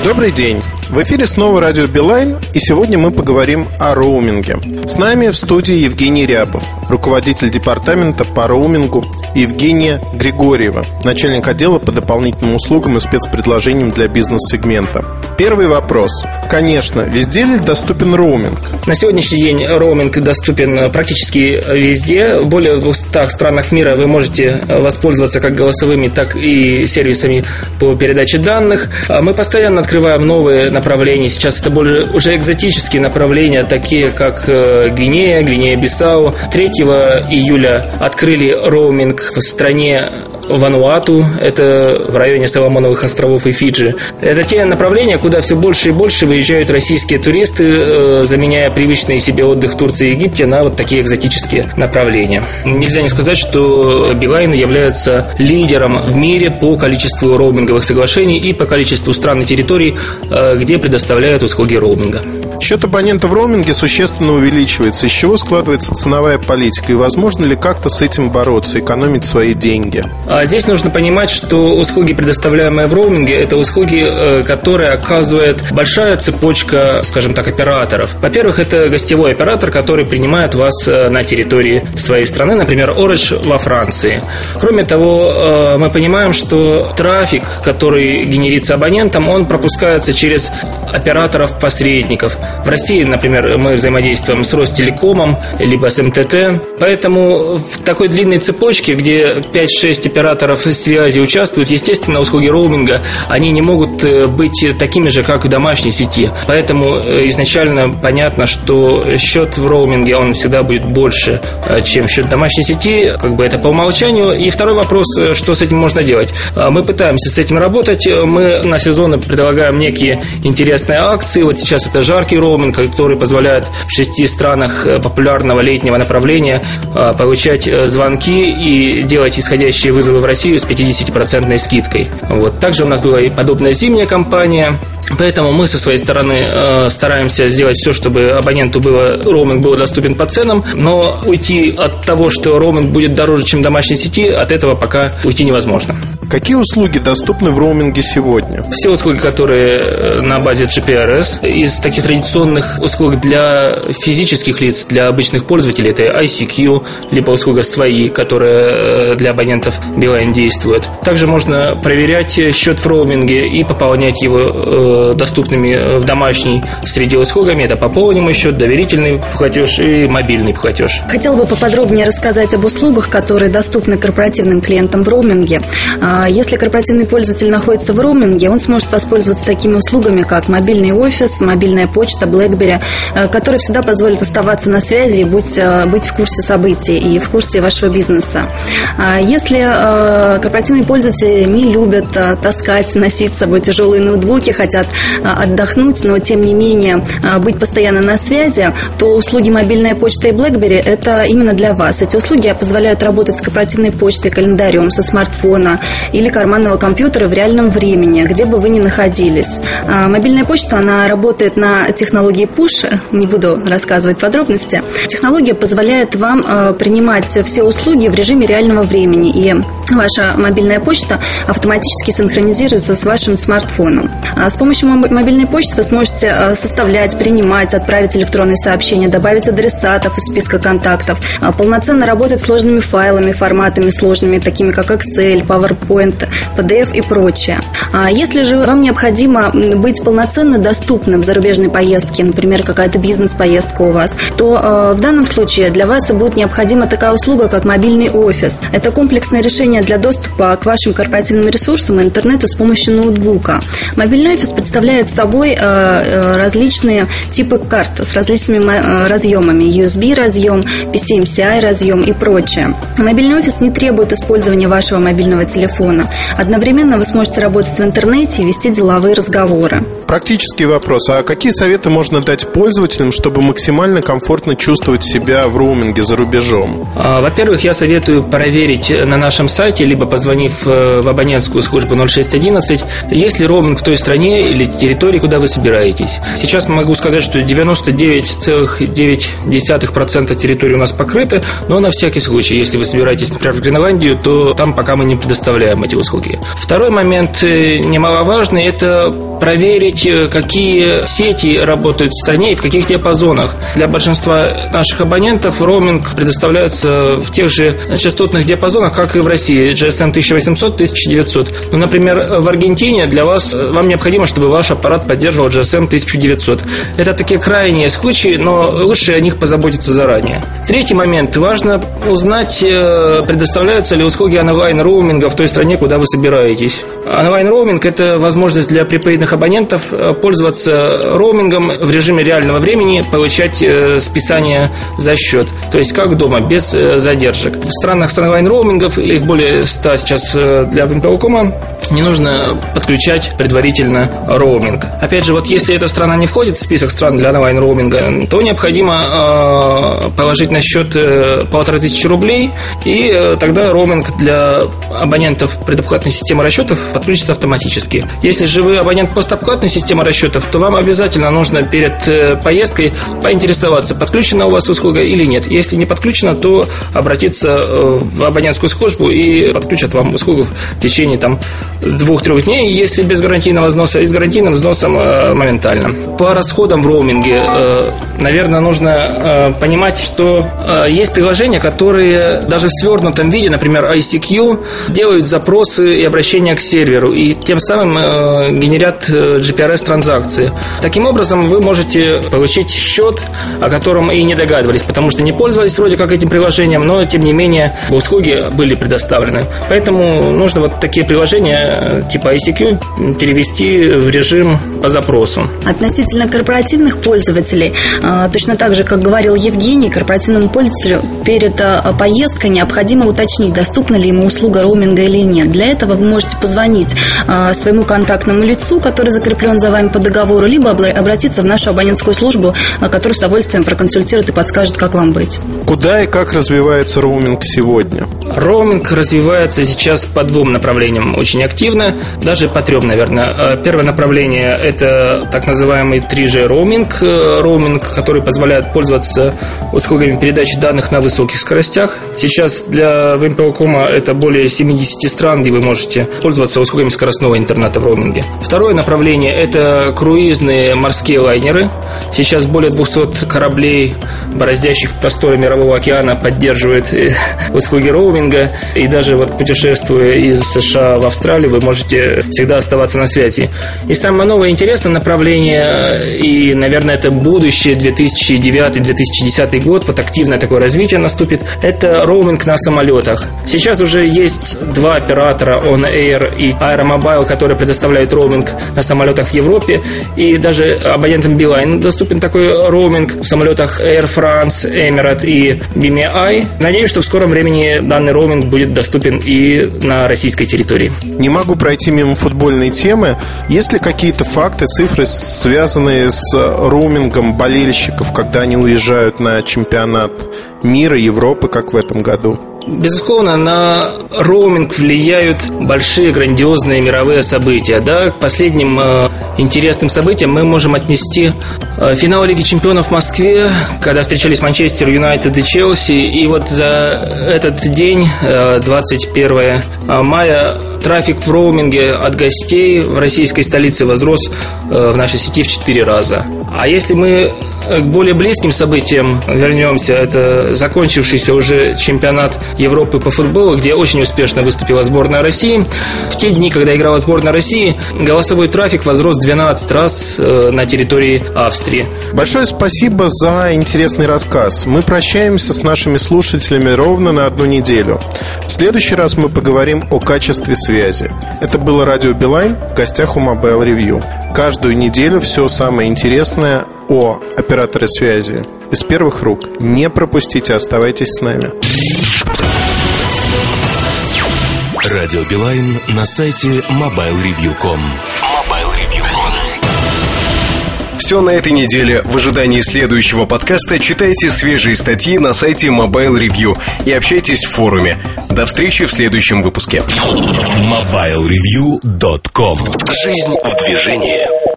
Добрый день. В эфире снова радио Билайн, и сегодня мы поговорим о роуминге. С нами в студии Евгений Рябов, руководитель департамента по роумингу, Евгения Григорьева, начальник отдела по дополнительным услугам и спецпредложениям для бизнес-сегмента. Первый вопрос. Конечно, везде ли доступен роуминг? На сегодняшний день роуминг доступен практически везде. В более 200 странах мира вы можете воспользоваться как голосовыми, так и сервисами по передаче данных. А Мы постоянно открываем новые направления. Сейчас это более уже экзотические направления, такие как э, Гвинея, Гвинея-Бисау. 3 июля открыли роуминг в стране Вануату, это в районе Соломоновых островов и Фиджи. Это те направления, куда все больше и больше выезжают российские туристы, э, заменяя привычный себе отдых в Турции и Египте на вот такие экзотические направления. Нельзя не сказать, что Билайн является лидером в мире по количеству роуминговых соглашений и по количеству стран и территорий, э, где предоставляют услуги роуминга. Счет абонента в роуминге существенно увеличивается, из чего складывается ценовая политика, и возможно ли как-то с этим бороться, экономить свои деньги? А здесь нужно понимать, что услуги, предоставляемые в роуминге, это услуги, э, которые оказывает большая цепочка, скажем так, операторов. Во-первых, это гостевой оператор, который принимает вас э, на территории своей страны, например, Orange во Франции. Кроме того, э, мы понимаем, что трафик, который генерится абонентом, он пропускается через операторов-посредников. В России, например, мы взаимодействуем с Ростелекомом, либо с МТТ. Поэтому в такой длинной цепочке, где 5-6 операторов связи участвуют, естественно, услуги роуминга, они не могут э, быть такими же, как в домашней сети. Поэтому э, изначально понятно, что счет в роуминге, он всегда будет больше, э, чем счет домашней сети, как бы это по умолчанию. И второй вопрос, что с этим можно делать? Мы пытаемся с этим работать, мы на сезоны предлагаем некие интересные акции, вот сейчас это жаркий короткий роуминг, который позволяет в шести странах э, популярного летнего направления э, получать э, звонки и делать исходящие вызовы в Россию с 50% скидкой. Вот. Также у нас была и подобная зимняя кампания, Поэтому мы со своей стороны э, стараемся сделать все, чтобы абоненту было, роуминг был доступен по ценам, но уйти от того, что роуминг будет дороже, чем домашней сети, от этого пока уйти невозможно. Какие услуги доступны в роуминге сегодня? Все услуги, которые э, на базе GPRS, из таких традиционных услуг для физических лиц, для обычных пользователей, это ICQ, либо услуга свои, которая э, для абонентов Билайн действует. Также можно проверять счет в роуминге и пополнять его э, доступными в домашней среде услугами. Это пополнимый счет, доверительный платеж и мобильный платеж. Хотела бы поподробнее рассказать об услугах, которые доступны корпоративным клиентам в роуминге. А, Если корпоративный пользователь находится в роуминге, он сможет воспользоваться такими услугами, как мобильный офис, мобильная почта, BlackBerry, э, которые всегда позволят оставаться на связи и быть, э, быть в курсе событий и в курсе вашего бизнеса. А Если э, корпоративные пользователи не любят таскать, носить с собой тяжелые ноутбуки, хотят отдохнуть, но тем не менее быть постоянно на связи, то услуги мобильная почта и BlackBerry – это именно для вас. Эти услуги позволяют работать с корпоративной почтой, календарем, со смартфона или карманного компьютера в реальном времени, где бы вы ни находились. А, Мобильная почта, она работает на технологии push, не буду рассказывать подробности. Технология позволяет вам э, принимать все услуги в режиме реального времени, и ваша мобильная почта автоматически синхронизируется с вашим смартфоном. А С помощью моб- мобильной почты вы сможете э, составлять, принимать, отправить электронные сообщения, добавить адресатов из списка контактов, а, полноценно работать с сложными файлами, форматами сложными, такими как Excel, PowerPoint, PDF и прочее. А Если же вам необходимо быть полноценно доступным в зарубежной поездке, например, какая-то бизнес-поездка у вас, то э, в данном случае для вас будет необходима такая услуга, как мобильный офис. Это комплексное решение для доступа к вашим корпоративным ресурсам и интернету с помощью ноутбука. Мобильный офис представляет собой э, э, различные типы карт с различными э, разъемами. USB разъем, PCMCI разъем и прочее. Мобильный офис не требует использования вашего мобильного телефона. Одновременно вы сможете работать в интернете и вести деловые разговоры. Практический вопрос. А какие советы можно дать пользователям, чтобы максимально комфортно чувствовать себя в роуминге за рубежом? А, Во-первых, я советую проверить на нашем сайте, либо позвонив э, в абонентскую службу 0611, есть ли роуминг в той стране или территории, куда вы собираетесь. Сейчас могу сказать, что 99,9% территории у нас покрыты, но на всякий случай, если вы собираетесь, например, в Гренландию, то там пока мы не предоставляем эти услуги. Второй момент э, немаловажный – это проверить, э, какие сети работают в стране и в каких диапазонах. Для большинства наших абонентов роуминг предоставляется в тех же частотных диапазонах, как и в России, GSM 1800-1900. Ну, например, в Аргентине для вас, э, вам необходимо, чтобы ваш аппарат поддерживал GSM 1900. Это такие крайние случаи, но лучше о них позаботиться заранее. Третий момент. Важно узнать, предоставляются ли услуги онлайн-роуминга в той стране, куда вы собираетесь. Онлайн-роуминг – это возможность для prepaid ных абонентов э, пользоваться роумингом в режиме реального времени, получать э, списание за счет. То есть как дома, без э, задержек. В странах с онлайн-роумингов, их более 100 сейчас э, для Вимпелкома, не нужно подключать предварительно роуминг. Опять же, вот если эта страна не входит в список стран для онлайн-роуминга, то необходимо э, положить на счет полторы тысячи рублей, и тогда роуминг для абонентов предоплатной системы расчетов подключится автоматически. Если же вы абонент постоплатной системы расчетов, то вам обязательно нужно перед э, поездкой поинтересоваться, подключена у вас услуга или нет. Если не подключена, то обратиться э, в абонентскую службу и подключат вам услугу в течение там двух-трех дней, если без гарантийного взноса, и с гарантийным взносом э, моментально. По расходам в роуминге, э, наверное, нужно э, понимать, что э, есть приложения, которые даже в свернутом виде, например, ICQ, делают запросы и обращения к серверу, и тем самым э, генерят э, GPRS-транзакции. Таким образом, вы можете получить счет, о котором и не догадывались, потому что не пользовались вроде как этим приложением, но тем не менее услуги были предоставлены. Поэтому нужно вот такие приложения э, типа ICQ перевести в режим по запросу. Относительно корпоративных пользователей, э, точно так же, как говорил Евгений, корпоративному пользователю перед поездкой необходимо уточнить, доступна ли ему услуга роуминга или нет. Для этого вы можете позвонить э, своему контактному лицу, который закреплен за вами по договору, либо обла- обратиться в нашу абонентскую службу, а, которая с удовольствием проконсультирует и подскажет, как вам быть. Куда и как развивается роуминг сегодня? Роуминг развивается сейчас по двум направлениям очень активно, даже по трем, наверное. Э, Первое направление – это так называемый 3G роуминг, э, роуминг, который позволяет пользоваться услугами передачи данных на высоких скоростях. Сейчас для ВМПОКома это более 70 стран, где вы можете пользоваться услугами скоростного интернета в роуминге. Второе направление – это круизные морские лайнеры. Сейчас более 200 кораблей, бороздящих просторы Мирового океана, поддерживают э, услуги роуминга. И даже вот путешествуя из США в Австралию, вы можете всегда оставаться на связи. И самое новое интересное направление, э, и, наверное, это будущее 2009-2010 год, вот активное такое развитие наступит, это роуминг на самолетах. Сейчас уже есть два оператора On Air и Aeromobile, которые предоставляют роуминг на самолетах в Европе, и даже абонентам Beeline доступен такой роуминг в самолетах Air France, Emirates и BMI. Надеюсь, что в скором времени данный роуминг будет доступен и на российской территории. Не могу пройти мимо футбольной темы. Есть ли какие-то факты, цифры, связанные с роумингом болельщиков, когда они уезжают на чемпионат мира, Европы, как в этом году? Безусловно, на роуминг влияют большие грандиозные мировые события. Да? К последним э, интересным событиям мы можем отнести э, финал Лиги Чемпионов в Москве, когда встречались Манчестер Юнайтед и Челси. И вот за этот день, э, 21 мая, трафик в роуминге от гостей в российской столице возрос э, в нашей сети в 4 раза. А если мы к более близким событиям вернемся, это закончившийся уже чемпионат Европы по футболу, где очень успешно выступила сборная России. В те дни, когда играла сборная России, голосовой трафик возрос 12 раз э, на территории Австрии. Большое спасибо за интересный рассказ. Мы прощаемся с нашими слушателями ровно на одну неделю. В следующий раз мы поговорим о качестве связи. Это было радио Билайн в гостях у Mobile Review. Каждую неделю все самое интересное о операторе связи из первых рук. Не пропустите, оставайтесь с нами. Радио Билайн на сайте mobilereview.com. Все на этой неделе. В ожидании следующего подкаста читайте свежие статьи на сайте Mobile Review и общайтесь в форуме. До встречи в следующем выпуске. mobilereview.com Жизнь в движении.